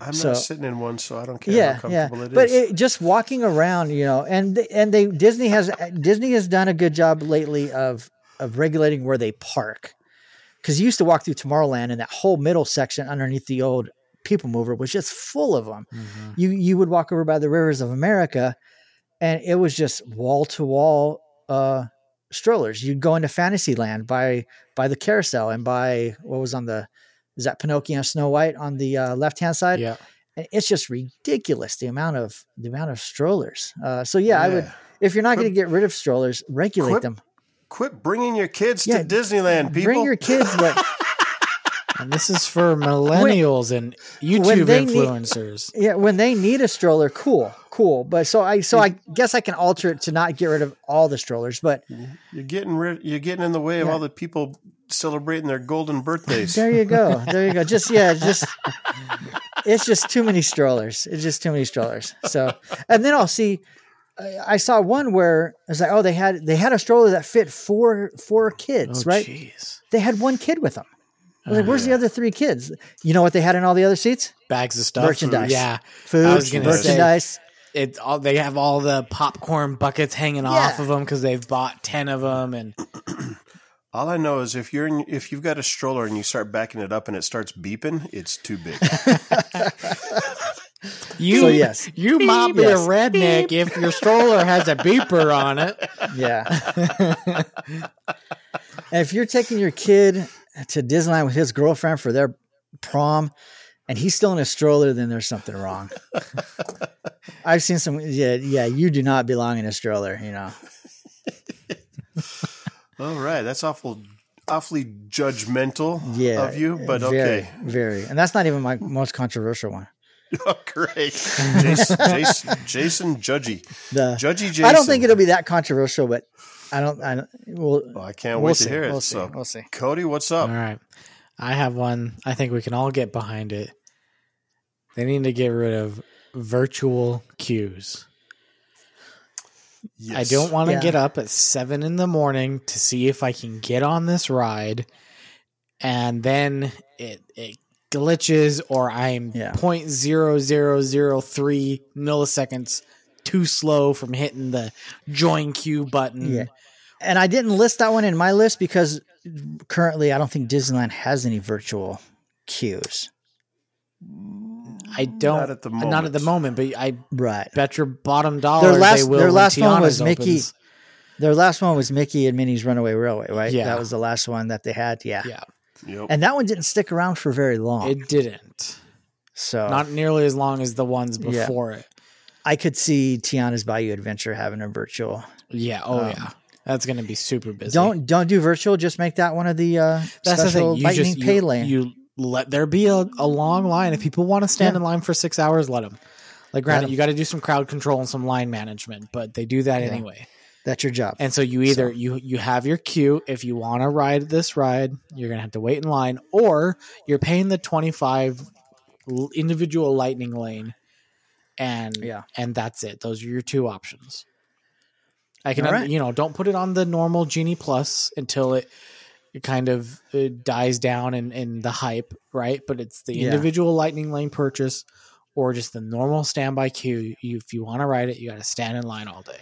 I'm So- not sitting in one, so I don't care yeah, how yeah. comfortable it is. But it, just walking around, you know, and and they Disney has Disney has done a good job lately of of regulating where they park. Because you used to walk through Tomorrowland and that whole middle section underneath the old people mover was just full of them. Mhm. You you would walk over by the rivers of America, and it was just wall to wall uh strollers. You'd go into Fantasyland by by the carousel and by what was on the is that Pinocchio and Snow White on the uh, left hand side? Yeah. And it's just ridiculous the amount of the amount of strollers. Uh, so yeah, I would if you're not going to get rid of strollers, regulate Quit them. Quit bringing your kids Yeah, to Disneyland, people. Bring your kids, but And this is for millennials and YouTube they need- influencers. yeah, when they need a stroller, cool, cool. But so I so I guess I can alter it to not get rid of all the strollers, but You're getting rid. You're getting in the way of Yeah. all the people celebrating their golden birthdays. there you go, there you go. Just yeah, just it's just too many strollers. It's just too many strollers. So and then I'll see. I- I saw one where I was like, oh, they had they had a stroller that fit four four kids, Oh, right? jeez. They had one kid with them. I was like, where's the other three kids? You know what they had in all the other seats? Bags of stuff. Merchandise. Yeah. Food, I say- merchandise. It all they have all the popcorn buckets hanging off of them because they've bought 10 of them and All I know is if you're in, if you've got a stroller and you start backing it up and it starts beeping, it's too big. you So, yes. you might be Yes. a redneck if your stroller has a beeper on it. Yeah. if you're taking your kid to Disneyland with his girlfriend for their prom and he's still in a stroller, then there's something wrong. I've seen some yeah, yeah, you do not belong in a stroller, you know. All right, that's awful, awfully judgmental Yeah. of you, but very, okay. Very. And that's not even my most controversial one. Oh, great, Jason, Jason, Jason Judgy, The Judgy Jason. I don't think it'll be that controversial, but I don't I don't we'll, Well, I can't we'll wait see. to hear it. We'll see. so, We'll see. Cody, what's up? All right. I have one. I think we can all get behind it. They need to get rid of virtual queues. I don't want to Yeah. get up at seven in the morning to see if I can get on this ride, and then it it glitches or I'm Yeah. point zero zero zero three milliseconds too slow from hitting the join queue button. Yeah. And I didn't list that one in my list because currently I don't think Disneyland has any virtual queues. I don't Not at the not at the moment, but I Right. bet your bottom dollar last- they will. their when last one was Tiana's Mickey- opens. Their last one was Mickey and Minnie's Runaway Railway, right? Yeah. That was the last one that they had. Yeah. Yeah, Yep. And that one didn't stick around for very long. it didn't. so Not nearly as long as the ones Yeah. before it. I could see Tiana's Bayou Adventure having a virtual. Yeah. Oh Um, yeah. That's gonna be super busy. Don't don't do virtual. Just make that one of the uh, That's the special thing. You lightning just pay you, lane. you let there be a, a long line. If people want to stand Yeah. in line for six hours, let them. Like, granted, you got to do some crowd control and some line management, but they do that Yeah. anyway. That's your job. And so you either So- you you have your queue. If you want to ride this ride, you're gonna have to wait in line, or you're paying the twenty five individual lightning lane, and Yeah. and that's it. Those are your two options. I can right. you know don't put it on the normal genie plus until it it kind of uh, dies down in in the hype, right? But it's the Yeah. individual lightning lane purchase. Or just the normal standby queue. You, if you want to ride it, you got to stand in line all day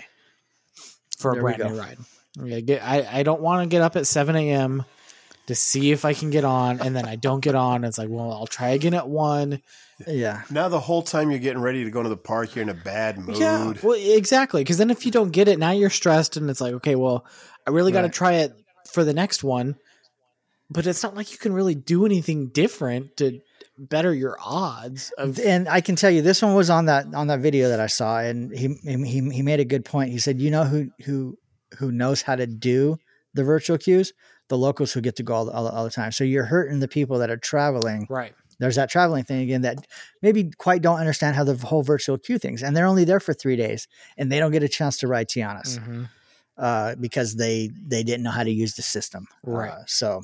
for a There brand new ride. I, I don't want to get up at 7 a.m. to see if I can get on, and then I don't get on. It's like, well, I'll try again at 1. yeah. now the whole time you're getting ready to go to the park, you're in a bad mood. Yeah, well, exactly. Because then if you don't get it, now you're stressed, and it's like, okay, well, I really got to Right. try it for the next one. But it's not like you can really do anything different to better your odds. Of, and I can tell you this one was on that on that video that I saw, and he he he made a good point. He said, "You know who who who knows how to do the virtual queues? The locals who get to go all, all, all the time. So you're hurting the people that are traveling. right. There's that traveling thing again that maybe quite don't understand how the whole virtual queue things, and they're only there for three days, and they don't get a chance to ride Tiana's Mhm. uh, because they they didn't know how to use the system. Right. Uh, so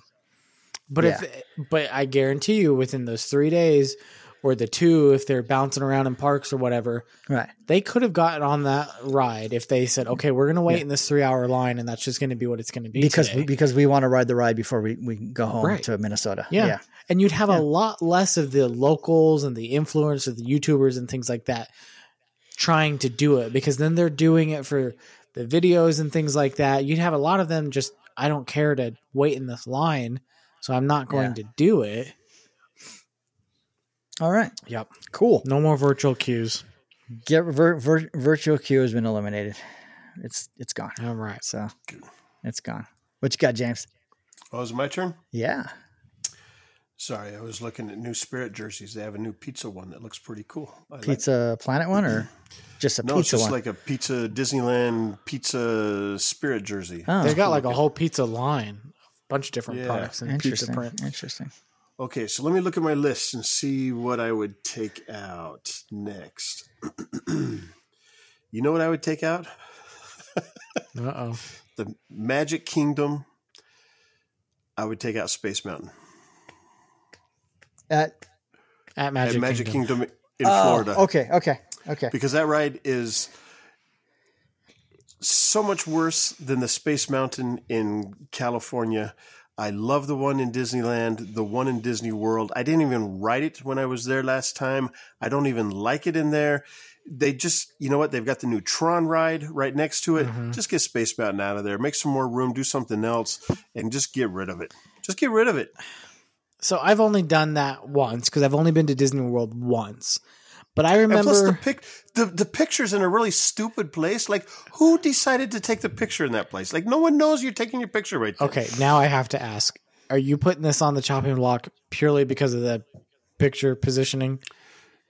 But if but I guarantee you within those 3 days or the two if they're bouncing around in parks or whatever, right. they could have gotten on that ride if they said, "Okay, we're going to wait Yeah. in this 3-hour line and that's just going to be what it's going to be because today." we, because we want to ride the ride before we, we go home Right. to Minnesota. Yeah. yeah. and you'd have Yeah. a lot less of the locals and the influencers, of the YouTubers and things like that trying to do it because then they're doing it for the videos and things like that. You'd have a lot of them just I don't care to wait in this line, so I'm not going to do it. All right. Yep. Cool. No more virtual queues. Get vir- vir- virtual queue has been eliminated. It's it's gone. All right. So it's gone. What you got, James? Oh, is it my turn? Yeah. Sorry, I was looking at new Spirit jerseys. They have a new pizza one that looks pretty cool. I like- Pizza Planet one or mm-hmm. just a no, it's pizza just one? like a pizza Disneyland pizza Spirit jersey. oh, They've got like a whole pizza line, a bunch of different Yeah. products in pizza print. Interesting. Okay, so let me look at my list and see what I would take out next. you know what I would take out? Uh oh. The Magic Kingdom. I would take out Space Mountain At At Magic, and Magic Kingdom. Kingdom, in oh, Florida. Okay. Okay. Okay. because that ride is so much worse than the Space Mountain in California. I love the one in Disneyland, the one in Disney World. I didn't even ride it when I was there last time. I don't even like it in there. They just, you know what? They've got the new Tron ride right next to it. Mhm. Just get Space Mountain out of there. Make some more room, do something else, and just get rid of it. Just get rid of it. So I've only done that once because I've only been to Disney World once. But I And plus, the remember pic, the the picture's in a really stupid place. Like, who decided to take the picture in that place? Like, no one knows you're taking your picture right there. Okay, now I have to ask: Are you putting this on the chopping block purely because of the picture positioning?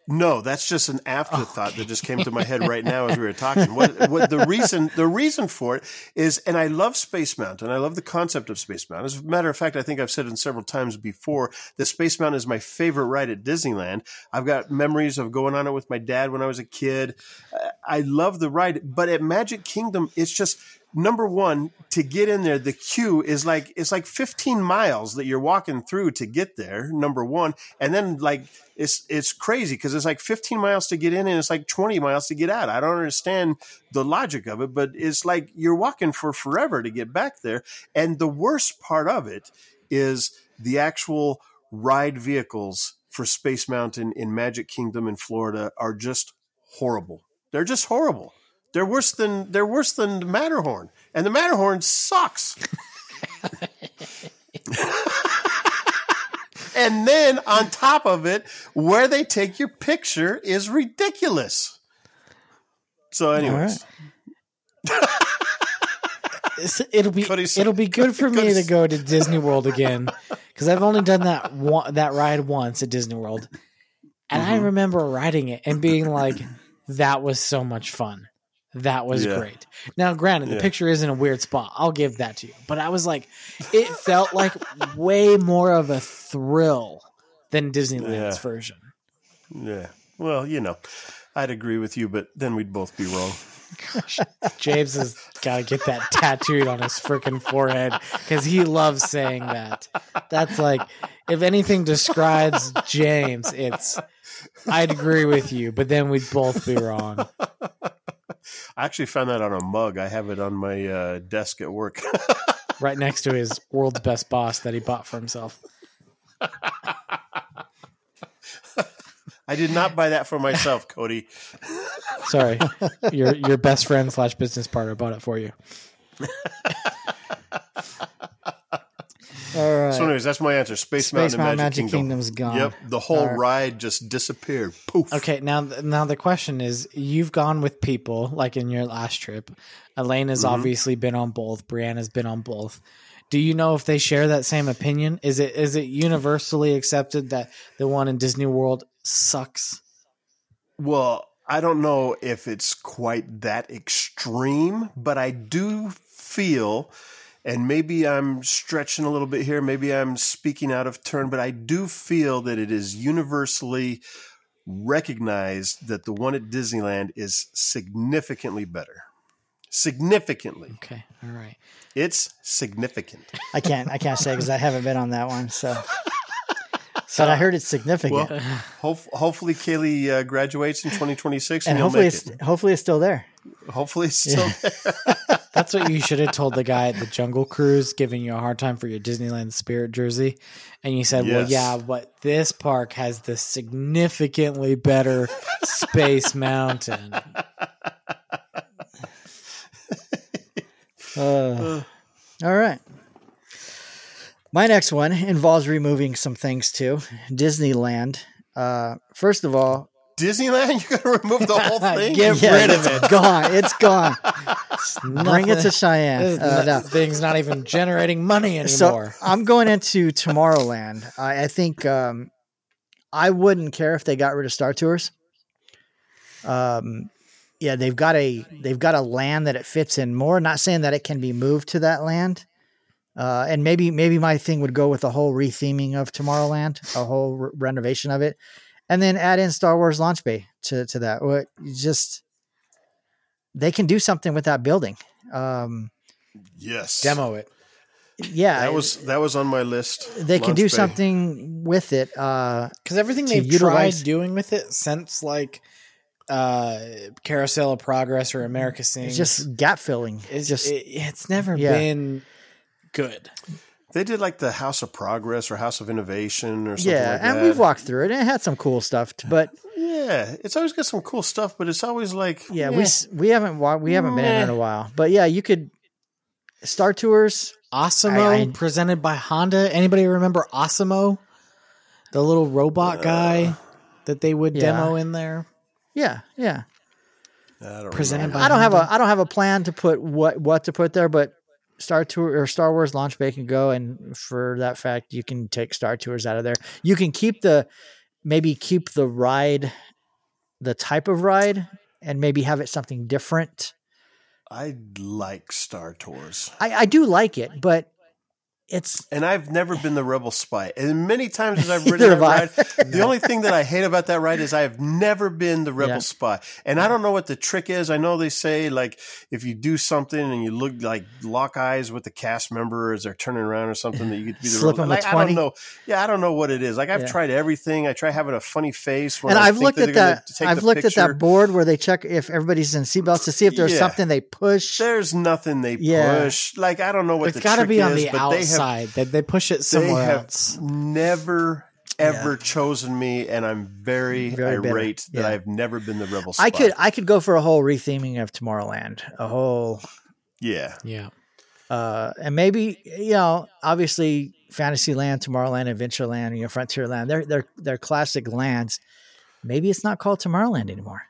No, that's just an afterthought that just came to my head right now as we were talking. What, what the reason the reason for it is, and I love Space Mountain. I love the concept of Space Mountain. As a matter of fact, I think I've said it several times before that Space Mountain is my favorite ride at Disneyland. I've got memories of going on it with my dad when I was a kid. Uh, I love the ride, but at Magic Kingdom, it's just number one to get in there. The queue is like it's like 15 miles that you're walking through to get there. Number one, and then like it's it's crazy because it's like 15 miles to get in and it's like 20 miles to get out. I don't understand the logic of it, but it's like you're walking for forever to get back there. And the worst part of it is the actual ride vehicles for Space Mountain in Magic Kingdom in Florida are just horrible. They're just horrible. They're worse than they're worse than the Matterhorn, and the Matterhorn sucks. and then on top of it, where they take your picture is ridiculous. So, anyways, It'll be it'll be good for me to go to Disney World again because I've only done that one, that ride once at Disney World, and I Mhm. remember riding it and being like, "That was so much fun." That was Yeah. great. Now, granted, the Yeah. picture is in a weird spot. I'll give that to you. But I was like, it felt like way more of a thrill than Disneyland's Yeah. version. yeah. Well, you know, I'd agree with you, but then we'd both be wrong. Gosh, James has got to get that tattooed on his freaking forehead because he loves saying that. That's like, if anything describes James, it's I'd agree with you, but then we'd both be wrong. I actually found that on a mug. I have it on my uh, desk at work. Right next to his world's best boss that he bought for himself. I did not buy that for myself, Cody. Sorry, your your best friend slash business partner bought it for you. All right. So, anyways, that's my answer. Space, Space Mountain, Mountain Magic, Magic Kingdom. Kingdom's gone. Yep, the whole right. ride just disappeared. Poof. Okay, now now the question is: You've gone with people like in your last trip. Elaine has Mhm. obviously been on both. Brianna's been on both. Do you know if they share that same opinion? Is it is it universally accepted that the one in Disney World sucks? Well, I don't know if it's quite that extreme, but I do feel, and maybe I'm stretching a little bit here, maybe I'm speaking out of turn, but I do feel that it is universally recognized that the one at Disneyland is significantly better. Significantly. Okay, all right. It's significant. I can't. I can't say because I haven't been on that one. So, but I heard it's significant, Well, Hope, hopefully, Kaylee uh, graduates in 2026 and, and hopefully, make it's it. hopefully it's still there. Hopefully, it's still That's what you should have told the guy at the Jungle Cruise giving you a hard time for your Disneyland Spirit jersey. And you said, well, yeah, but this park has the significantly better Space Mountain. Uh, all right. My next one involves removing some things too. Disneyland Uh, first of all, Disneyland, you got to remove the whole thing. Get yeah, rid of it's gone. It's gone. Bring it to Cheyenne. is Uh, not- no. thing's not even generating money So anymore. I'm going into Tomorrowland. I, I think um, I wouldn't care if they got rid of Star Tours. Um, yeah, they've got a they've got a land that it fits in more. Not saying that it can be moved to that land. Uh, and maybe maybe my thing would go with a whole retheming of Tomorrowland, a whole re- renovation of it, and then add in Star Wars Launch Bay to to that. What you just they can do something with that building. Um, yes, Demo it. yeah, That was that was on my list. they can do Bay. something with it. Uh, Because everything they've utilize- tried doing with it since like uh Carousel of Progress or America Sings it's just gap filling. it's just it, it's never Yeah. been good. They did like the House of Progress or House of Innovation or something like that. yeah, like and that. we've walked through it, and it had some cool stuff. But yeah, it's always got some cool stuff, but it's always like yeah, eh. we we haven't wa- we haven't been in there in a while. But yeah, you could Star Tours. ASIMO I- I- presented by Honda. Anybody remember ASIMO? The little robot guy that they would yeah. demo in there. Yeah, yeah. I don't presented remember. by I don't have a I don't have a plan to put what what to put there, but Star Tour or Star Wars Launch Bay can go, and for that fact, you can take Star Tours out of there. You can keep the maybe keep the ride, the type of ride, and maybe have it something different. I like Star Tours. I, I do like it, but it's And I've never been the rebel spy. And many times as I've ridden that ride, the only thing that I hate about that ride is I have never been the rebel Yeah. spy. And I don't know what the trick is. I know they say like if you do something and you look like lock eyes with the cast member as they're turning around or something that you get to be the Slip rebel. Like, I don't know. Yeah, I don't know what it is. Like I've Yeah. tried everything. I try having a funny face and I I've think looked at that. I've looked at that board where they check if everybody's in seatbelts to see if there's Yeah. something they push. There's nothing they push. Like I don't know what It's the got to be on is, the but they. They, they push it they somewhere have else. never ever chosen me and i'm very, Very bitter. irate that Yeah. i've never been the rebel spy. I could I could go for a whole retheming of Tomorrowland, a whole yeah Yeah. uh and maybe you know obviously Fantasyland, Tomorrowland, Adventureland, you know Frontierland. They're they're they're classic lands. Maybe it's not called Tomorrowland anymore.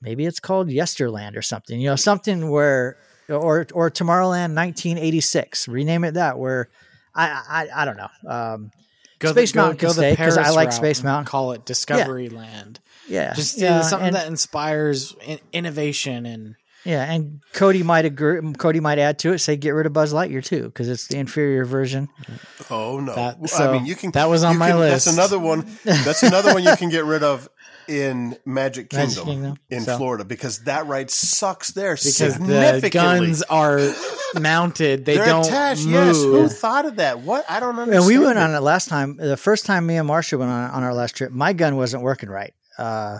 Maybe it's called Yesterland or something. You know, something where or or Tomorrowland 1986. Rename it that. Where I I, I don't know. Um, Go Space the, Mountain go can the stay 'cause I like Space Mountain. Call it Discovery Land. yeah, Just yeah, something and- that inspires in- innovation and Yeah, and Cody might agree. Cody might add to it, say get rid of Buzz Lightyear too, because it's the inferior version. oh no That- i mean you can that was on my can- list. that's another one that's another one you can get rid of in magic kingdom, Magic Kingdom, in so- Florida because that ride sucks there because the guns are mounted, they They're don't attached. Yes, who thought of that? What I don't understand. And we went on it last time. The first time me and Marsha went on on our last trip, my gun wasn't working right. Uh,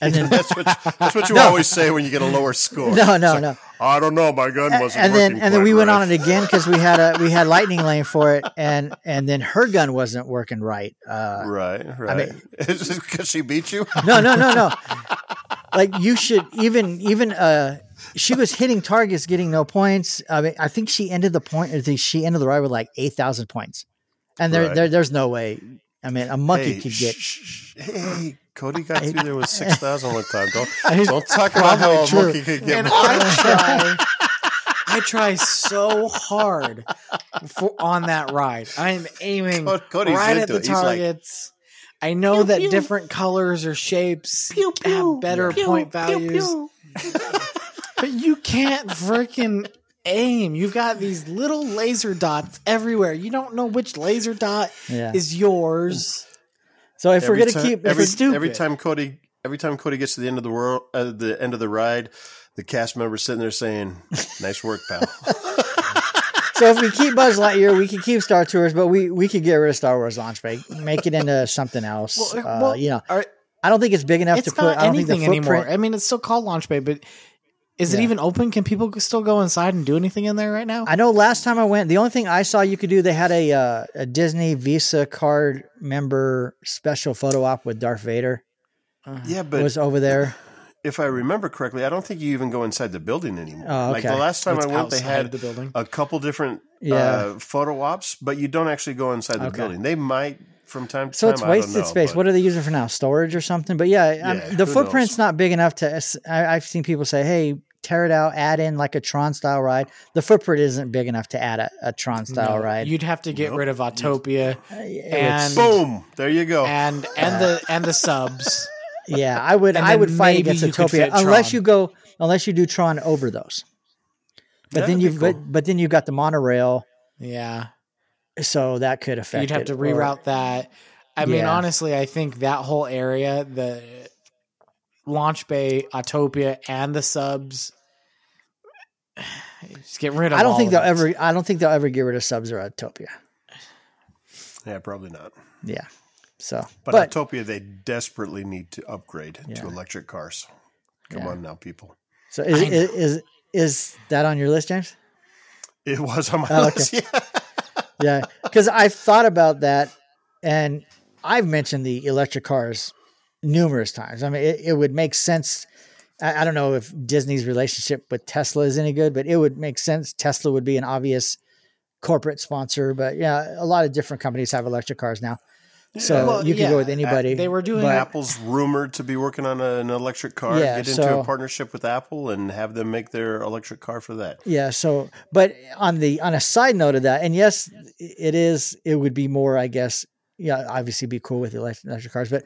and then That's what that's what you No. always say when you get a lower score. no, no, like, no. I don't know. My gun wasn't And then working and then we went on it again because we had a we had lightning lane for it, and and then her gun wasn't working right. Uh, Right, right. mean- Is it because she beat you? no, no, no, no. Like you should even even uh she was hitting targets, getting no points. I mean, I think she ended the point. I think she ended the ride with like eight thousand points, and there, Right. there there's no way. I mean, a monkey hey, could get. shh, hey, Cody got through there with six thousand one time. Don't He's don't talk about how a probably monkey could get. and more. I try, I try so hard for, on that ride. I'm aiming Cody's right at the it. He's like, targets. I know that different colors or shapes have better point values, but you can't freaking aim. You've got these little laser dots everywhere. You don't know which laser dot Yeah. is yours. So if we're gonna time, keep, every, stupid. every time Cody every time Cody gets to the end of the world, uh, the end of the ride, the cast member's sitting there saying, "Nice work, pal." so if we keep Buzz Lightyear, we can keep Star Tours, but we we could get rid of Star Wars Launch Bay, make it into something else. Well, uh, well, you know, are- I don't think it's big enough it's to put. not I don't think the anything anymore. I mean, it's still called Launch Bay, but is it even open? Can people still go inside and do anything in there right now? I know last time I went, the only thing I saw you could do, they had a uh, a Disney Visa card member special photo op with Darth Vader yeah, but it was over there. if I remember correctly, I don't think you even go inside the building anymore. Oh, Like the last time It's I went, they had the building. a couple different Yeah. uh, photo ops, but you don't actually go inside the Okay. building. They might from time to So time. it's I don't wasted know, space. but- What are they using for now? Storage or something? But yeah, Yeah, the footprint's knows? not big enough to. I, I've seen people say, "Hey, tear it out, add in like a Tron style ride." The footprint isn't big enough to add a, a Tron style No, ride. You'd have to get Nope. rid of Autopia Uh, and- Boom! There you go. and and the and the subs. yeah, I would. and I would fight against you could Autopia fit unless Tron. you go unless you do Tron over those. But then that'd you've be but, but then you've got the monorail, Yeah, so that could affect. you'd have it, to or- reroute that. I mean, honestly, I think that whole area, the launch bay, Autopia, and the subs, just get rid of. I don't all think of they'll it. ever. I don't think they'll ever get rid of Subs or Autopia. yeah, probably not. Yeah. So, But, but, Autopia, they desperately need to upgrade Yeah. to electric cars. Come Yeah. on now, people. so is, is is is that on your list, James? It was on my Oh, okay. list. Yeah. yeah, because I've thought about that, and I've mentioned the electric cars numerous times. I mean, it, it would make sense. I, I don't know if Disney's relationship with Tesla is any good, but it would make sense. Tesla would be an obvious corporate sponsor, but yeah, a lot of different companies have electric cars now, so Well, you can yeah, go with anybody. They were doing Apple's rumored to be working on an electric car. Yeah, Get into so- a partnership with Apple and have them make their electric car for that. Yeah. So, but on the on a side note of that, and yes, it is. It would be more, I guess. Yeah, obviously, be cool with electric cars, but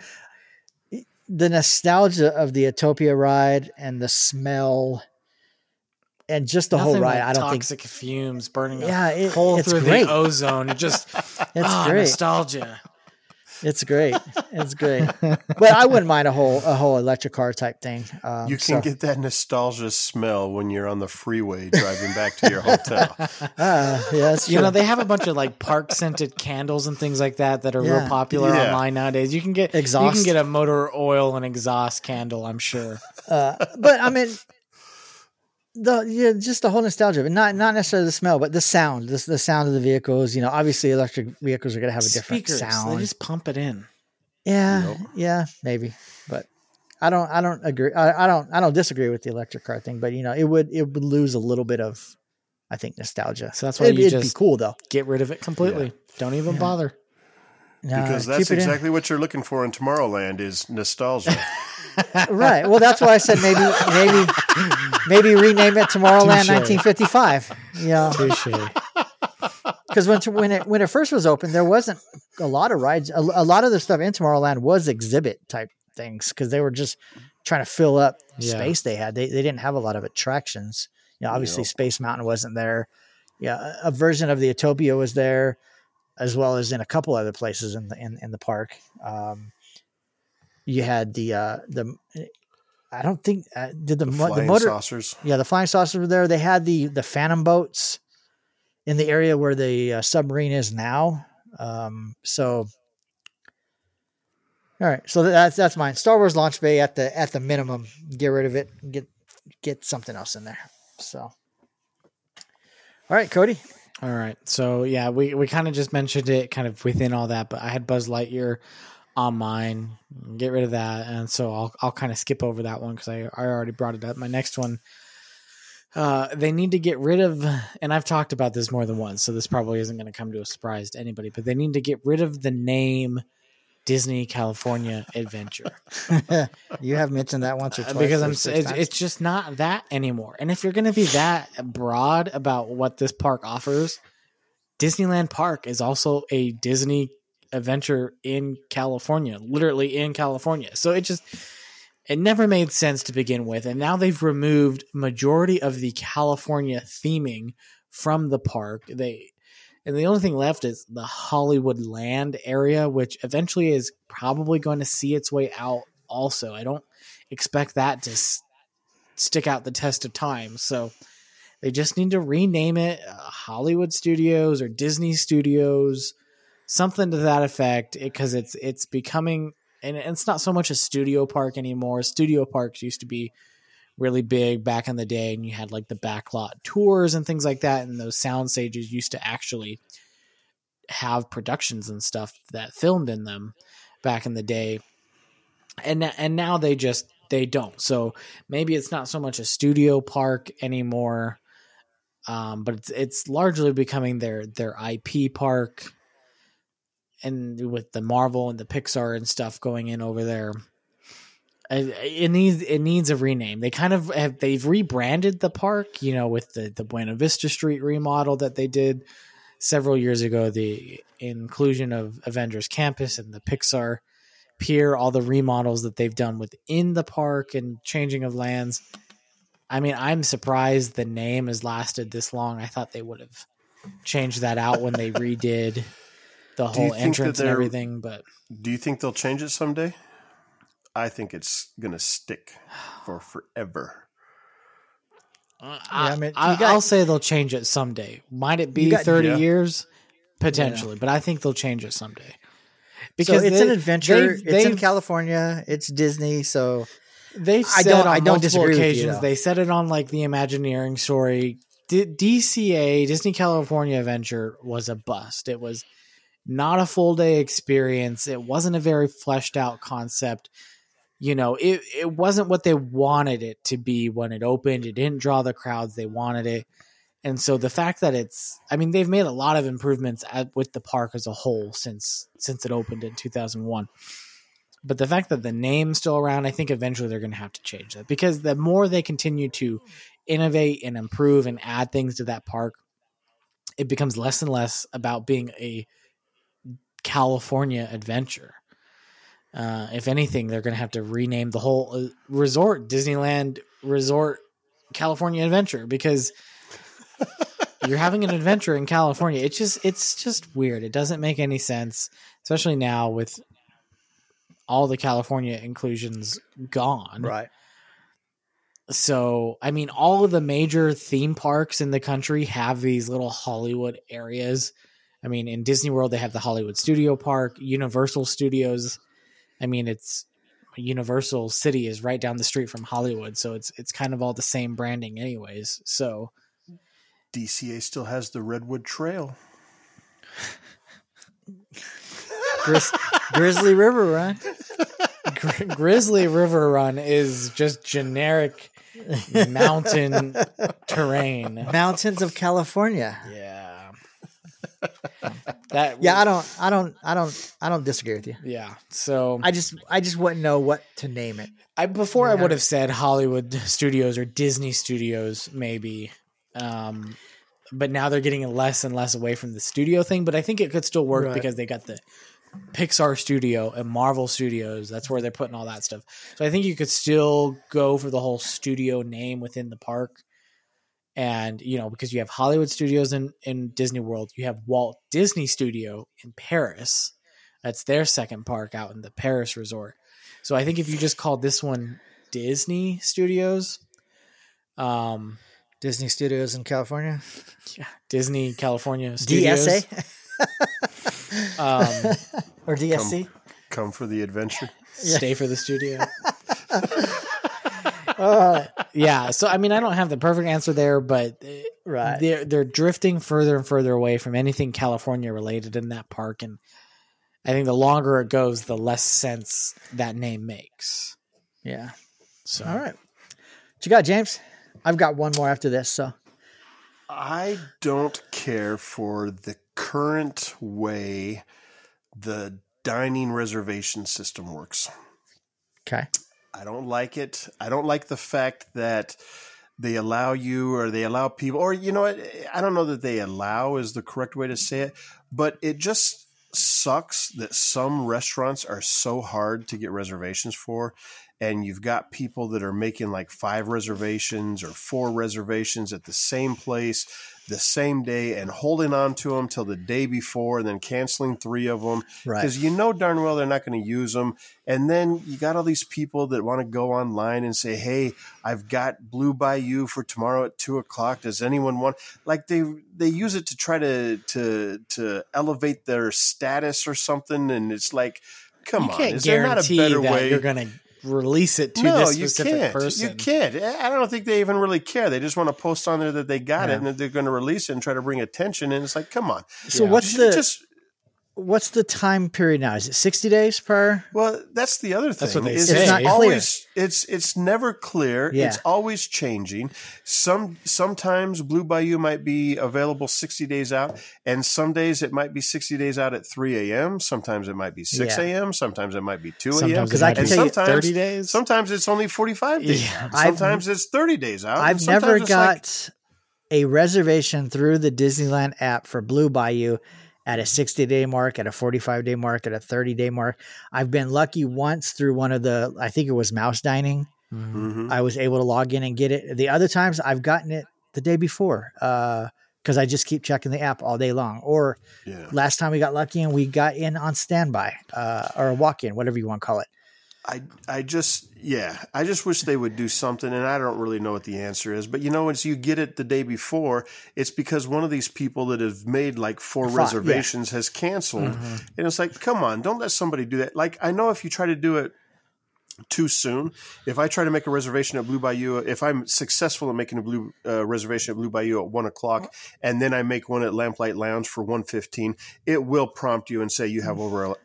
the nostalgia of the Autopia ride and the smell, and just the whole ride. like I don't think. toxic fumes burning Yeah, it- hole it's through great. the ozone. It just It's ah, great. nostalgia. It's great. It's great. but I wouldn't mind a whole a whole electric car type thing. Um, You can so- get that nostalgia smell when you're on the freeway driving back to your hotel. Ah, yeah, You know, they have a bunch of like park scented candles and things like that that are Yeah. real popular Yeah. online nowadays. You can get exhaust. you can get a motor oil and exhaust candle. I'm sure. Uh, but I mean, the yeah, just the whole nostalgia, but not not necessarily the smell, but the sound, the, the sound of the vehicles. You know, obviously electric vehicles are going to have a different Speakers, sound. they just pump it in. yeah, Nope. yeah, maybe, but I don't, I don't agree. I, I don't, I don't disagree with the electric car thing, but you know, it would, it would lose a little bit of, I think, nostalgia. So that's why it'd, you it'd be cool though. get rid of it completely. Don't even Yeah. bother. Nah, because keep that's it in. exactly what you're looking for in Tomorrowland is nostalgia. right. Well, that's why I said maybe, maybe, maybe rename it Tomorrowland Touche. 1955. You know, because when when it when it first was open, there wasn't a lot of rides. A, a lot of the stuff in Tomorrowland was exhibit type things because they were just trying to fill up Yeah. space they had. They they didn't have a lot of attractions. You know, obviously Yep. Space Mountain wasn't there. Yeah, a, a version of the Autopia was there, as well as in a couple other places in the in, in the park. Um, you had the uh, the. I don't think uh, did the the mo- the motor saucers. yeah, the flying saucers were there. They had the the Phantom boats in the area where the uh, submarine is now. Um, so, all right, so that's that's mine. Star Wars launch bay at the at the minimum. Get rid of it. Get get something else in there. So, all right, Cody. All right. So yeah, we, we kind of just mentioned it kind of within all that, but I had Buzz Lightyear on mine. Get rid of that. And so I'll I'll kind of skip over that one because I, I already brought it up. My next one, uh, they need to get rid of and I've talked about this more than once, so this probably isn't going to come to a surprise to anybody, but they need to get rid of the name Disney California Adventure. you have mentioned that once or Uh, twice. because I'm it's, it's just not that anymore. And if you're going to be that broad about what this park offers, Disneyland Park is also a Disney adventure in California, literally in California. So it just it never made sense to begin with, and now they've removed majority of the California theming from the park. They and the only thing left is the Hollywood Land area, which eventually is probably going to see its way out. Also, I don't expect that to s- stick out the test of time. So they just need to rename it uh, Hollywood Studios or Disney Studios, something to that effect, because it's it's becoming and it's not so much a studio park anymore. Studio parks used to be really big back in the day, and you had like the backlot tours and things like that, and those sound stages used to actually have productions and stuff that filmed in them back in the day. And and now they just they don't. So maybe it's not so much a studio park anymore um, but it's it's largely becoming their their IP park and with the Marvel and the Pixar and stuff going in over there. It needs it needs a rename. They kind of have they've rebranded the park, you know, with the the Buena Vista Street remodel that they did several years ago. The inclusion of Avengers Campus and the Pixar Pier, all the remodels that they've done within the park and changing of lands. I mean, I'm surprised the name has lasted this long. I thought they would have changed that out when they redid the you whole think that entrance and they're- everything, but Do you think they'll change it someday? I think it's gonna stick for forever. Uh, I, I mean, you I, got- will say they'll change it someday. Might it be got- 30 Yeah. years? Potentially, but I think they'll change it someday. Because it's they- an adventure. they've- It's in California. It's Disney. So They've I said don't- on I don't multiple disagree with you, they said it on like the Imagineering story. D- DCA Disney California Adventure was a bust. It was not a full day experience. It wasn't a very fleshed out concept. You know, it it wasn't what they wanted it to be when it opened. It didn't draw the crowds they wanted it. And so the fact that it's I mean they've made a lot of improvements at, with the park as a whole since since it opened in 2001. But the fact that the name's still around, I think eventually they're going to have to change that because the more they continue to innovate and improve and add things to that park, it becomes less and less about being a California adventure. Uh, if anything, they're going to have to rename the whole uh, resort Disneyland Resort California Adventure because you're having an adventure in California. It's just it's just weird. It doesn't make any sense, especially now with all the California inclusions gone. right. So, I mean, all of the major theme parks in the country have these little Hollywood areas. I mean, in Disney World, they have the Hollywood Studio Park, Universal Studios. I mean, it's Universal City is right down the street from Hollywood, so it's it's kind of all the same branding, anyways. So, DCA still has the Redwood Trail. Gris- Grizzly River Run. Gri- Grizzly River Run is just generic mountain terrain. Mountains of California. Yeah. That Yeah, I don't, I don't, I don't, I don't disagree with you. yeah. So I just, I just wouldn't know what to name it. I before I would have said Hollywood Studios or Disney Studios maybe, um, but now they're getting less and less away from the studio thing. But I think it could still work Right. because they got the Pixar Studio and Marvel Studios. That's where they're putting all that stuff. So I think you could still go for the whole studio name within the park. And you know because you have Hollywood Studios in in Disney World, you have Walt Disney Studio in Paris. That's their second park out in the Paris resort. So I think if you just called this one Disney Studios, um, Disney Studios in California. yeah, Disney California Studios, DSA um, or DSC. Come for the adventure. stay for the studio. Uh, Yeah, so I mean, I don't have the perfect answer there, but uh, right. they're they're drifting further and further away from anything California related in that park, and I think the longer it goes, the less sense that name makes. Yeah. So, All right. What you got, James? I've got one more after this. So I don't care for the current way the dining reservation system works. okay. I don't like it. I don't like the fact that they allow you or they allow people, or you know what? I don't know that they allow is the correct way to say it, but it just sucks that some restaurants are so hard to get reservations for. And you've got people that are making like five reservations or four reservations at the same place the same day and holding on to them till the day before and then canceling three of them Right. because you know darn well they're not going to use them. And then you got all these people that want to go online and say, "Hey, I've got Blue Bayou for tomorrow at two o'clock. Does anyone want?" Like they they use it to try to to to elevate their status or something. And it's like, come you on, is there not a better that way? you're going to release it to no, this you specific can't. person. You can't. I don't think they even really care. They just want to post on there that they got Yeah. it and that they're going to release it and try to bring attention. And it's like, come on. So Yeah. what's the just what's the time period now? Is it 60 days per? Well, that's the other thing. That's what they is say. It's It's not always it's it's never clear. Yeah. It's always changing. Some sometimes Blue Bayou might be available sixty days out, and some days it might be sixty days out at three a.m. Sometimes it might be six Yeah. a.m. Sometimes it might be two a.m. Sometimes 'Cause it I can tell you- thirty days. Sometimes it's only forty-five days. Yeah. out. I've- Sometimes it's thirty days out. I've Sometimes never it's got like- a reservation through the Disneyland app for Blue Bayou at a 60 day mark, at a 45 day mark, at a 30 day mark. I've been lucky once through one of the, I think it was Mouse Dining. Mhm. Mhm. I was able to log in and get it. The other times I've gotten it the day before because I just keep checking the app all day long. Or yeah. last time we got lucky and we got in on standby uh, or a walk in, whatever you want to call it. I I just yeah, I just wish they would do something and I don't really know what the answer is. But you know, once you get it the day before, it's because one of these people that have made like four yeah. reservations has canceled. Mhm. And it's like, come on, don't let somebody do that. Like I know if you try to do it too soon, if I try to make a reservation at Blue Bayou, if I'm successful in making a blue uh, reservation at Blue Bayou at one o'clock, and then I make one at Lamplight Lounge for one fifteen, it will prompt you and say you have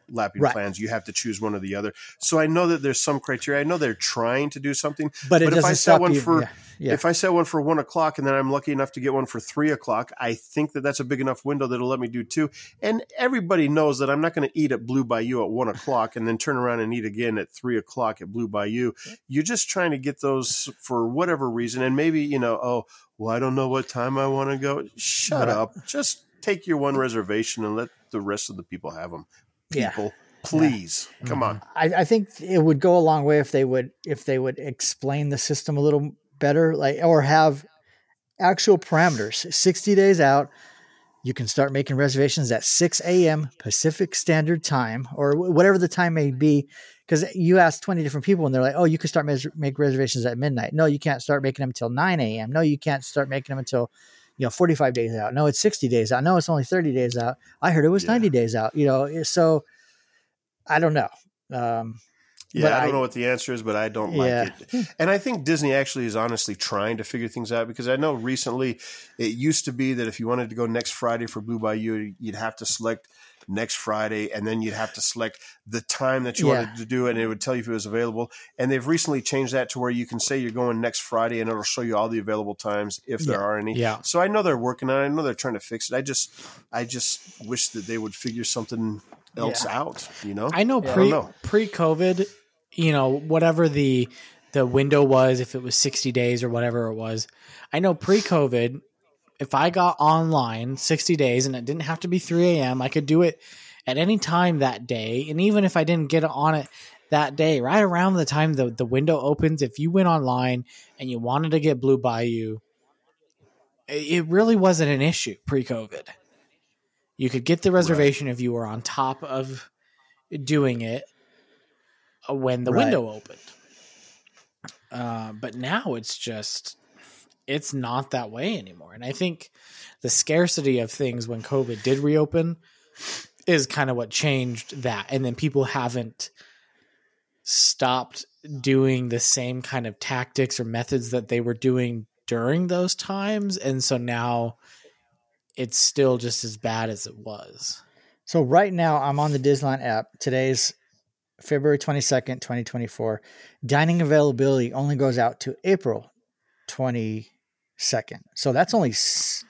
overlapping Right. plans. You have to choose one or the other. So I know that there's some criteria. I know they're trying to do something. But But if I set one you. for- yeah, yeah. If I set one for one o'clock and then I'm lucky enough to get one for three o'clock, I think that that's a big enough window that'll let me do two. And everybody knows that I'm not going to eat at Blue Bayou at one o'clock and then turn around and eat again at three o'clock at Blue Bayou. You're just trying to get those for whatever reason. And maybe, you know, oh, well, I don't know what time I want to go. Shut Right. up. Just take your one reservation and let the rest of the people have them. Yeah. People, please. Come mm-hmm. on. I, I think it would go a long way if they would if they would explain the system a little better, like or have actual parameters. Sixty days out, you can start making reservations at six a.m. Pacific Standard Time or wh- whatever the time may be. Because you ask twenty different people and they're like, "Oh, you can start mes- make reservations at midnight." No, you can't start making them until nine a.m. No, you can't start making them until you know forty five days out. No, it's sixty days out. No, it's only thirty days out. I heard it was Yeah. ninety days out. You know, so I don't know. Um, Yeah, I don't I- know what the answer is, but I don't Yeah. like it. And I think Disney actually is honestly trying to figure things out because I know recently it used to be that if you wanted to go next Friday for Blue Bayou, you'd have to select next Friday and then you'd have to select the time that you Yeah. wanted to do it and it would tell you if it was available. And they've recently changed that to where you can say you're going next Friday and it'll show you all the available times if there are any. Yeah. So I know they're working on it. I know they're trying to fix it. I just I just wish that they would figure something else out, you know? I know pre pre COVID, you know, whatever the the window was, if it was sixty days or whatever it was. I know pre COVID, if I got online sixty days and it didn't have to be three a.m., I could do it at any time that day. And even if I didn't get on it that day, right around the time the the window opens, if you went online and you wanted to get Blue Bayou, it it really wasn't an issue pre COVID. You could get the reservation if you were on top of doing it when the Right. window opened. Uh, but now it's just it's not that way anymore. And I think the scarcity of things when COVID did reopen is kind of what changed that. And then people haven't stopped doing the same kind of tactics or methods that they were doing during those times. And so now it's still just as bad as it was. So right now I'm on the Disneyland app. Today's February 22nd, 2024. Dining availability only goes out to April 22nd. So that's only s-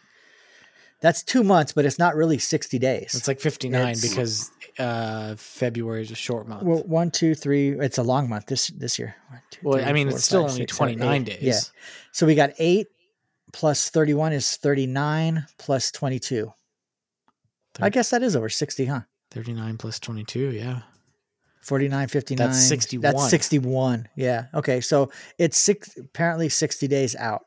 that's 2 months, but it's not really 60 days. It's like 59 because uh, February is a short month. well, one, two, three. It's a long month this this year. One, two, Well, three, I mean, four, it's still five, only 29 days. Yeah. So we got eight plus 31 is 39 plus 22. I guess that is over 60, huh? 39 plus 22, yeah. 49 59 That's 61. that's 61 yeah okay so it's six apparently 60 days out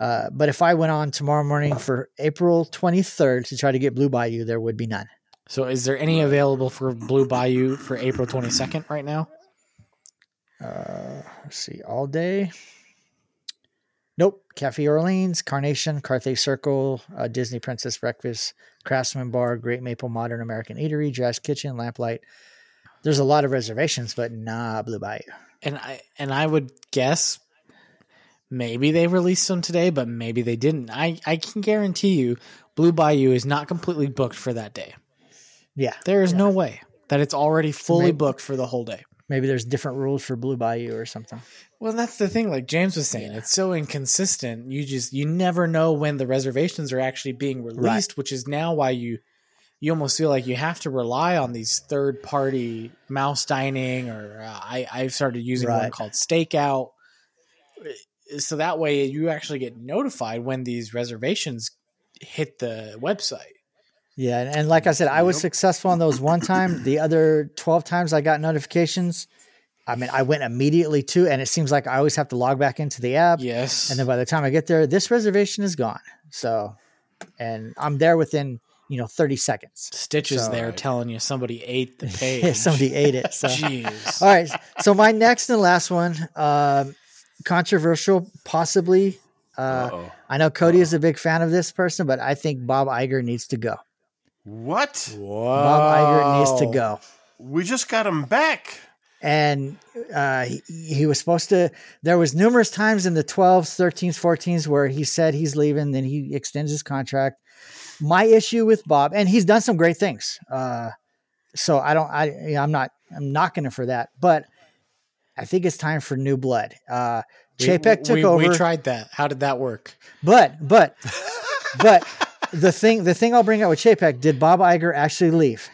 uh, but if i went on tomorrow morning for april 23rd to try to get blue bayou there would be none. So is there any available for Blue Bayou for April 22nd right now? uh, let's see all day. Nope cafe orleans carnation carthay circle uh, disney princess breakfast craftsman bar great maple modern american eatery jazz kitchen lamplight. There's a lot of reservations but nah blue bayou. And I and I would guess maybe they released them today, but maybe they didn't. I, I can guarantee you Blue Bayou is not completely booked for that day. Yeah. There is Yeah. no way that it's already fully maybe- booked for the whole day. Maybe there's different rules for Blue Bayou or something. Well, that's the thing. Like James was saying, it's so inconsistent. You just you never know when the reservations are actually being released, which is now why you you almost feel like you have to rely on these third party mouse dining, or uh, I I've started using one Right. called Stakeout. So that way you actually get notified when these reservations hit the website. Yeah, and, and like I said, I was successful on those one time. The other twelve times I got notifications, I mean, I went immediately to, and it seems like I always have to log back into the app. Yes, And then by the time I get there, this reservation is gone. So, and I'm there within you know thirty seconds. Stitches So- there telling you somebody ate the page. Somebody ate it. So. Jeez. All right. So my next and last one, um, controversial, possibly. Uh, I know Cody is a big fan of this person, but I think Bob Iger needs to go. What? Bob Iger needs to go. We just got him back. and uh, he, he was supposed to there was numerous times in the 12s 13s 14s where he said he's leaving then he extends his contract my issue with bob and he's done some great things uh, so i don't i i'm not i'm knocking him for that but i think it's time for new blood uh chapek took we, over We tried that. How did that work? but but but the thing the thing i'll bring up with chapek did bob Iger actually leave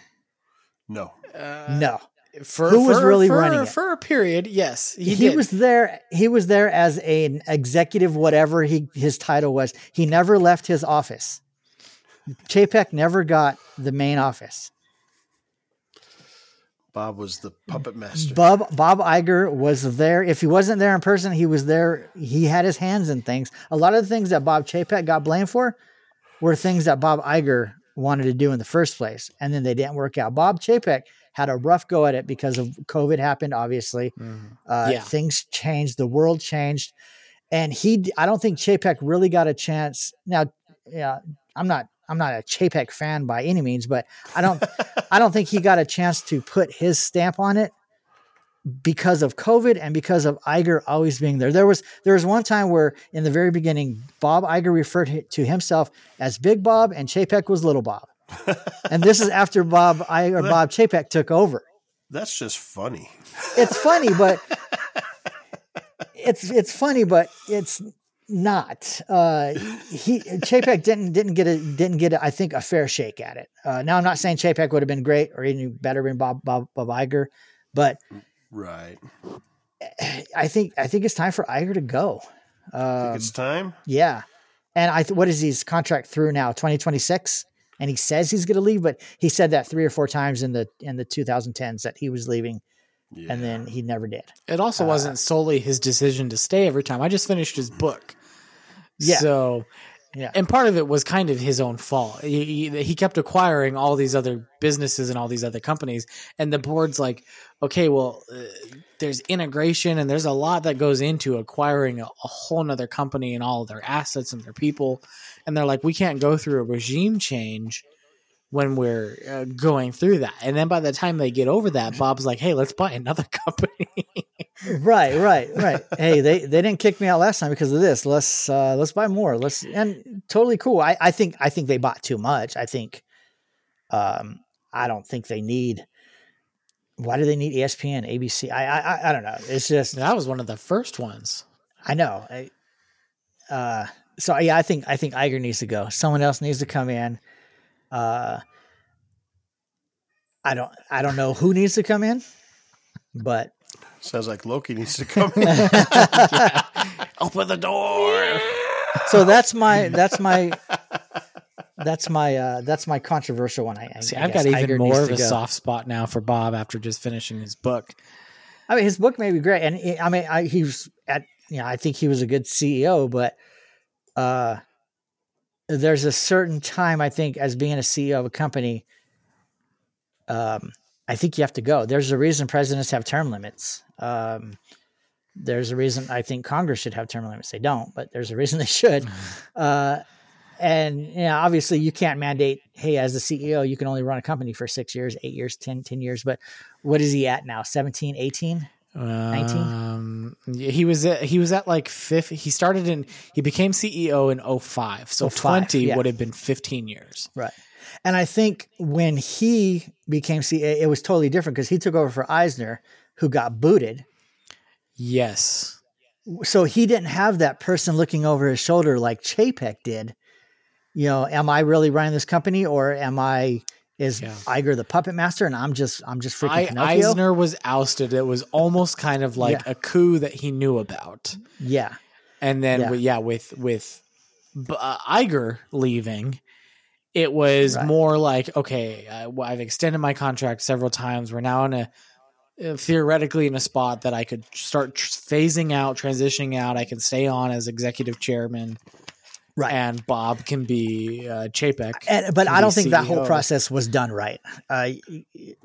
No. Uh, no For, Who was for- really for- running it? for a period? Yes, he, he, did. was there he was there as an executive whatever he his title was he never left his office chapek never got the main office Bob was the puppet master. bob bob Iger was there. If he wasn't there in person he was there. He had his hands in things. A lot of the things that bob chapek got blamed for were things that bob Iger wanted to do in the first place and then they didn't work out. Bob chapek had a rough go at it because of covid happened obviously. Uh, Yeah. things changed. The world changed. And he I don't think chapek really got a chance. Now yeah i'm not i'm not a chapek fan by any means but i don't i don't think he got a chance to put his stamp on it because of covid and because of Iger always being there. There was there was one time where in the very beginning bob Iger referred to himself as big bob and chapek was little bob. And this is after bob I, or bob chapek took over. That's just funny. it's funny, but it's it's funny, but it's not. Uh, he Chapek didn't didn't get a didn't get a, I think a fair shake at it. Uh, now I'm not saying Chapek would have been great or even better than Bob Bob Bob Iger, but Right. I think I think it's time for Iger to go. Think Um, it's time. yeah, and I th- what is his contract through now? 2026, and he says he's going to leave, but he said that three or four times in the in the 2010s that he was leaving, Yeah. and then he never did. It also wasn't solely his decision to stay every time. I just finished his book. Yeah. So, Yeah. and part of it was kind of his own fault. He, he, he kept acquiring all these other businesses and all these other companies, and the board's like, okay, well, uh, there's integration and there's a lot that goes into acquiring a, a whole nother company and all of their assets and their people, and they're like, we can't go through a regime change when we're uh, going through that. And then by the time they get over that, Bob's like, hey, let's buy another company. right right right. Hey they they didn't kick me out last time because of this. Let's uh let's buy more. Let's and totally cool. I i think i think they bought too much. I think um i don't think they need why do they need espn abc i i I- i don't know. It's just that was one of the first ones. i know. I, uh so yeah i think i think Iger needs to go. Someone else needs to come in uh i don't i don't know who needs to come in but Sounds like Loki needs to come. in. Open the door. so that's my that's my that's my uh that's my controversial one. I, I See, I I've got even Iger more of a go. soft spot now for Bob after just finishing his book. I mean, his book may be great, and it- I mean, I, he was at you know I think he was a good CEO, but uh, there's a certain time I think as being a CEO of a company, um, I think you have to go. There's a reason presidents have term limits. Um, there's a reason I think Congress should have term limits. They don't, but there's a reason they should. Uh, and you know, obviously you can't mandate, hey, as the CEO, you can only run a company for six years, eight years, 10, 10 years. But what is he at now? 17, 18? Um, yeah, he was at, he was at like fifth. He started in he became CEO in 05. So 05, 20 yeah. would have been 15 years. Right. And I think when he became CA, it was totally different because he took over for Eisner, who got booted. Yes. So he didn't have that person looking over his shoulder like Chapek did. You know, am I really running this company or am I is Yeah. Iger the puppet master and I'm just I'm just freaking I, Pinocchio? Eisner was ousted. It was almost kind of like Yeah. a coup that he knew about. Yeah. And then, Yeah. with, yeah, with with uh, Iger leaving, it was Right. more like, okay, well, I've extended my contract several times. We're now in a uh, theoretically in a spot that I could start tr- phasing out, transitioning out. I can stay on as executive chairman, Right. and Bob can be uh, Chapek. And, but I don't think that whole process was done right. Uh,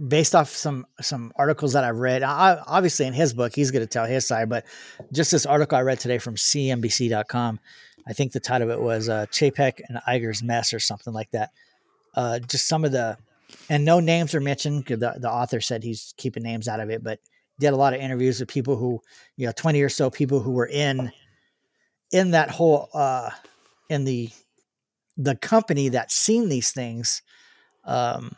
based off some some articles that I've read, I, obviously in his book he's going to tell his side, but just this article I read today from CNBC.com, I think the title of it was uh, Chapek and Iger's mess or something like that. Uh, just some of the and no names are mentioned. 'cause The, the author said he's keeping names out of it, but did a lot of interviews with people who you know twenty or so people who were in in that whole uh, in the the company that's seen these things. Um,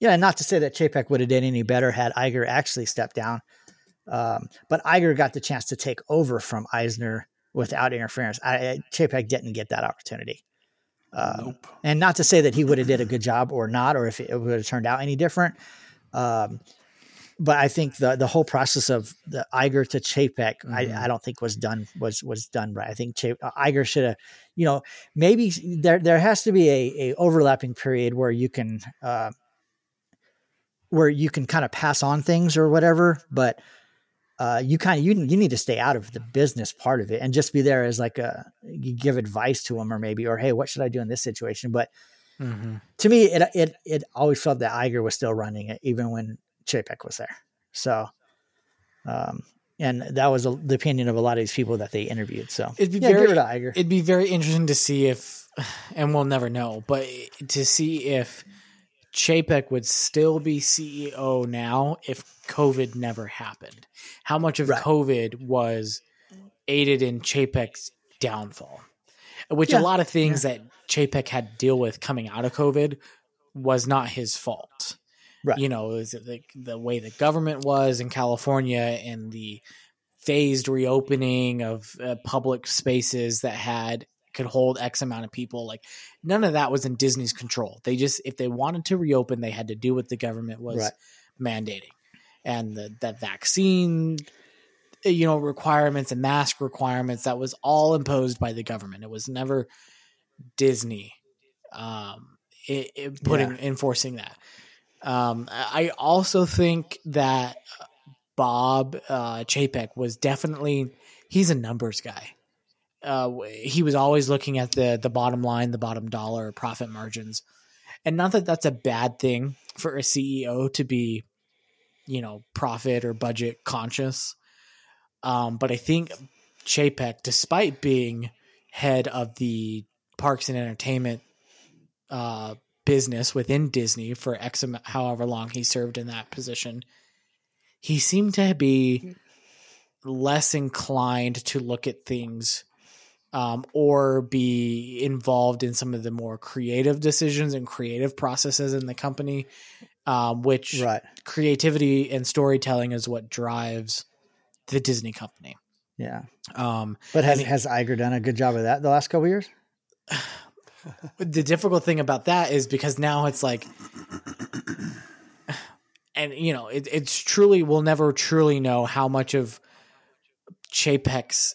yeah, and not to say that Chapek would have done any better had Iger actually stepped down. Um, but Iger got the chance to take over from Eisner without interference. I, I, Chapek didn't get that opportunity. Um, Nope. And not to say that he would have did a good job or not, or if it would have turned out any different. Um, but I think the the whole process of the Iger to Chapek, Mhm. I, I don't think was done was was done right. I think Chap- uh, Iger should have, you know, maybe there there has to be a, a overlapping period where you can uh, where you can kind of pass on things or whatever, but uh, you kind of you you need to stay out of the business part of it and just be there as like a you give advice to them or maybe or hey what should I do in this situation but Mhm. to me, it it it always felt that Iger was still running it, even when Chapek was there. So, um, and that was a, the opinion of a lot of these people that they interviewed. So, It'd be yeah, very- Iger. It'd be very interesting to see if, and we'll never know, but to see if Chapek would still be CEO now if COVID never happened. How much of Right. COVID was aided in Chapek's downfall? Which Yeah, a lot of things that Chapek had to deal with coming out of COVID was not his fault. Right. You know, it was the, the way the government was in California and the phased reopening of uh, public spaces that had could hold X amount of people. Like none of that was in Disney's control. They just if they wanted to reopen, they had to do what the government was Right. mandating, and the that vaccine, uh, you know, requirements and mask requirements that was all imposed by the government. It was never Disney um, it, it putting enforcing that. Um, I also think that Bob uh, Chapek was definitely he's a numbers guy. Uh, he was always looking at the the bottom line, the bottom dollar, profit margins, and not that that's a bad thing for a CEO to be, you know, profit or budget conscious. Um, but I think Chapek, despite being head of the parks and entertainment uh, business within Disney for X amount, however long he served in that position, he seemed to be less inclined to look at things um, or be involved in some of the more creative decisions and creative processes in the company, um, which right. creativity and storytelling is what drives the Disney company. Yeah. Um, But has, And- has Iger done a good job of that the last couple years? the difficult thing about that is because now it's like and you know it, it's truly we'll never truly know how much of Chapek's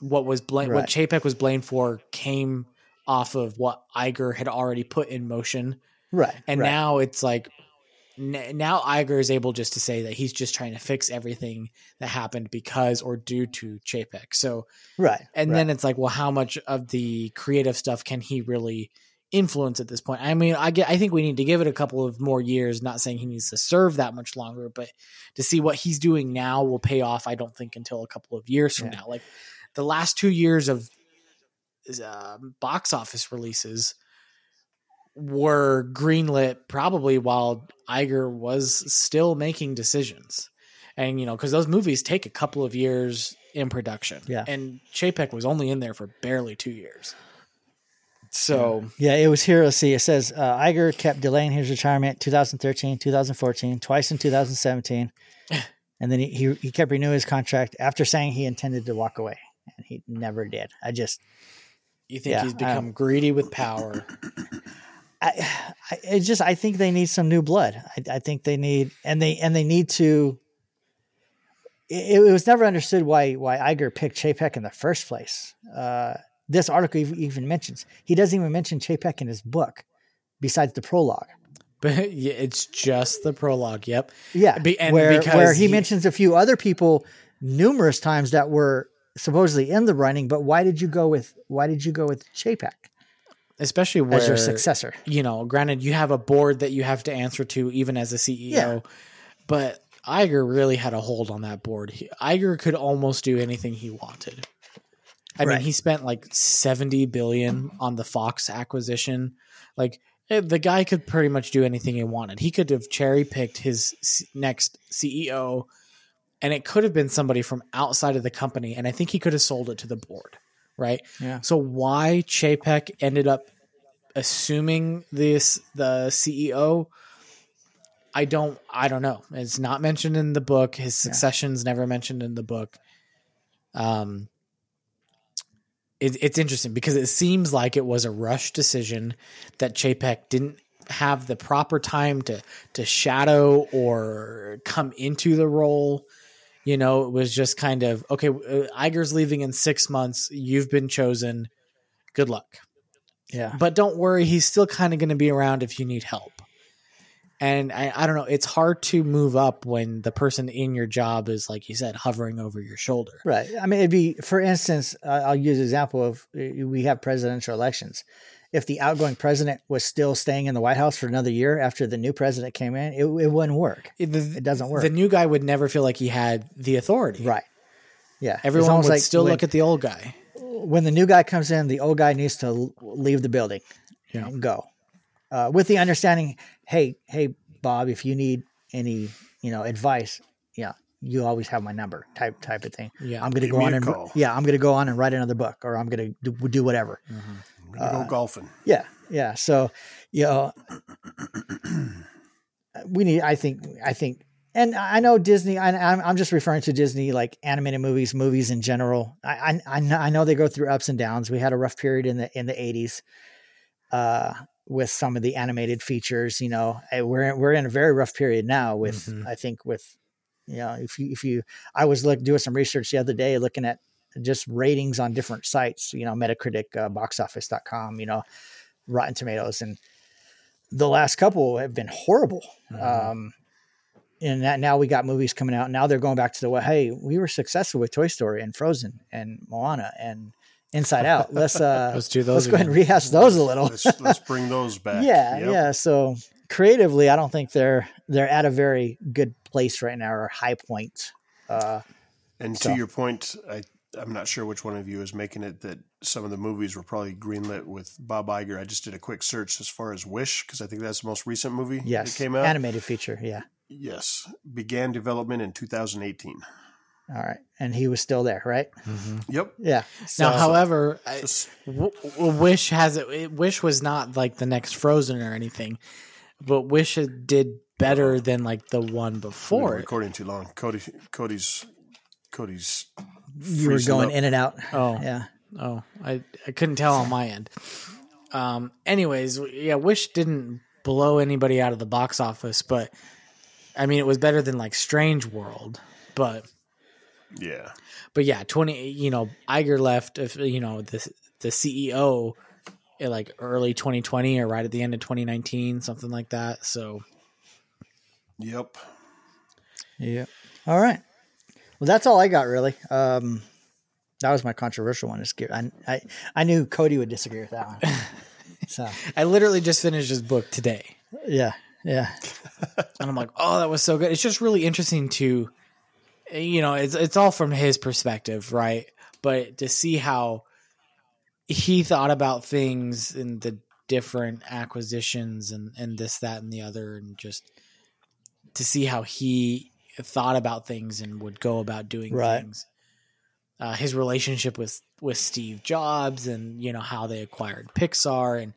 what was blamed what Right. Chapek was blamed for came off of what Iger had already put in motion Right. and right. now it's like now Iger is able just to say that he's just trying to fix everything that happened because or due to Chapek so right. and right. then it's like, well, how much of the creative stuff can he really influence at this point? I mean, I get, I think we need to give it a couple of more years. Not saying he needs to serve that much longer, but to see what he's doing now will pay off. I don't think until a couple of years from Yeah. now. Like the last two years of uh, box office releases were greenlit probably while Iger was still making decisions. And you know, because those movies take a couple of years in production. Yeah. And Chapek was only in there for barely two years. So Yeah, it was here. Let's see. It says uh, Iger kept delaying his retirement 2013, 2014, twice in 2017. And then he, he, he kept renewing his contract after saying he intended to walk away. And he never did. I just, you think Yeah, he's become greedy with power? I, I it just, I think they need some new blood. I, I think they need, and they, and they need to, it, it was never understood why, why Iger picked Chapek in the first place. Uh, this article ev- even mentions, he doesn't even mention Chapek in his book besides the prologue. But it's just the prologue. Yep. Yeah, Be- and where because where he, he- mentions a few other people numerous times that were supposedly in the running, but why did you go with why did you go with Chapek Especially where as your successor? you know, granted, you have a board that you have to answer to, even as a CEO. Yeah. But Iger really had a hold on that board. He, Iger could almost do anything he wanted. I Right. mean, he spent like seventy billion on the Fox acquisition. Like eh, the guy could pretty much do anything he wanted. He could have cherry picked his next CEO, and it could have been somebody from outside of the company. And I think he could have sold it to the board, right? Yeah. So why Chapek ended up assuming this the CEO? I don't I don't know. It's not mentioned in the book. His succession's never mentioned in the book. Um it, it's interesting because it seems like it was a rush decision that Chapek didn't have the proper time to to shadow or come into the role. You know, it was just kind of okay. Uh, Iger's leaving in six months. You've been chosen. Good luck. Yeah, But don't worry, he's still kind of going to be around if you need help. And I, I don't know, it's hard to move up when the person in your job is, like you said, hovering over your shoulder. right. I mean, it'd be for instance, uh, I'll use an example of uh, we have presidential elections. If the outgoing president was still staying in the White House for another year after the new president came in, it, it wouldn't work. It, the, It doesn't work. The new guy would never feel like he had the authority. Right. Yeah. Everyone would like still when- look at the old guy. when the new guy comes in, the old guy needs to leave the building Yeah. and go, uh, with the understanding, hey, hey, Bob, if you need any, you know, advice, yeah, you always have my number, type type of thing. Yeah. I'm gonna Give go on and call. yeah, I'm gonna go on and write another book, or I'm gonna do, do whatever. I'm gonna Uh, go golfing. Yeah, yeah. So, you know, we need. I think. I think. And I know Disney. I, I'm, I'm just referring to Disney, like animated movies, movies in general. I, I, I know, they go through ups and downs. We had a rough period in the in the 80s, uh, with some of the animated features. You know, we're in, we're in a very rough period now. With Mhm. I think with, you know, if you if you, I was look doing some research the other day, looking at just ratings on different sites. You know, Metacritic, uh, BoxOffice.com. You know, Rotten Tomatoes, and the last couple have been horrible. Mhm. Um, and that now we got movies coming out. Now they're going back to the way, hey, we were successful with Toy Story and Frozen and Moana and Inside Out. Let's uh, Let's do those let's go ahead and rehash those a little. Let's let's bring those back. yeah, Yep. yeah. So creatively, I don't think they're they're at a very good place right now or high point. Uh, And So- to your point, I I'm not sure which one of you is making it that some of the movies were probably greenlit with Bob Iger. I just did a quick search as far as Wish because I think that's the most recent movie yes, that came out. animated feature. Yeah. yes, began development in 2018. All right, and he was still there, right? Mhm. Yep. Yeah. So, Now, however, I- Just- W- w- Wish has it. it- Wish was not like the next Frozen or anything, but Wish had- did better than like the one before. it. recording too long. Cody, Cody's, Cody's. You were going up. in and out. Oh, Yeah. oh, I I couldn't tell on my end. Um. Anyways, yeah, Wish didn't blow anybody out of the box office, but I mean, it was better than like Strange World, but Yeah. but yeah, twenty. You know, Iger left. If you know the the CEO, in like early 2020 or right at the end of 2019, something like that. So Yep. yep. All right. Well, that's all I got really. Um, that was my controversial one. I, I I knew Cody would disagree with that one. So I literally just finished his book today, yeah, yeah, and I'm like, oh, that was so good. It's just really interesting to, you know, it's it's all from his perspective, right? But to see how he thought about things and the different acquisitions and and this, that, and the other, and just to see how he thought about things and would go about doing Right. things. uh, his relationship with with Steve Jobs and you know how they acquired Pixar and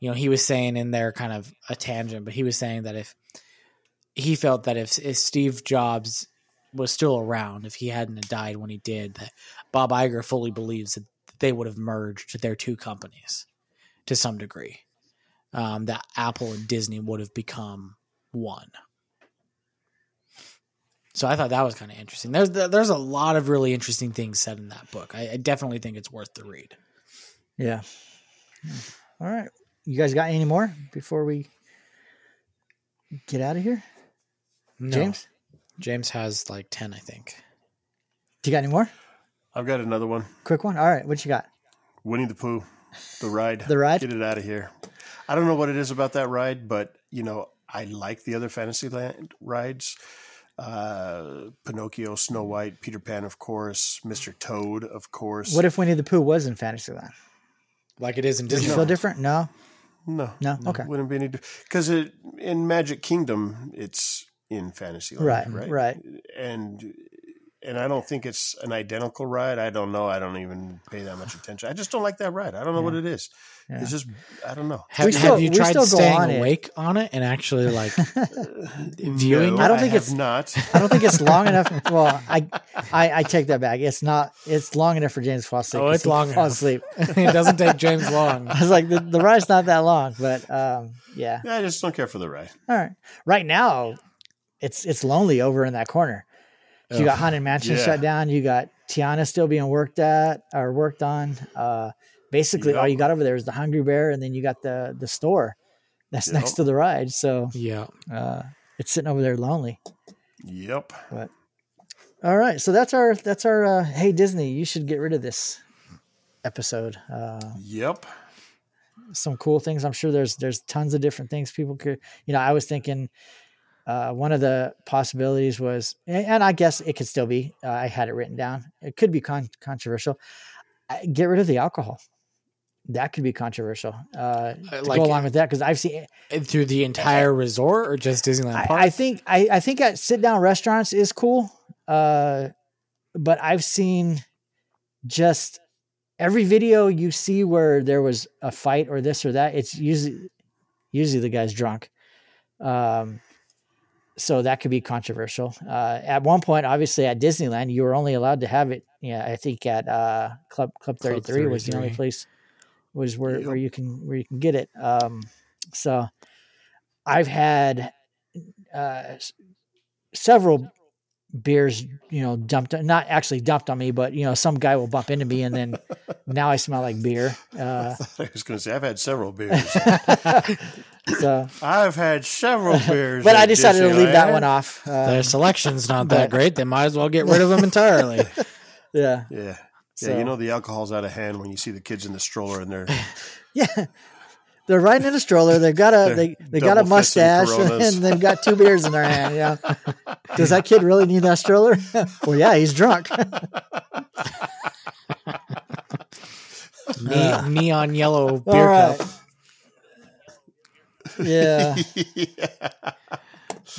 you know he was saying in there kind of a tangent, but he was saying that if he felt that if, if Steve Jobs was still around, if he hadn't died when he did, that Bob Iger fully believes that they would have merged their two companies to some degree. Um, that Apple and Disney would have become one. So I thought that was kind of interesting. There's there's a lot of really interesting things said in that book. I, I definitely think it's worth the read. Yeah. All right. You guys got any more before we get out of here? No. James? James has like ten, I think. Do you got any more? I've got another one. Quick one. All right. What you got? Winnie the Pooh, the ride. The ride? Get it out of here. I don't know what it is about that ride, but you know, I like the other Fantasyland rides. Uh, Pinocchio, Snow White, Peter Pan, of course, Mr. Toad, of course. What if Winnie the Pooh was in Fantasyland? Like it is in Does Disney. it feel different? No. no, No? Okay. wouldn't be any because it in Magic Kingdom it's in Fantasyland, Right, right, right. and and I don't think it's an identical ride. I don't know. I don't even pay that much attention. I just don't like that ride. I don't know what it is. Yeah. It's just I don't know. Have, We have you tried still go staying on it. awake on it and actually like viewing? No, I don't think have it's- not. I don't think it's long enough. Well, I, I I take that back. It's not. It's long enough for James to fall asleep. Oh, 'cause it's he long Fall enough. asleep. it doesn't take James long. I was like, the, the ride's not that long, but um, yeah. I just don't care for the ride. All right. Right now, it's it's lonely over in that corner. You got Haunted Mansion Yeah. shut down. You got Tiana still being worked at or worked on. Uh, basically, all you got over there is the Hungry Bear, and then you got the the store that's Yep. next to the ride. So Yeah. uh, it's sitting over there lonely. Yep. But all right, so that's our that's our uh, hey Disney, you should get rid of this episode. Uh, Yep. some cool things. I'm sure there's there's tons of different things people could. You know, I was thinking uh, one of the possibilities was, and and I guess it could still be. Uh, I had it written down. It could be con- controversial. Uh, Get rid of the alcohol. That could be controversial. Uh, to like- go along with that, because I've seen. Through the entire resort or just Disneyland I, Park? I think I, I think at sit down restaurants is cool. Uh, but I've seen just every video you see where there was a fight or this or that. It's usually usually the guy's drunk. Um, so that could be controversial. Uh, at one point, obviously at Disneyland, you were only allowed to have it. Yeah, I think at uh, Club Club Thirty Three was the only place was where, where you can where you can get it. Um, so I've had uh, several beers, you know, dumped not actually dumped on me, but you know, some guy will bump into me, and then now I smell like beer. Uh, I was going to say I've had several beers. so, I've had several beers. but I at decided to leave that one off. Uh, Their selection's not that but- great. They might as well get rid of them entirely. yeah, Yeah. Yeah, So- you know the alcohol's out of hand when you see the kids in the stroller and they're yeah. They're riding in a stroller. They've got a they, they got a mustache Coronas. and they've got two beers in their hand. Yeah. Does that kid really need that stroller? well, yeah, he's drunk. Ne- neon yellow beer right. cup. Yeah.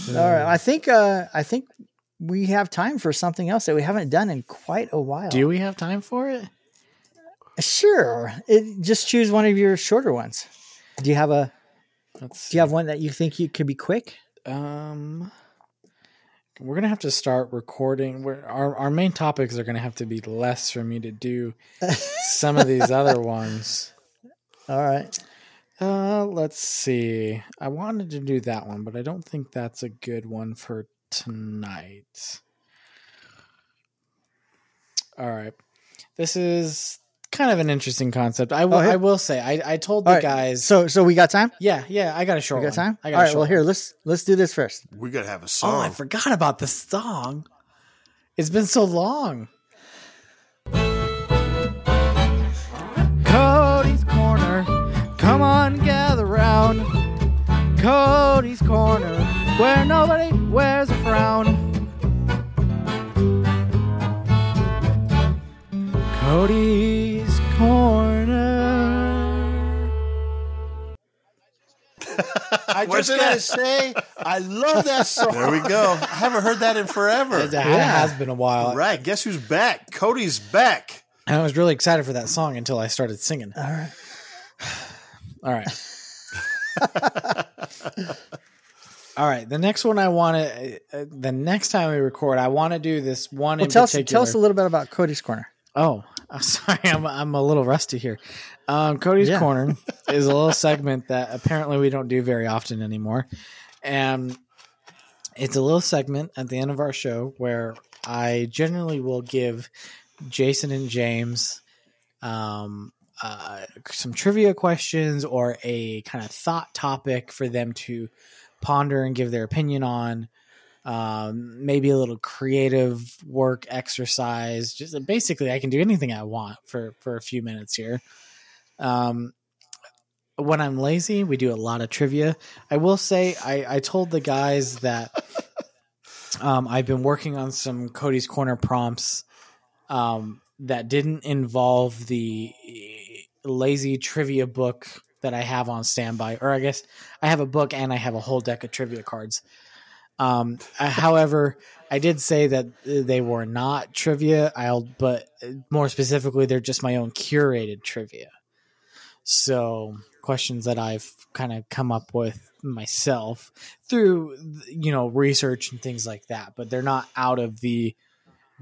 All right. I think uh I think we have time for something else that we haven't done in quite a while. Do we have time for it? Sure. It, just choose one of your shorter ones. Do you have a Let's do you have one that you think you could be quick? Um, we're gonna have to start recording. We're, our our main topics are gonna have to be less for me to do some of these other ones. All right. Uh, let's see. I wanted to do that one, but I don't think that's a good one for tonight. All right. This is kind of an interesting concept. I will. Oh, I will say. I, I told the All right. guys. So so we got time? yeah, yeah. I got a short We got one. time? I got All a right, short well here, let's let's do this first. we got to have a oh, song. Oh, song. I forgot about the song. It's been so long. Cody's Corner. Come on, gather round. Cody's Corner, where nobody wears a frown. Cody's Corner. I just gotta say, I love that song. There we go. I haven't heard that in forever. It has been a while. Right. Guess who's back? Cody's back. And I was really excited for that song until I started singing. All right. All right. All right. The next one I want to, uh, the next time we record, I want to do this one Well, in tell us, particular. tell us a little bit about Cody's Corner. Oh, I'm sorry. I'm, I'm a little rusty here. Um, Cody's Yeah. Corner is a little segment that apparently we don't do very often anymore. And it's a little segment at the end of our show where I generally will give Jason and James um, uh, some trivia questions or a kind of thought topic for them to ponder and give their opinion on. Um, maybe a little creative work exercise. Just basically, I can do anything I want for for a few minutes here. Um, when I'm lazy, we do a lot of trivia. I will say, I, I told the guys that um, I've been working on some Cody's Corner prompts um, that didn't involve the lazy trivia book that I have on standby, or I guess I have a book and I have a whole deck of trivia cards. Um, uh, however, I did say that they were not trivia. I'll, but more specifically, they're just my own curated trivia. So questions that I've kind of come up with myself through, you know, research and things like that. But they're not out of the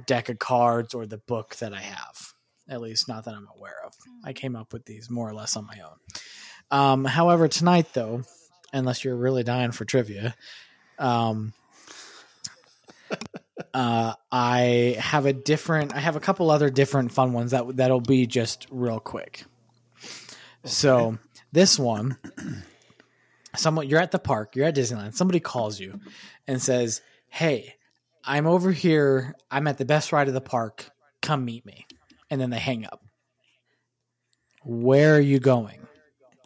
deck of cards or the book that I have. At least, not that I'm aware of. I came up with these more or less on my own. Um, however, tonight though, unless you're really dying for trivia, um, uh, I have a different. I have a couple other different fun ones that that'll be just real quick. So this one, someone you're at the park, you're at Disneyland. Somebody calls you and says, "Hey, I'm over here. I'm at the best ride of the park. Come meet me." And then they hang up. Where are you going?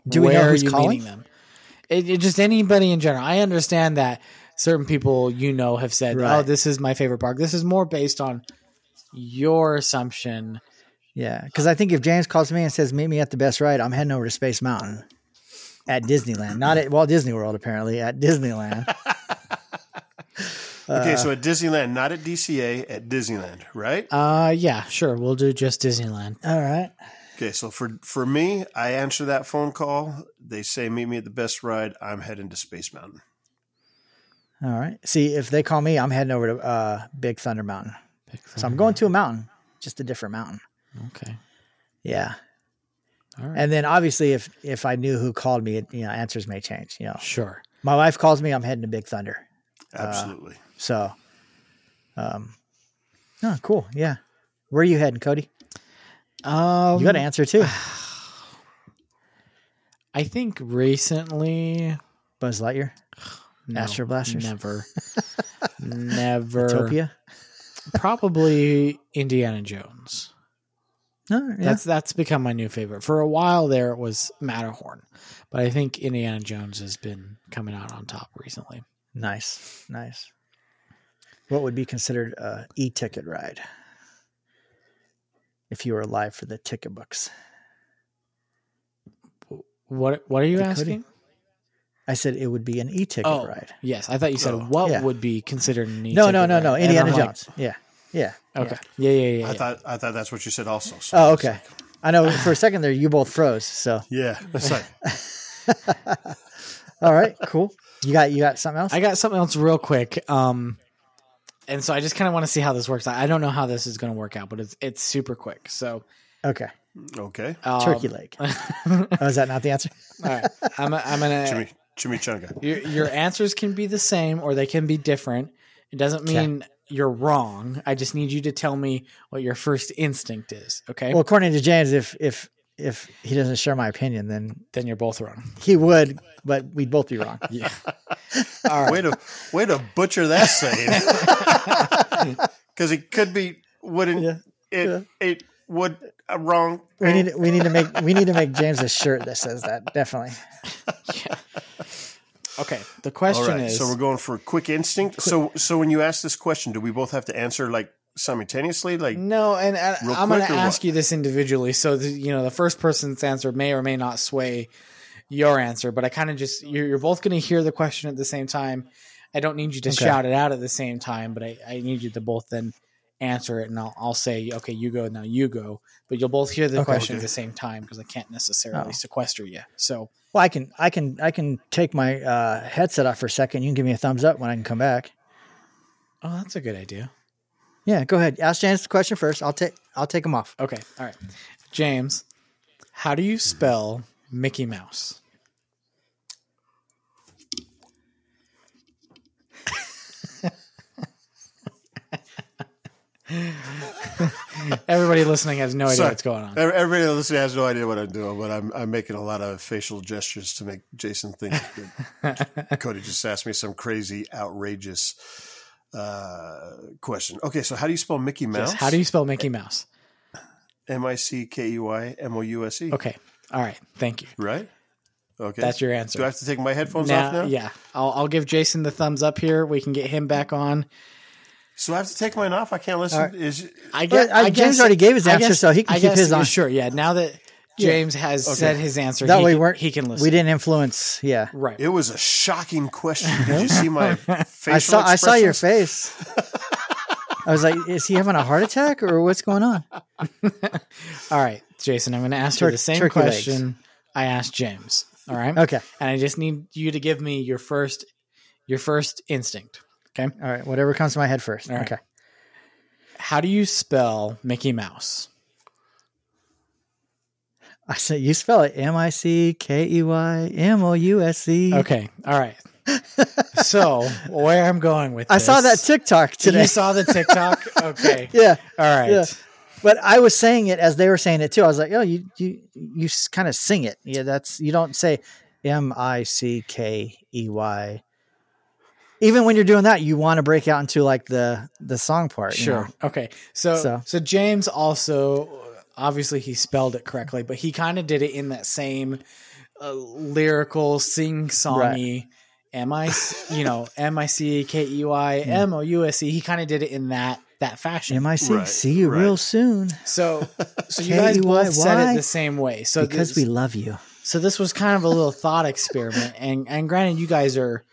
Do we know Where who's are you calling? meeting them? It, it just anybody in general. I understand that certain people you know have said, "Oh, this is my favorite park." This is more based on your assumption. Yeah, because I think if James calls me and says, "Meet me at the best ride," I'm heading over to Space Mountain at Disneyland, not at Walt Disney World, apparently at Disneyland. Okay, Uh, so at Disneyland, not at DCA, at Disneyland, right? Uh, yeah, sure. We'll do just Disneyland. All right. Okay, so for for me, I answer that phone call. They say meet me at the best ride. I'm heading to Space Mountain. All right. See, if they call me, I'm heading over to uh, Big Thunder Mountain. So I'm going to a mountain, just a different mountain. Okay. Yeah. All right. And then obviously, if if I knew who called me, it, you know, answers may change. You know, Sure. my wife calls me, I'm heading to Big Thunder. Absolutely. So, um, oh, cool. Yeah. Where are you heading, Cody? Um, You got to answer too. I think recently, Buzz Lightyear, no, Astro Blasters? never, never. Autopia. Probably Indiana Jones. No, yeah. That's that's become my new favorite. For a while there, it was Matterhorn, but I think Indiana Jones has been coming out on top recently. nice, nice. What would be considered a e-ticket ride if you were alive for the ticket books? What What are you Hey, Cody. asking? I said it would be an e-ticket Oh, ride. yes. I thought you said Oh, what yeah. would be considered an No, no, e-ticket no, no. ride? And Indiana I'm like, Jones. yeah, yeah. okay. Yeah, yeah, yeah. I yeah. thought I thought that's what you said also. So Oh, okay. I know. For a second there, you both froze. So, yeah, that's like all right, cool. You got you got something else? I got something else real quick. Um, and so I just kind of want to see how this works. I I don't know how this is going to work out, but it's it's super quick. So okay. okay. um, Turkey leg. Oh, is that not the answer? all right, I'm I'm gonna Jimmy Chimichanga. your your answers can be the same or they can be different. It doesn't Okay. mean you're wrong. I just need you to tell me what your first instinct is. Okay, Well, according to James, if if if he doesn't share my opinion, then then you're both wrong. he would, but we'd both be wrong. Yeah. All right. Way to way to butcher that saying. Because it could be wouldn't Yeah, it yeah. it would uh, wrong. We need we need to make we need to make James a shirt that says that. Definitely. Yeah. Okay. The question right, is so we're going for quick instinct. So so when you ask this question, do we both have to answer like simultaneously? Like No, and, and I'm going to ask what? you this individually. So, the, you know, the first person's answer may or may not sway your answer, but I kind of just you're, you're both going to hear the question at the same time. I don't need you to Okay. shout it out at the same time, but I, I need you to both then answer it, and I'll, I'll say, okay, you go now, you go, but you'll both hear the Okay. question Okay. at the same time because I can't necessarily Oh. sequester you. So Well, I can, I can, I can take my uh, headset off for a second. You can give me a thumbs up when I can come back. Oh, that's a good idea. Yeah, go ahead. Ask James the question first. I'll take, I'll take them off. Okay. All right. James, how do you spell Mickey Mouse? Everybody listening has no idea Sorry. what's going on. Everybody listening has no idea what I'm doing, but I'm I'm making a lot of facial gestures to make Jason think that Cody just asked me some crazy, outrageous uh, question. Okay, so how do you spell Mickey Mouse? Yes, How do you spell Mickey Mouse? M I C K E Y M O U S E? Okay. All right. Thank you. Right. Okay. That's your answer. Do. I have to take my headphones now, off now? Yeah. I'll, I'll give Jason the thumbs up here. We can get him back on. So I have to take mine off. I can't listen. All right. Is I Well, guess, uh, James already gave his answer, guess- so he can I keep guess- his on. Sure. Yeah. Now that James has Okay. said his answer, That he, way can- weren't- he can listen. We didn't influence. Yeah, Right. it was a shocking question? Did you see my facial I saw, I saw your face. I was like, is he having a heart attack or what's going on? All right, Jason, I'm going to ask Tur- you the same turkey legs. question I asked James. All right. Okay. And I just need you to give me your first your first instinct. Okay. All right. Whatever comes to my head first. All right. Okay. How do you spell Mickey Mouse? I said, you spell it M I C K E Y M O U S E. Okay. All right. so where I'm going with this. I saw that TikTok today. You saw the TikTok? Okay. yeah. All right. Yeah. But I was saying it as they were saying it too. I was like, oh, you you you kind of sing it. Yeah, that's you don't say M I C K E Y. Even when you're doing that, you want to break out into like the the song part. you Sure. know? Okay. So, so So- James also obviously he spelled it correctly, but he kind of did it in that same uh, lyrical sing songy. M I you know M I C K E Y M O U S E. He kind of did it in that that fashion. M I C. Right, See you right. real soon So so you guys both said K-E-Y-Y, it the same way. So because this, we love you. so this was kind of a little thought experiment, and and granted, you guys are.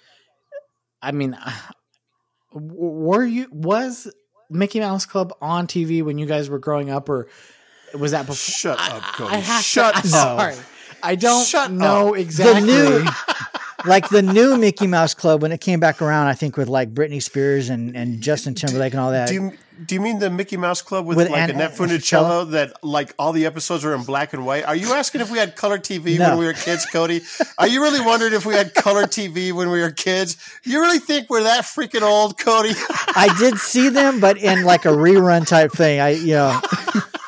I mean, were you was Mickey Mouse Club on TV when you guys were growing up, or was that before? Shut I- up, Cody. I have Shut to, up. Sorry. I don't Shut know up. exactly. new- Like the new Mickey Mouse Club when it came back around, I think with like Britney Spears and, and Justin Timberlake and all that. Do you do you mean the Mickey Mouse Club with, With like Ann- Annette Funicello that like all the episodes were in black and white? Are you asking if we had color TV No. when we were kids, Cody? Are you really wondering if we had color TV when we were kids? You really think we're that freaking old, Cody? I did see them, but in like a rerun type thing. I you know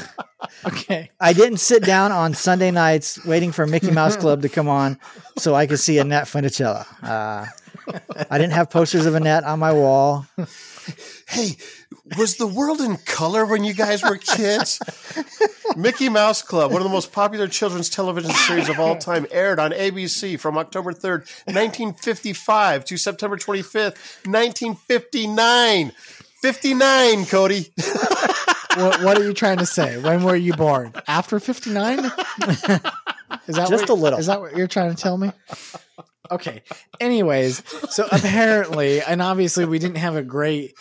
okay. I didn't sit down on Sunday nights waiting for Mickey Mouse Club to come on so I could see Annette Funicello. Uh, I didn't have posters of Annette on my wall. hey, was the world in color when you guys were kids? Mickey Mouse Club, one of the most popular children's television series of all time, aired on ABC from October 3rd, 1955 to September 25th, 1959. 59, Cody. What, what are you trying to say? When were you born? After fifty nine? Is that Just what, a little. Is that what you're trying to tell me? Okay. Anyways, so apparently, and obviously, we didn't have a great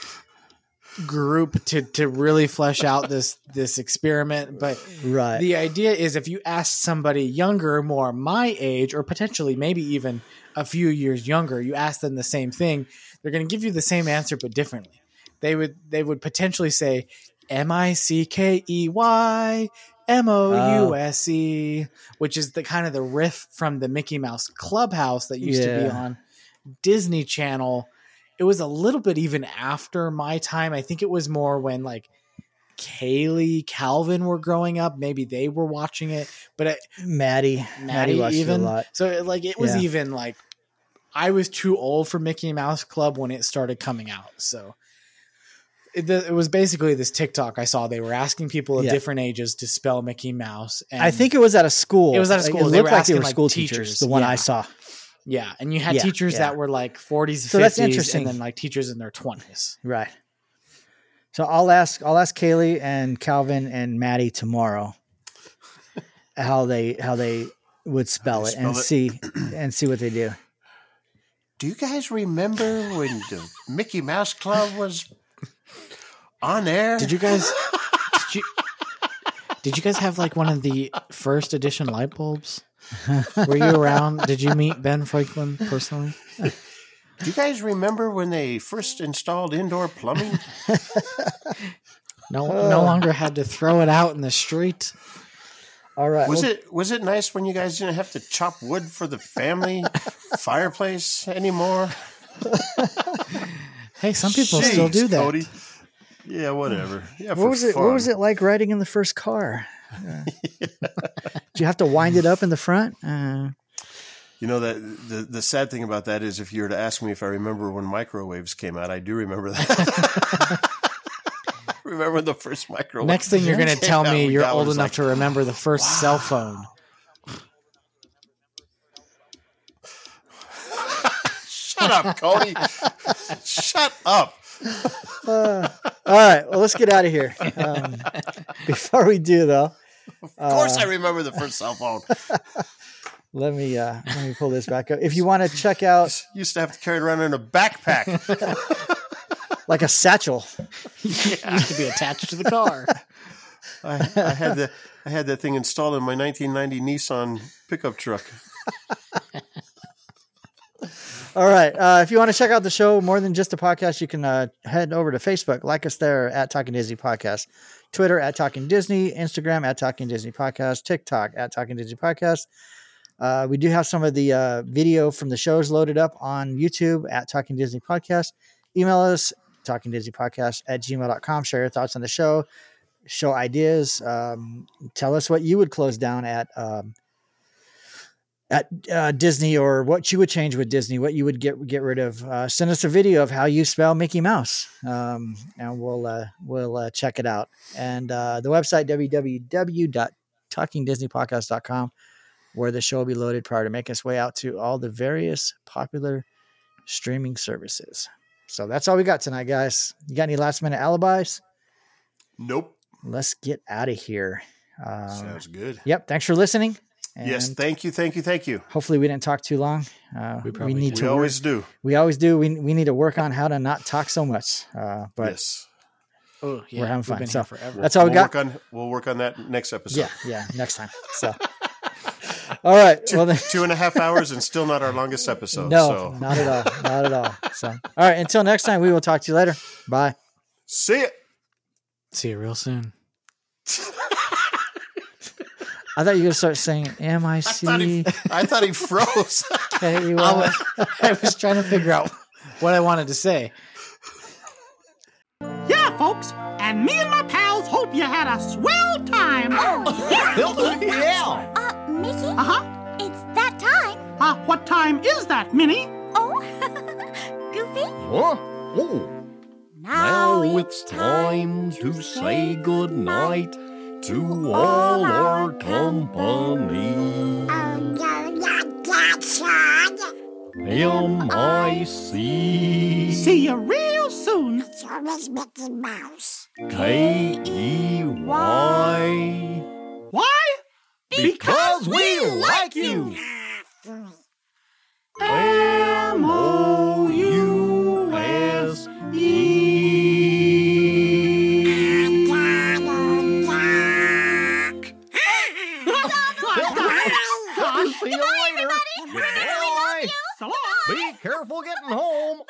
group to to really flesh out this this experiment, but Right. the idea is if you ask somebody younger, more my age, or potentially maybe even a few years younger, you ask them the same thing, they're going to give you the same answer but differently. They would they would potentially say M I C K E Y M O U S E, uh, which is the kind of the riff from the Mickey Mouse Clubhouse that used to be on Disney Channel. It was a little bit even after my time. I think it was more when like Kaylee, Calvin were growing up. Maybe they were watching it, but it, Maddie. Maddie, Maddie even it a lot. so it, like it was Yeah. even like I was too old for Mickey Mouse Club when it started coming out. So it, the, it was basically this TikTok I saw. They were asking people of Yeah. different ages to spell Mickey Mouse. And I think it was at a school. It was at a Like, school. It They looked were like they were like, school teachers. teachers. The one Yeah. I saw. yeah, and you had Yeah, teachers yeah. that were like 40s, So that's interesting. and then like teachers in their 20s. Right. So I'll ask I'll ask Kaylee and Calvin and Maddie tomorrow how they how they would spell it Spell and it. see and see what they do. Do you guys remember when the Mickey Mouse Club was on air? Did you guys? Did you? Did you guys have like one of the first edition light bulbs? Were you around? Did you meet Ben Franklin personally? Do you guys remember when they first installed indoor plumbing? No, no uh. longer had to throw it out in the street. All right. Was well, it was it nice when you guys didn't have to chop wood for the family fireplace anymore? Hey, some people still do that. Cody. Yeah, whatever. Yeah, what was it? What was it like riding in the first car? Uh, do you have to wind it up in the front? Uh, You know that the the sad thing about that is if you were to ask me if I remember when microwaves came out, I do remember that. remember the first microwave. Next thing you're going to tell me you're old enough like, to remember the first cell phone. Shut up, Cody. Shut up. uh, right. Well, let's get out of here. Um, before we do, though, Of course, Uh, I remember the first cell phone. let me uh, let me pull this back up. If you want to check out Used to have to carry it around in a backpack. like a satchel, Used to be attached to the car. I, I had the I had that thing installed in my 1990 Nissan pickup truck. All right. Uh, if you want to check out the show more than just a podcast, you can uh, head over to Facebook, like us there at Talking Disney Podcast, Twitter at Talking Disney, Instagram at Talking Disney Podcast, TikTok at Talking Disney Podcast. Uh, we do have some of the uh, video from the shows loaded up on YouTube at Talking Disney Podcast. Email us, Talking Disney Podcast at gmail.com. Share your thoughts on the show, show ideas. Um, tell us what you would close down at um, at uh, Disney or what you would change with Disney, what you would get get rid of. Uh, send us a video of how you spell Mickey Mouse, um, and we'll uh, we'll uh, check it out. And uh, the website www.talkingdisneypodcast.com, where the show will be loaded prior to make its way out to all the various popular streaming services. So that's all we got tonight, guys. You got any last minute alibis? Nope. Let's get out of here. Um, Sounds good. yep. Thanks for listening. Yes, thank you, thank you, thank you. Hopefully, we didn't talk too long. Uh, We we, probably need did. to We work- always do. we always do. We, we need to work on how to not talk so much. Uh, but yes. Oh, yeah, We're having we've fun, been so here forever. that's all we'll we got. Work on, we'll work on that next episode. Yeah, yeah, next time. So, all right. Well, then, Two and a half hours and still not our longest episode. no, So not at all, not at all. So, all right. Until next time, we will talk to you later. Bye. see it. See you real soon. I thought you were gonna start saying M I I thought C he, I thought he froze. K I Y. was, I was trying to figure out what I wanted to say. Yeah, folks, and me and my pals hope you had a swell time. Oh, yeah. Uh, Mickey? Uh huh. It's that time. Uh, what time is that, Minnie? Oh, Goofy? Huh? Oh, now it's time to say good night to all our company. M-I-C oh, See you real soon. It's always Mickey Mouse. K-E-Y Why? Because we like you! M-O-U-S-E. Careful getting home!